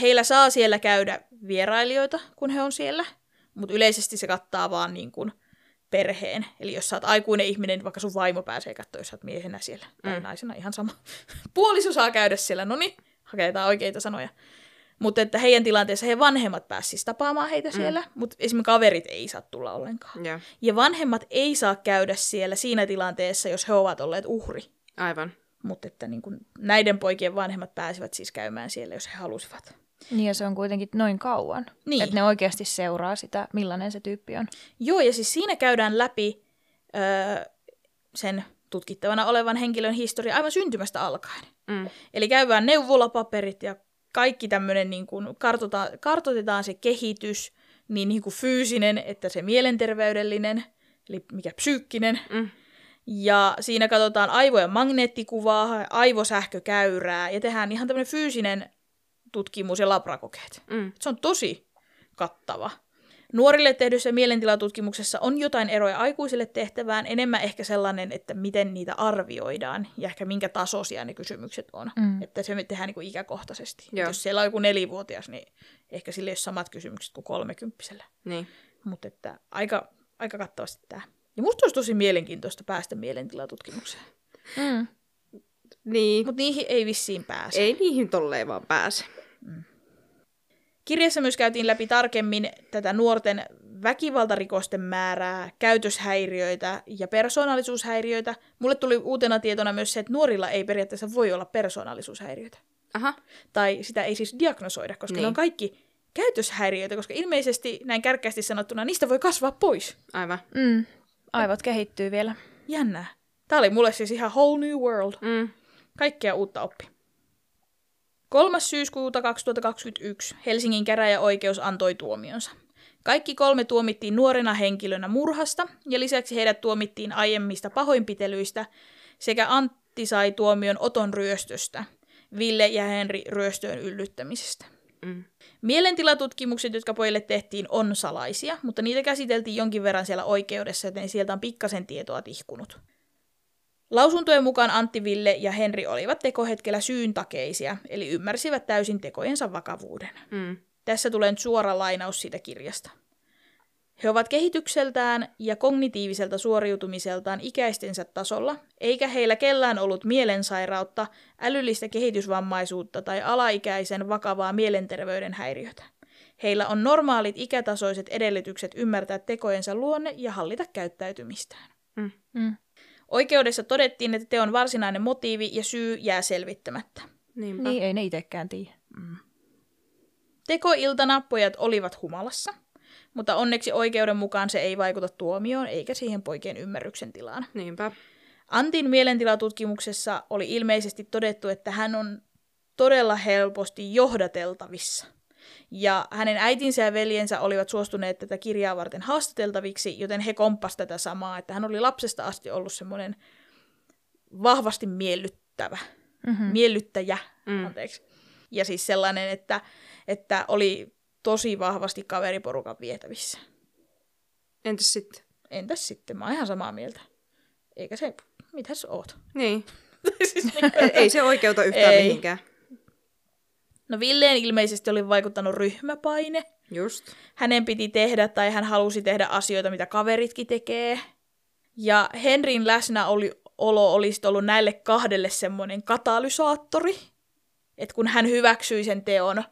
A: heillä saa siellä käydä vierailijoita, kun he on siellä, mutta yleisesti se kattaa vaan niin kuin perheen. Eli jos sä oot aikuinen ihminen, niin vaikka sun vaimo pääsee katsoa, jos sä oot miehenä siellä, tai
B: Mm.
A: naisena, ihan sama. Puoliso saa käydä siellä, no niin, haketaan oikeita sanoja. Mutta että heidän tilanteessa heidän vanhemmat pääsivät tapaamaan heitä siellä, mutta esimerkiksi kaverit ei saa tulla ollenkaan.
B: Joo.
A: Ja vanhemmat ei saa käydä siellä siinä tilanteessa, jos he ovat olleet uhri.
B: Aivan.
A: Mutta että niin kun näiden poikien vanhemmat pääsivät siis käymään siellä, jos he halusivat.
C: Niin ja se on kuitenkin noin kauan.
A: Niin.
C: Että ne oikeasti seuraa sitä, millainen se tyyppi on.
A: Joo, ja siis siinä käydään läpi öö, sen tutkittavana olevan henkilön historia aivan syntymästä alkaen.
B: Mm.
A: Eli käydään neuvolapaperit ja kaikki tämmöinen, niin kuin kartoitetaan, kartoitetaan se kehitys, niin, niin kuin fyysinen että se mielenterveydellinen, eli mikä psyykkinen.
B: Mm.
A: Ja siinä katsotaan aivojen magneettikuvaa, aivosähkökäyrää ja tehdään ihan tämmöinen fyysinen tutkimus ja labrakokeet.
B: Mm.
A: Se on tosi kattava. Nuorille tehdyssä mielentilatutkimuksessa on jotain eroja aikuisille tehtävään, enemmän ehkä sellainen, että miten niitä arvioidaan ja ehkä minkä tasoisia ne kysymykset on.
C: Mm.
A: Että se me tehdään niin kuin ikäkohtaisesti. Et
B: Joo.
A: Jos siellä on joku nelivuotias, niin ehkä sille ei ole samat kysymykset kuin kolmekymppisellä.
B: Niin.
A: Mutta että aika, aika kattavasti tämä. Ja musta olisi tosi mielenkiintoista päästä mielentilatutkimukseen.
C: Mm.
B: Niin.
A: Mutta niihin ei vissiin pääse.
B: Ei niihin tolleen vaan pääse.
A: Kirjassa myös käytiin läpi tarkemmin tätä nuorten väkivaltarikosten määrää, käytöshäiriöitä ja persoonallisuushäiriöitä. Mulle tuli uutena tietona myös se, että nuorilla ei periaatteessa voi olla persoonallisuushäiriöitä.
B: Aha.
A: Tai sitä ei siis diagnosoida, koska niin. ne on kaikki käytöshäiriöitä, koska ilmeisesti näin kärkkäästi sanottuna niistä voi kasvaa pois.
B: Aivan.
C: Mm. Aivot kehittyy vielä.
A: Jännää. Tämä oli mulle siis ihan whole new world.
B: Mm.
A: Kaikkea uutta oppi. 3. syyskuuta 2021 Helsingin käräjäoikeus antoi tuomionsa. Kaikki kolme tuomittiin nuorena henkilönä murhasta ja lisäksi heidät tuomittiin aiemmista pahoinpitelyistä sekä Antti sai tuomion Oton ryöstöstä, Ville ja Henri ryöstöön yllyttämisestä.
B: Mm.
A: Mielentilatutkimukset, jotka pojille tehtiin, on salaisia, mutta niitä käsiteltiin jonkin verran siellä oikeudessa, joten sieltä on pikkasen tietoa tihkunut. Lausuntojen mukaan Antti, Ville ja Henri olivat tekohetkellä syyntakeisia, eli ymmärsivät täysin tekojensa vakavuuden.
B: Mm.
A: Tässä tulee nyt suora lainaus siitä kirjasta. He ovat kehitykseltään ja kognitiiviselta suoriutumiseltaan ikäistensä tasolla, eikä heillä kellään ollut mielensairautta, älyllistä kehitysvammaisuutta tai alaikäisen vakavaa mielenterveyden häiriötä. Heillä on normaalit ikätasoiset edellytykset ymmärtää tekojensa luonne ja hallita käyttäytymistään.
C: Mm.
A: Oikeudessa todettiin, että teon varsinainen motiivi ja syy jää selvittämättä.
B: Niinpä.
C: Niin, ei ne itsekään tiedä.
A: Tekoiltana pojat olivat humalassa, mutta onneksi oikeuden mukaan se ei vaikuta tuomioon eikä siihen poikien ymmärryksen tilaan.
B: Niinpä.
A: Antin mielentilatutkimuksessa oli ilmeisesti todettu, että hän on todella helposti johdateltavissa. Ja hänen äitinsä ja veljensä olivat suostuneet tätä kirjaa varten haastateltaviksi, joten he komppas tätä samaa, että hän oli lapsesta asti ollut semmoinen vahvasti miellyttävä,
C: Mm-hmm.
A: miellyttäjä,
B: Mm.
A: anteeksi. Ja siis sellainen, että, että oli tosi vahvasti kaveriporukan vietävissä.
B: Entäs sitten?
A: Entäs sitten? Mä oon ihan samaa mieltä. Eikä se, mitäs oot?
B: Niin.
A: siis niin,
B: Ei, ei se oikeuta yhtään
A: Ei.
B: mihinkään.
A: No Villeen ilmeisesti oli vaikuttanut ryhmäpaine.
B: Just.
A: Hänen piti tehdä tai hän halusi tehdä asioita, mitä kaveritkin tekee. Ja Henrin läsnäolo olisi ollut näille kahdelle semmoinen katalysaattori. Että kun hän hyväksyi sen teon,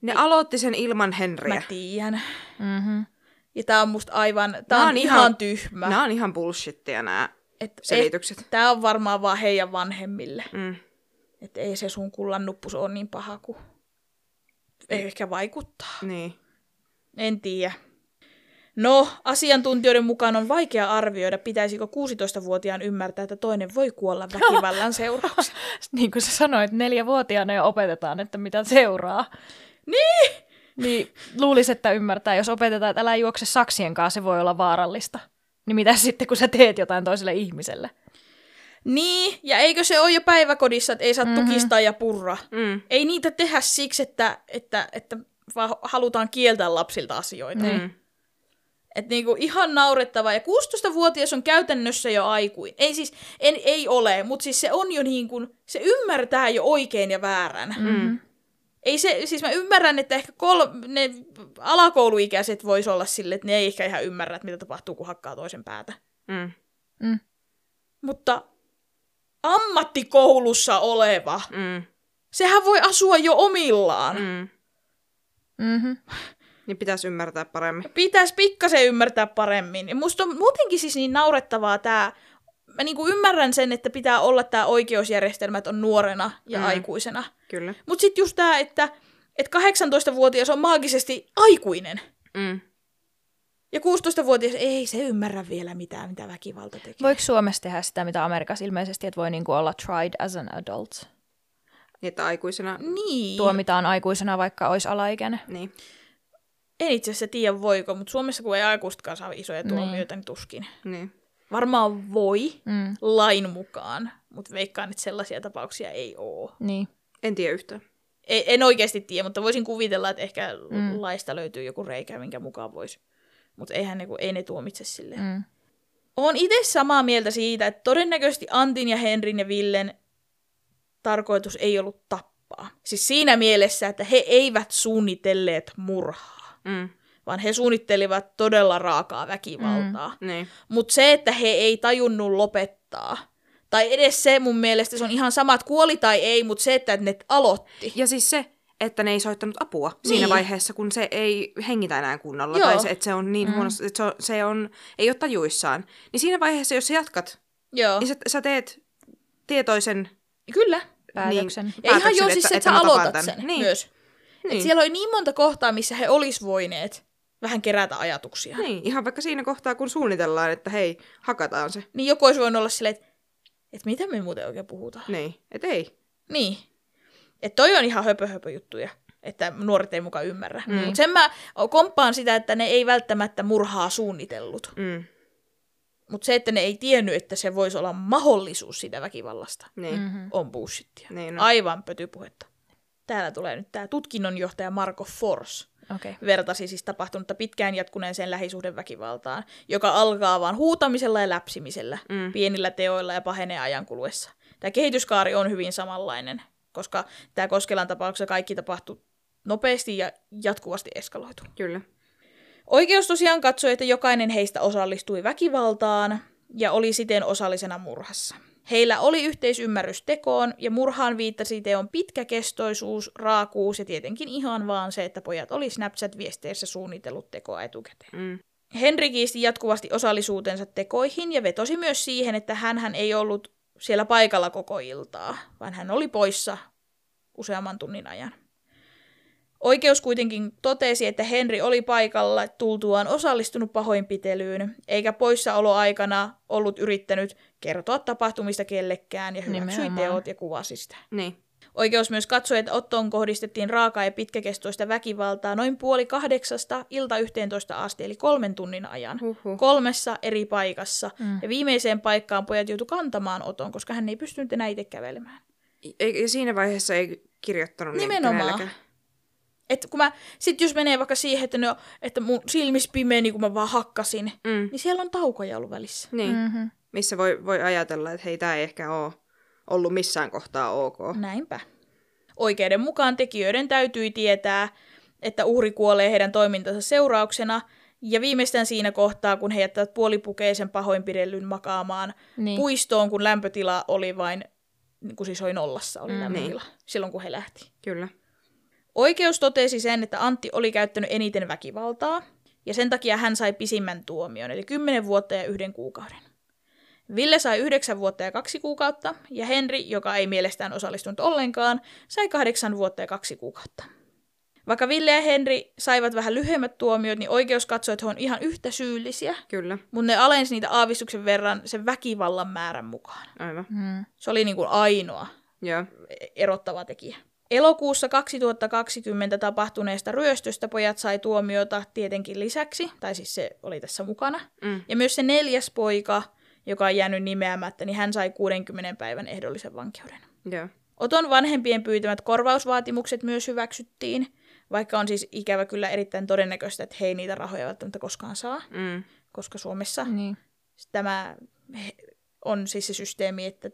B: Ne aloitti sen ilman Henriä.
A: mä tiedän.
C: Mm-hmm.
A: Ja tää on musta aivan, tää
B: Nää
A: on,
B: on
A: ihan,
B: ihan-
A: tyhmä.
B: Nämä on ihan bullshittia nämä
A: Et,
B: selitykset.
A: Et, tää on varmaan vaan heidän vanhemmille.
B: Mm.
A: Että ei se sun kullan nuppus ole niin paha kuin ehkä vaikuttaa.
B: Niin.
A: En tiedä. No, asiantuntijoiden mukaan on vaikea arvioida, pitäisikö 16-vuotiaan ymmärtää, että toinen voi kuolla väkivallan seurauksena.
C: Niin kuin sä sanoit, neljävuotiaana jo opetetaan, että mitä seuraa.
A: Niin!
C: Niin luulisi, että ymmärtää, jos opetetaan, että älä juokse saksien kanssa, se voi olla vaarallista. Niin mitä sitten, kun sä teet jotain toiselle ihmiselle?
A: Niin, ja eikö se ole jo päiväkodissa, että ei saa mm-hmm. tukistaa ja purra?
B: Mm.
A: Ei niitä tehdä siksi, että, että, että vaan halutaan kieltää lapsilta asioita.
B: Mm.
A: Et niinku ihan naurettava. Ja 16-vuotias on käytännössä jo aikuin. Ei siis, en, ei ole, mutta siis se on jo niin kuin, se ymmärtää jo oikein ja väärän.
B: Mm.
A: Ei se, siis mä ymmärrän, että ehkä kol, ne alakouluikäiset vois olla sille, että ne ei ehkä ihan ymmärrä, että mitä tapahtuu, kun hakkaa toisen päätä.
B: Mm.
C: Mm.
A: Mutta ammattikoulussa oleva,
B: Mm.
A: sehän voi asua jo omillaan. Mm.
B: Mm.
C: Mm-hmm.
B: Niin pitäisi ymmärtää paremmin.
A: Pitäisi pikkasen ymmärtää paremmin. Ja musta on muutenkin siis niin naurettavaa tämä, mä niinku ymmärrän sen, että pitää olla tämä oikeusjärjestelmä, että on nuorena ja
B: Mm.
A: mm. aikuisena.
B: Kyllä.
A: Mutta sitten just tämä, että, että 18-vuotias on maagisesti aikuinen.
B: Mm.
A: Ja 16-vuotias ei se ymmärrä vielä mitään, mitä väkivalta tekee.
C: Voiko Suomessa tehdä sitä, mitä Amerikassa ilmeisesti, että voi niinku olla tried as an adult?
B: Niin, että aikuisena...
A: Niin.
C: Tuomitaan aikuisena, vaikka olisi alaikäinen.
B: Niin.
A: En itse asiassa tiedä voiko, mutta Suomessa kun ei aikuistakaan saa isoja
C: Niin.
A: tuomioita, niin tuskin.
B: Niin.
A: Varmaan voi
C: Mm.
A: lain mukaan, mutta veikkaan, että sellaisia tapauksia ei ole.
C: Niin.
B: En tiedä yhtään.
A: Ei, en oikeasti tiedä, mutta voisin kuvitella, että ehkä
C: mm.
A: laista löytyy joku reikä, minkä mukaan voisi. Mutta eihän kun ei ne tuomitse silleen. Mm. Olen itse samaa mieltä siitä, että todennäköisesti Antin ja Henrin ja Villen tarkoitus ei ollut tappaa. Siis siinä mielessä, että he eivät suunnitelleet murhaa,
B: Mm.
A: vaan he suunnittelivat todella raakaa väkivaltaa. Mm.
B: Niin.
A: Mutta se, että he ei tajunnut lopettaa, tai edes se mun mielestä se on ihan sama, että kuoli tai ei, mutta se, että ne aloitti.
B: Ja siis se, että ne ei soittanut apua niin. siinä vaiheessa, kun se ei hengitä enää kunnolla.
A: Joo.
B: Tai se, että se on niin mm. huono, että se, on, se on, ei ole tajuissaan. Niin siinä vaiheessa, jos sä jatkat,
A: Joo,
B: niin sä, sä teet tietoisen
A: kyllä.
C: Päätöksen.
B: Niin,
A: Ja ihan joo, siis se, että, sä aloitat sen
B: Niin.
A: myös.
B: Niin.
A: Et siellä oli niin monta kohtaa, missä he olis voineet vähän kerätä ajatuksia.
B: Niin, ihan vaikka siinä kohtaa, kun suunnitellaan, että hei, hakataan se.
A: Niin joku olisi voinut olla silleen, että et mitä me muuten oikein puhutaan.
B: Niin, et ei.
A: Niin. Että toi on ihan höpö, höpö juttuja, että nuoret ei mukaan ymmärrä.
B: Mm.
A: Mutta sen mä komppaan sitä, että ne ei välttämättä murhaa suunnitellut.
B: Mm.
A: Mutta se, että ne ei tiennyt, että se voisi olla mahdollisuus siitä väkivallasta,
B: Niin. Mm.
C: Mm-hmm.
A: on bullshittia.
B: Niin no.
A: Aivan pötypuhetta. Täällä tulee nyt tämä tutkinnonjohtaja Marko Fors.
C: Okei. Okay.
A: vertasi siis tapahtunutta pitkään jatkuneeseen lähisuhdeväkivaltaan, joka alkaa vain huutamisella ja läpsimisellä,
B: mm.
A: pienillä teoilla ja pahenee ajan kuluessa. Tämä kehityskaari on hyvin samanlainen, koska tämä Koskelan tapauksessa kaikki tapahtui nopeasti ja jatkuvasti eskaloitu.
B: Kyllä.
A: Oikeus tosiaan katsoi, että jokainen heistä osallistui väkivaltaan ja oli siten osallisena murhassa. Heillä oli yhteisymmärrys tekoon ja murhaan viittasi teon pitkäkestoisuus, raakuus ja tietenkin ihan vaan se, että pojat oli Snapchat-viesteissä suunnitellut tekoa etukäteen.
B: Mm.
A: Henri kiisti jatkuvasti osallisuutensa tekoihin ja vetosi myös siihen, että hän ei ollut siellä paikalla koko iltaa, vaan hän oli poissa useamman tunnin ajan. Oikeus kuitenkin totesi, että Henri oli paikalla tultuaan osallistunut pahoinpitelyyn, eikä poissaoloaikana ollut yrittänyt kertoa tapahtumista kellekään ja hyväksyi
C: Nimenomaan.
A: teot ja kuvasi sitä.
B: Niin.
A: Oikeus myös katsoi, että Ottoon kohdistettiin raakaa ja pitkäkestoista väkivaltaa noin puoli kahdeksasta ilta 11 asti, eli kolmen tunnin ajan.
B: Huhhuh.
A: Kolmessa eri paikassa.
C: Mm.
A: Ja viimeiseen paikkaan pojat joutu kantamaan Oton, koska hän ei pystynyt enää itse kävelemään.
B: Ei, ja siinä vaiheessa ei kirjoittanut niin
A: Nimenomaan.
B: kenellekään.
A: Et kun mä, sit jos menee vaikka siihen, että, no, että mun silmis pimeeni, kun mä vaan hakkasin,
B: Mm.
A: niin siellä on taukoja ollut välissä.
B: Niin. Mm.
C: Mm-hmm.
B: Missä voi, voi ajatella, että hei, tämä ei ehkä ole ollut missään kohtaa ok.
A: Näinpä. Oikeuden mukaan tekijöiden täytyi tietää, että uhri kuolee heidän toimintansa seurauksena, ja viimeistään siinä kohtaa, kun he jättävät puolipukeisen pahoinpidellyn makaamaan
C: Niin.
A: puistoon, kun lämpötila oli vain, niin kuin siis oli nollassa, oli
C: Mm.
A: lämpötila, silloin kun he lähti.
B: Kyllä.
A: Oikeus totesi sen, että Antti oli käyttänyt eniten väkivaltaa, ja sen takia hän sai pisimmän tuomion, eli 10 vuotta ja yhden kuukauden. Ville sai 9 vuotta ja kaksi kuukautta, ja Henri, joka ei mielestään osallistunut ollenkaan, sai 8 vuotta ja kaksi kuukautta. Vaikka Ville ja Henri saivat vähän lyhyemmät tuomiot, niin oikeus katsoi, että he on ihan yhtä syyllisiä,
B: Kyllä.
A: mutta ne alensi niitä aavistuksen verran sen väkivallan määrän mukaan.
C: Mm.
B: Aivan.
A: Se oli niin kuin ainoa
B: Joo.
A: erottava tekijä. Elokuussa 2020 tapahtuneesta ryöstöstä pojat sai tuomiota tietenkin lisäksi, tai siis se oli tässä mukana.
B: Mm.
A: Ja myös se neljäs poika, joka on jäänyt nimeämättä, niin hän sai 60 päivän ehdollisen vankeuden.
B: Joo.
A: Oton vanhempien pyytämät korvausvaatimukset myös hyväksyttiin, vaikka on siis ikävä kyllä erittäin todennäköistä, että he ei niitä rahoja välttämättä koskaan saa,
B: Mm.
A: koska Suomessa
C: Niin.
A: tämä on siis se systeemi, että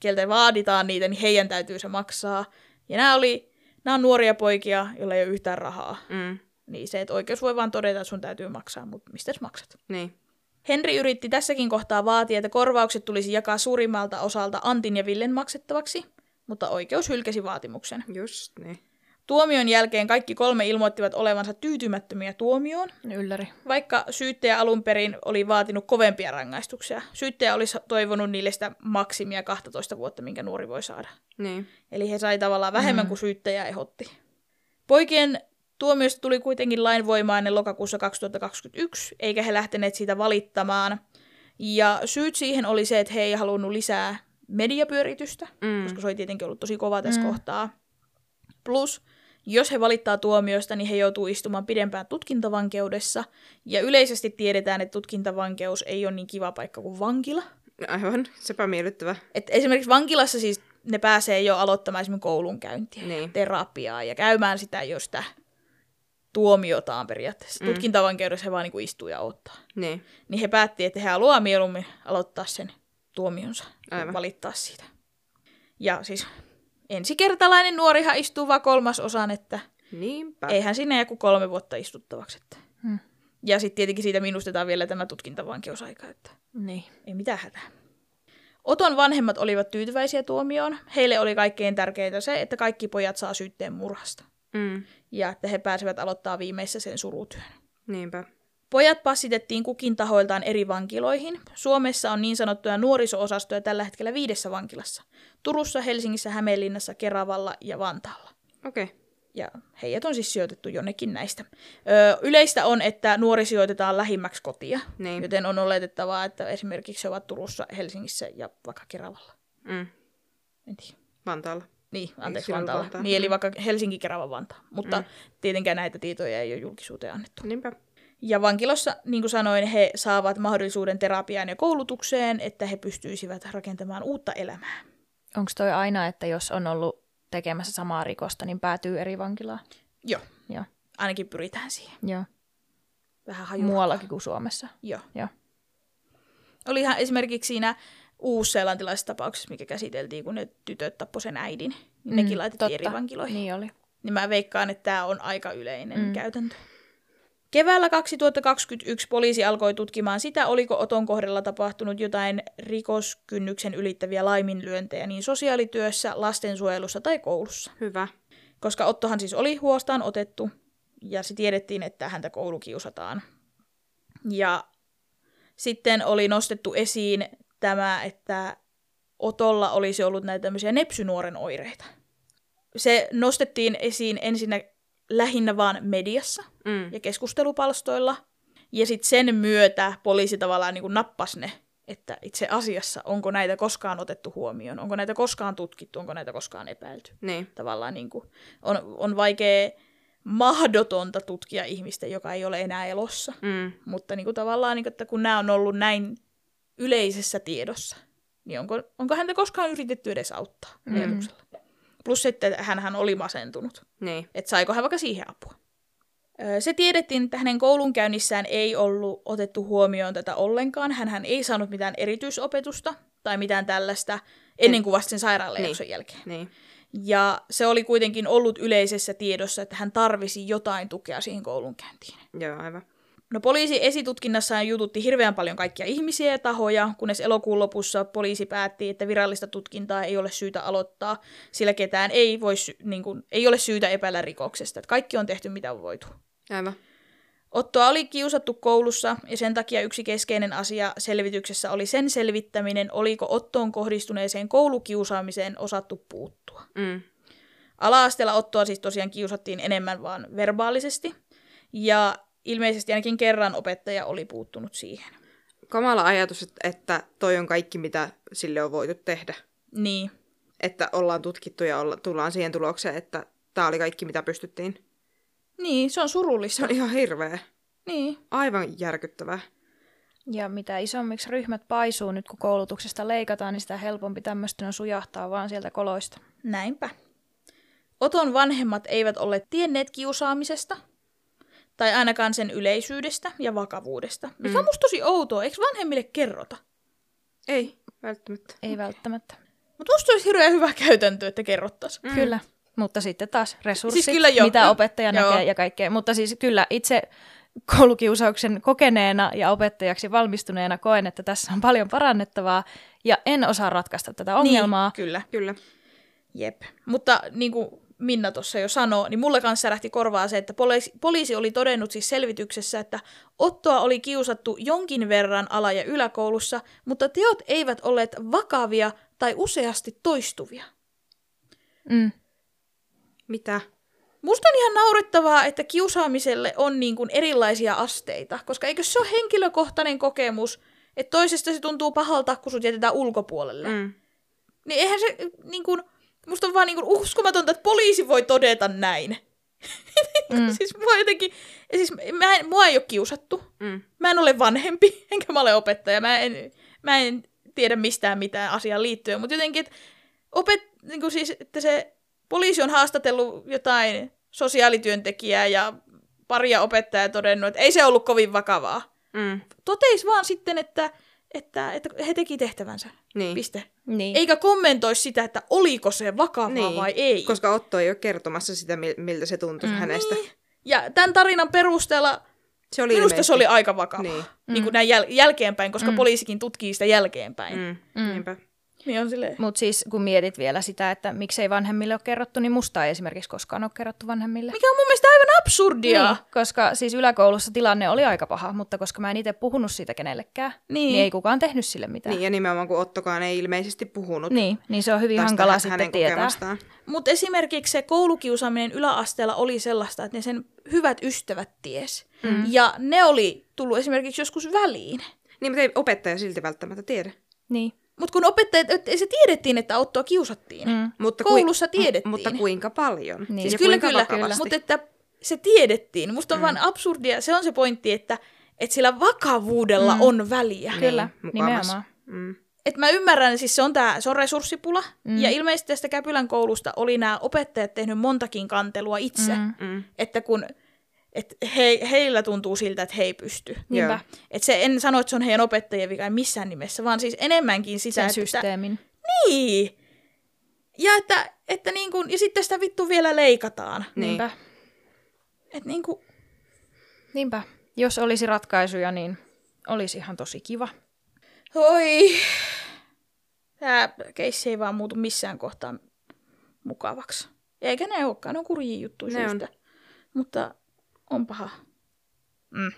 A: keltä vaaditaan niitä, niin heidän täytyy se maksaa. Ja nämä, oli, nämä on nuoria poikia, joilla ei ole yhtään rahaa.
B: Mm.
A: Niin se, että oikeus voi vaan todeta, että sun täytyy maksaa, mutta mistä sä maksat?
B: Niin.
A: Henri yritti tässäkin kohtaa vaatia, että korvaukset tulisi jakaa suurimmalta osalta Antin ja Villen maksettavaksi, mutta oikeus hylkäsi vaatimuksen.
B: Just niin.
A: Tuomion jälkeen kaikki kolme ilmoittivat olevansa tyytymättömiä tuomioon,
C: Ylläri.
A: vaikka syyttäjä alun perin oli vaatinut kovempia rangaistuksia. Syyttäjä olisi toivonut niille sitä maksimia 12 vuotta, minkä nuori voi saada.
B: Niin.
A: Eli he sai tavallaan vähemmän kuin syyttäjä ehdotti. Poikien tuomiosta tuli kuitenkin lainvoimainen lokakuussa 2021, eikä he lähteneet siitä valittamaan. Ja syyt siihen oli se, että he ei halunnut lisää mediapyöritystä,
B: Mm.
A: koska se oli tietenkin ollut tosi kova tässä
C: Mm.
A: kohtaa. Plus, jos he valittaa tuomioista, niin he joutuu istumaan pidempään tutkintavankeudessa. Ja yleisesti tiedetään, että tutkintavankeus ei ole niin kiva paikka kuin vankila.
B: Aivan. Sepä miellyttävä.
A: Et esimerkiksi vankilassa siis ne pääsee jo aloittamaan esimerkiksi koulunkäyntiä,
B: Niin.
A: terapiaa ja käymään sitä jo sitä tuomiotaan periaatteessa.
B: Mm.
A: Tutkintavankeudessa he vaan niin kuin istuu ja odottaa.
B: Niin.
A: Niin he päätti, että he haluaa mieluummin aloittaa sen tuomionsa ja
B: Aivan.
A: valittaa siitä. Ja siis ensikertalainen nuorihan istuu vaan kolmasosan, että
B: Niinpä.
A: eihän sinne joku kolme vuotta istuttavaksi. Että.
C: Hmm.
A: Ja sitten tietenkin siitä minustetaan vielä tämä tutkintavankeusaika, että
C: Niin.
A: ei mitään hätää. Oton vanhemmat olivat tyytyväisiä tuomioon. Heille oli kaikkein tärkeintä se, että kaikki pojat saa syytteen murhasta.
B: Mm.
A: Ja että he pääsevät aloittaa viimeisessä sen surutyön.
B: Niinpä.
A: Pojat passitettiin kukin tahoiltaan eri vankiloihin. Suomessa on niin sanottuja nuoriso-osastoja tällä hetkellä viidessä vankilassa. Turussa, Helsingissä, Hämeenlinnassa, Keravalla ja Vantaalla.
B: Okei. Okay.
A: Ja heidät on siis sijoitettu jonnekin näistä. Öö, yleistä on, että nuori sijoitetaan lähimmäksi kotia,
B: Niin.
A: joten on oletettavaa, että esimerkiksi he ovat Turussa, Helsingissä ja vaikka Keravalla.
B: Mm.
A: En tiedä.
B: Vantaalla.
A: Niin, anteeksi Vantaalla.
B: Vantaa?
A: Niin, eli vaikka Helsinki, Kerava, Vantaa. Mutta
B: Mm.
A: tietenkään näitä tietoja ei ole julkisuuteen annettu.
B: Niinpä.
A: Ja vankilossa, niin kuin sanoin, he saavat mahdollisuuden terapiaan ja koulutukseen, että he pystyisivät rakentamaan uutta elämää.
C: Onko toi aina, että jos on ollut tekemässä samaa rikosta, niin päätyy eri vankilaan?
A: Joo,
C: Joo.
A: ainakin pyritään siihen.
C: Joo.
A: Vähän hajurkaa.
C: Muuallakin kuin Suomessa.
A: Joo.
C: Joo.
A: Olihan esimerkiksi siinä uusseelantilaisessa tapauksessa, mikä käsiteltiin, kun ne tytöt tappoi sen äidin, niin nekin laitettiin eri vankiloihin. Niin.
C: Oli.
A: niin mä veikkaan, että tämä on aika yleinen
C: Mm.
A: mm. käytäntö. Keväällä 2021 poliisi alkoi tutkimaan sitä, oliko Oton kohdalla tapahtunut jotain rikoskynnyksen ylittäviä laiminlyöntejä niin sosiaalityössä, lastensuojelussa tai koulussa.
B: Hyvä.
A: Koska Ottohan siis oli huostaan otettu ja se tiedettiin, että häntä koulukiusataan. Ja sitten oli nostettu esiin tämä, että Otolla olisi ollut näitä tämmöisiä nepsynuoren oireita. Se nostettiin esiin ensinnä lähinnä vaan mediassa
B: Mm.
A: ja keskustelupalstoilla. Ja sitten sen myötä poliisi tavallaan niin kuin nappasi ne, että itse asiassa onko näitä koskaan otettu huomioon, onko näitä koskaan tutkittu, onko näitä koskaan epäilty
B: Niin.
A: tavallaan niin kuin, on, on vaikea, mahdotonta tutkia ihmistä, joka ei ole enää elossa.
B: Mm.
A: Mutta niin kuin tavallaan, niin kuin, että kun nämä on ollut näin yleisessä tiedossa, niin onko, onko häntä koskaan yritetty edes auttaa
C: Mm.
A: ajatuksella? Plus sitten, että hän oli masentunut.
B: Niin.
A: Että saiko hän vaikka siihen apua. Se tiedettiin, että hänen koulunkäynnissään ei ollut otettu huomioon tätä ollenkaan. Hän ei saanut mitään erityisopetusta tai mitään tällaista ennen kuin vasta sen sairaanleikkauksen jälkeen.
B: Niin.
A: Ja se oli kuitenkin ollut yleisessä tiedossa, että hän tarvisi jotain tukea siihen koulunkäyntiin.
B: Joo, aivan.
A: No poliisi esitutkinnassaan jututti hirveän paljon kaikkia ihmisiä ja tahoja, kunnes elokuun lopussa poliisi päätti, että virallista tutkintaa ei ole syytä aloittaa, sillä ketään ei, voi, niin kuin, ei ole syytä epäillä rikoksesta. Että kaikki on tehty mitä on voitu.
B: Aivan.
A: Ottoa oli kiusattu koulussa ja sen takia yksi keskeinen asia selvityksessä oli sen selvittäminen, oliko Ottoon kohdistuneeseen koulukiusaamiseen osattu puuttua.
B: Mm.
A: Ala-asteella Ottoa siis tosiaan kiusattiin enemmän vaan verbaalisesti, ja ilmeisesti ainakin kerran opettaja oli puuttunut siihen.
B: Kamala ajatus, että, toi on kaikki, mitä sille on voitu tehdä.
A: Niin,
B: Että ollaan tutkittu ja olla, tullaan siihen tulokseen, että tämä oli kaikki, mitä pystyttiin.
A: niin se on
B: Se
A: surullista.
B: on ihan hirveä.
A: Niin,
B: Aivan järkyttävää.
C: Ja mitä isommiksi ryhmät paisuu nyt, kun koulutuksesta leikataan, niin sitä helpompi tämmöistä on sujahtaa vaan sieltä koloista.
A: näinpä. Oton vanhemmat eivät ole tienneet kiusaamisesta, tai ainakaan sen yleisyydestä ja vakavuudesta. Mikä on
B: Mm.
A: musta tosi outoa, eikö vanhemmille kerrota?
B: Ei, välttämättä.
C: Ei välttämättä.
A: Mutta musta olisi hirveän hyvä käytäntö, että kerrottaisiin.
C: Mm. Kyllä. Mutta sitten taas resurssit,
A: Siis kyllä joo.
C: mitä opettaja
A: Joo.
C: näkee ja kaikkea. Mutta siis kyllä itse koulukiusauksen kokeneena ja opettajaksi valmistuneena koen, että tässä on paljon parannettavaa ja en osaa ratkaista tätä ongelmaa.
A: Niin, kyllä.
B: Kyllä.
A: Jep. Mutta niin kuin Minna tuossa jo sanoi, niin mulle kanssa särähti korvaa se, että poliisi, poliisi oli todennut siis selvityksessä, että Ottoa oli kiusattu jonkin verran ala- ja yläkoulussa, mutta teot eivät olleet vakavia tai useasti toistuvia.
C: Mm.
B: Mitä?
A: Musta on ihan naurettavaa, että kiusaamiselle on niin kuin erilaisia asteita, koska eikö se ole henkilökohtainen kokemus, että toisesta se tuntuu pahalta, kun sut jätetään ulkopuolelle.
B: Mm.
A: Niin eihän se, niin kuin, musta on vaan niin uskomatonta, että poliisi voi todeta näin.
C: Mm.
A: siis mua jotenkin, siis mä en, mua ei ole kiusattu.
B: Mm.
A: Mä en ole vanhempi, enkä mä ole opettaja. Mä en, mä en tiedä mistään mitään asiaan liittyen, mutta jotenkin, että opet, niin kuin siis, että se poliisi on haastatellut jotain sosiaalityöntekijää ja paria opettajaa todennut, että ei se ollut kovin vakavaa.
B: Mm.
A: Toteis vaan sitten, että, että, että he teki tehtävänsä.
B: Niin.
A: Piste.
C: Niin.
A: Eikä kommentoi sitä, että oliko se vakavaa
B: Niin,
A: vai ei.
B: Koska Otto ei ole kertomassa sitä, mil- miltä se tuntui mm. hänestä.
A: Niin. Ja tämän tarinan perusteella
B: Se oli
A: minusta se
B: ilmeisesti-
A: oli aika vakavaa.
B: Niin.
A: Niin. niin kuin näin jäl- jälkeenpäin, koska mm. poliisikin tutkii sitä jälkeenpäin. Mm.
B: Mm. Mm. Niinpä.
A: Niin on silleen,
C: Mutta siis kun mietit vielä sitä, että miksei vanhemmille ole kerrottu, niin musta ei esimerkiksi koskaan ole kerrottu vanhemmille.
A: mikä on mun mielestä aivan absurdia.
C: Niin, koska siis yläkoulussa tilanne oli aika paha, mutta koska mä en itse puhunut siitä kenellekään,
A: Niin.
C: niin, ei kukaan tehnyt sille mitään.
B: Niin, ja nimenomaan kun Ottokaan ei ilmeisesti puhunut
C: niin, niin se on hyvin hankalaa sitten
B: hänen
C: tietää.
B: kokemastaan.
A: Mutta esimerkiksi se koulukiusaaminen yläasteella oli sellaista, että ne sen hyvät ystävät ties. Mm. Ja ne oli tullut esimerkiksi joskus väliin.
B: Niin, mutta ei opettaja silti välttämättä tiedä.
C: Niin.
A: Mutta kun opettajat, et, se tiedettiin, että Ottoa kiusattiin.
C: Mm.
B: Mutta
A: Koulussa
B: m-
A: tiedettiin.
B: Mutta kuinka paljon?
C: Niin.
B: Ja
A: Siis kyllä,
B: kuinka
A: kyllä,
B: vakavasti?
A: mutta että se tiedettiin. Musta on mm. vaan absurdia, se on se pointti, että, että sillä vakavuudella mm. on väliä.
C: Kyllä,
B: mukamas.
C: nimenomaan.
B: Mm.
A: Et mä ymmärrän, siis se on, tää, se on resurssipula, mm. ja ilmeisesti tästä Käpylän koulusta oli nämä opettajat tehnyt montakin kantelua itse, mm.
B: Mm.
A: että kun et he, heillä tuntuu siltä, että he ei pysty.
C: Niinpä.
A: Et se, en sano, että se on heidän opettajien vika missään nimessä, vaan siis enemmänkin sitä,
C: Sen
A: että...
C: systeemin.
A: Niin! Ja, että, että niin kun, ja sitten sitä vittu vielä leikataan.
B: Niin.
C: Niinpä.
A: Et niin kun,
C: Niinpä. Jos olisi ratkaisuja, niin olisi ihan tosi kiva.
A: Oi. Tämä keissi ei vaan muutu missään kohtaa mukavaksi. Eikä ne olekaan, ne on kurjia juttuja
B: Ne on.
A: syystä. Mutta on paha. Mm.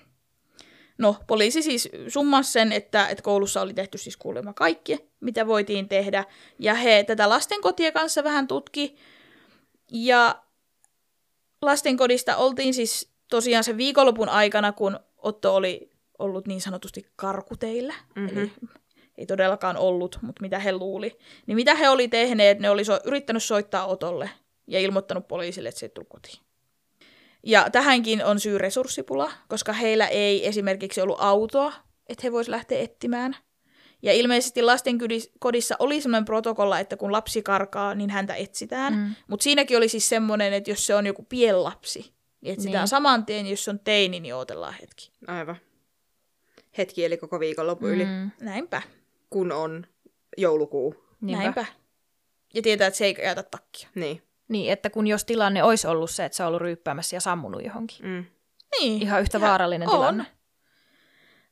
A: No, poliisi siis summasi sen, että, että koulussa oli tehty siis kuulemma kaikki, mitä voitiin tehdä. Ja he tätä lastenkotia kanssa vähän tutki. Ja lastenkodista oltiin siis tosiaan sen viikonlopun aikana, kun Otto oli ollut niin sanotusti karkuteillä.
B: Mhm.
A: Eli ei todellakaan ollut, mutta mitä he luuli. Niin mitä he oli tehneet, ne oli so- yrittänyt soittaa Otolle ja ilmoittanut poliisille, että se ei tule kotiin. Ja tähänkin on syy resurssipula, koska heillä ei esimerkiksi ollut autoa, että he voisivat lähteä etsimään. Ja ilmeisesti lastenkodissa oli sellainen protokolla, että kun lapsi karkaa, niin häntä etsitään. Mm. Mutta siinäkin oli siis semmoinen, että jos se on joku pienlapsi, niin etsitään
C: Niin.
A: saman tien, jos se on teini, niin odotellaan hetki.
B: Aivan. Hetki eli koko viikonloppu yli,
C: Mm,
A: Näinpä,
B: kun on joulukuu.
C: niinpä.
A: näinpä. Ja tietää, että se ei käytä takkia.
B: Niin.
C: Niin, että kun jos tilanne olisi ollut se, että se on ollut ryyppäämässä ja sammunut johonkin.
B: Mm.
A: Niin.
C: Ihan yhtä
A: Ja
C: vaarallinen
A: on.
C: tilanne.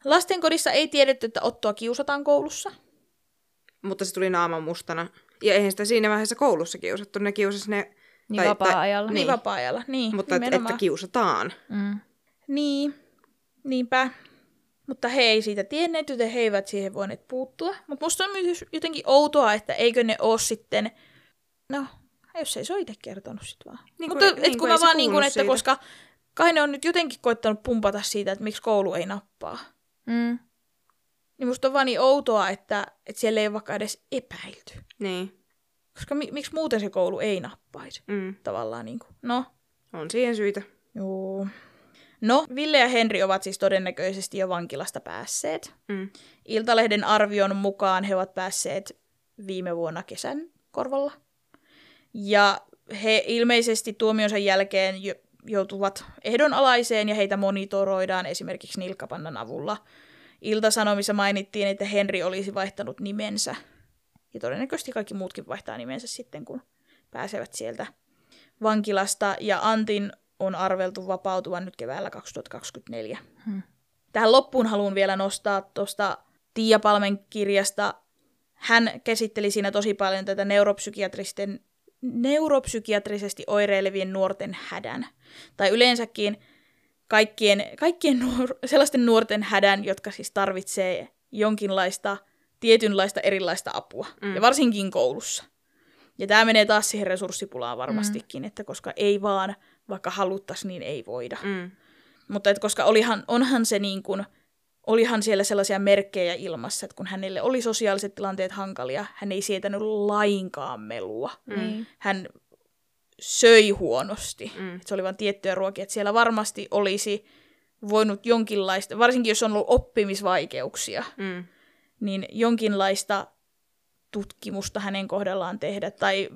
A: Lastenkodissa ei tiedetty, että Ottoa kiusataan koulussa.
B: Mutta se tuli naaman mustana. Ja eihän sitä siinä vaiheessa koulussa kiusattu. Ne kiusasi ne...
C: Niin
B: tai-
C: vapaa-ajalla.
A: Niin,
B: Niin.
A: vapaa-ajalla. Niin,
B: Mutta et, että kiusataan.
C: Mm.
A: Niin, niinpä. Mutta he ei siitä tienneet, joten he eivät siihen voineet puuttua. Mutta musta on myös jotenkin outoa, että eikö ne ole sitten... No, jos ei se ole itse kertonut sit vaan.
B: Niin
A: Mutta et
B: niin
A: kun
B: kun ei
A: mä vaan niin kuin, että
B: siitä.
A: koska kai ne on nyt jotenkin koittanut pumpata siitä, että miksi koulu ei nappaa.
C: Mm.
A: Niin musta on vaan niin outoa, että, että siellä ei ole vaikka edes epäilty.
B: Niin.
A: Koska mi- miksi muuten se koulu ei nappaisi?
B: Mm.
A: Tavallaan niin kuin. No,
B: On siihen syitä.
A: Joo. No, Ville ja Henri ovat siis todennäköisesti jo vankilasta päässeet.
B: Mm.
A: Iltalehden arvion mukaan he ovat päässeet viime vuonna kesän korvalla. Ja he ilmeisesti tuomionsa jälkeen jo- joutuvat ehdonalaiseen ja heitä monitoroidaan esimerkiksi nilkkapannan avulla. Iltasanomissa mainittiin, että Henri olisi vaihtanut nimensä. Ja todennäköisesti kaikki muutkin vaihtaa nimensä sitten, kun pääsevät sieltä vankilasta. Ja Antin on arveltu vapautuvan nyt keväällä 2024.
C: Hmm.
A: Tähän loppuun haluan vielä nostaa tuosta Tiia Palmen kirjasta. Hän käsitteli siinä tosi paljon tätä neuropsykiatristen, neuropsykiatrisesti oireilevien nuorten hädän. Tai yleensäkin kaikkien, kaikkien nuor- sellaisten nuorten hädän, jotka siis tarvitsee jonkinlaista, tietynlaista erilaista apua. Mm. Ja varsinkin koulussa. Ja tämä menee taas siihen resurssipulaan varmastikin, mm. että koska ei vaan, vaikka haluttaisiin, niin ei voida.
B: Mm.
A: Mutta et koska olihan, onhan se niin kuin, olihan siellä sellaisia merkkejä ilmassa, että kun hänelle oli sosiaaliset tilanteet hankalia, hän ei sietänyt lainkaan melua.
C: Niin.
A: Hän söi huonosti.
B: Mm.
A: Se oli vain tiettyjä ruokia. Et siellä varmasti olisi voinut jonkinlaista, varsinkin jos on ollut oppimisvaikeuksia,
B: Mm.
A: niin jonkinlaista tutkimusta hänen kohdallaan tehdä tai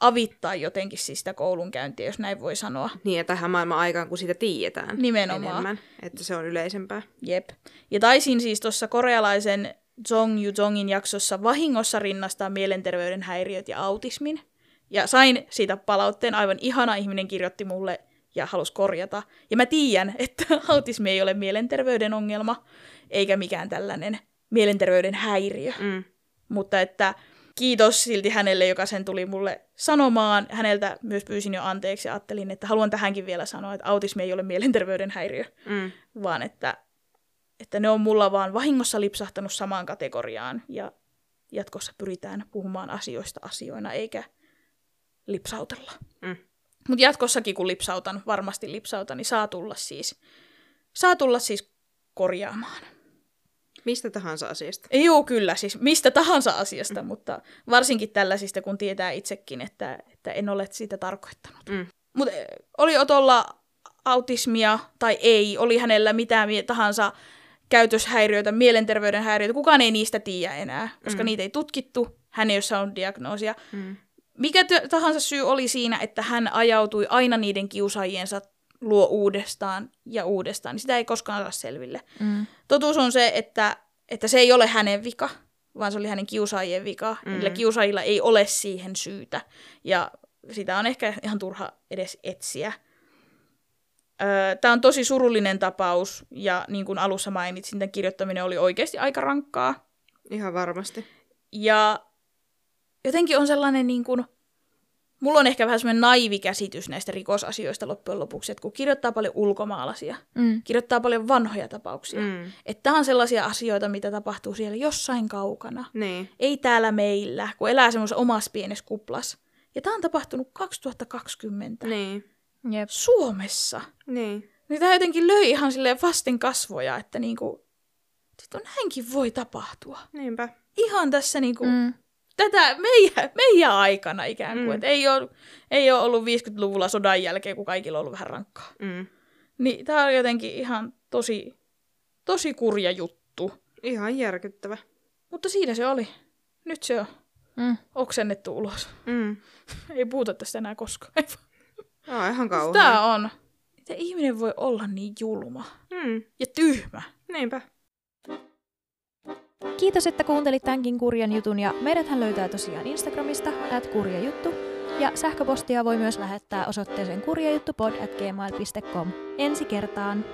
A: avittaa jotenkin siis sitä koulunkäyntiä, jos näin voi sanoa.
B: Niin, ja tähän maailman aikaan, kun sitä tiedetään
A: Nimenomaan.
B: enemmän, että se on yleisempää.
A: Jep. Ja taisin siis tuossa korealaisen Zong Yu Zongin jaksossa vahingossa rinnastaa mielenterveyden häiriöt ja autismin. Ja sain siitä palautteen, aivan ihana ihminen kirjoitti mulle ja halusi korjata. Ja mä tiedän, että autismi ei ole mielenterveyden ongelma, eikä mikään tällainen mielenterveyden häiriö.
B: Mm.
A: Mutta että kiitos silti hänelle, joka sen tuli mulle sanomaan. Häneltä myös pyysin jo anteeksi ja ajattelin, että haluan tähänkin vielä sanoa, että autismi ei ole mielenterveyden häiriö,
B: Mm.
A: vaan että, että ne on mulla vaan vahingossa lipsahtanut samaan kategoriaan ja jatkossa pyritään puhumaan asioista asioina eikä lipsautella.
B: Mm.
A: Mutta jatkossakin kun lipsautan, varmasti lipsautan, niin saa tulla siis, saa tulla siis korjaamaan.
B: Mistä tahansa asiasta.
A: Joo, kyllä, siis mistä tahansa asiasta, mm. mutta varsinkin tällaisista, kun tietää itsekin, että, että en ole sitä tarkoittanut.
B: Mm.
A: Mutta oli Otolla autismia tai ei, oli hänellä mitään mie- tahansa käytöshäiriöitä, mielenterveyden häiriöitä, kukaan ei niistä tiedä enää, koska
B: Mm.
A: niitä ei tutkittu, hän ei ole saanut diagnoosia.
B: Mm.
A: Mikä t- tahansa syy oli siinä, että hän ajautui aina niiden kiusaajiensa luo uudestaan ja uudestaan, niin sitä ei koskaan saa selville.
C: Mm.
A: Totuus on se, että, että se ei ole hänen vika, vaan se oli hänen kiusaajien vika. Mm. Niillä kiusaajilla ei ole siihen syytä. Ja sitä on ehkä ihan turha edes etsiä. Tämä on tosi surullinen tapaus, ja niin kuin alussa mainitsin, tämän kirjoittaminen oli oikeasti aika rankkaa.
B: Ihan varmasti.
A: Ja jotenkin on sellainen niin kuin, mulla on ehkä vähän semmoinen naivi käsitys näistä rikosasioista loppujen lopuksi, että kun kirjoittaa paljon ulkomaalaisia,
C: Mm.
A: kirjoittaa paljon vanhoja tapauksia,
B: Mm.
A: että tämä on sellaisia asioita, mitä tapahtuu siellä jossain kaukana.
B: Niin.
A: Ei täällä meillä, kun elää semmoisessa omassa pienessä kuplas. Ja tämä on tapahtunut 2020
B: Niin.
C: Jep.
A: Suomessa.
B: Niin.
A: Niin tämä jotenkin löi ihan silleen vasten kasvoja, että niinku, sit on näinkin voi tapahtua.
B: Niinpä.
A: Ihan tässä niinku,
C: mm.
A: Tätä meidän, meidän aikana ikään kuin.
B: Mm.
A: Mm. ei, ole, ei ole ollut 50-luvulla sodan jälkeen, kun kaikilla on ollut vähän rankkaa.
B: Mm.
A: Niin tämä on jotenkin ihan tosi, tosi kurja juttu.
B: Ihan järkyttävä.
A: Mutta siinä se oli. Nyt se on
C: Mm.
A: oksennettu ulos.
B: Mm.
A: Ei puhuta tästä enää koskaan.
B: Tämä on ihan kauhean.
A: Tämä on. Miten ihminen voi olla niin julma
B: Mm.
A: ja tyhmä?
B: Niinpä.
C: Kiitos, että kuuntelit tämänkin kurjan jutun ja meidäthän löytää tosiaan Instagramista at kurjajuttu ja sähköpostia voi myös lähettää osoitteeseen kurjajuttupod at gmail.com. Ensi kertaan!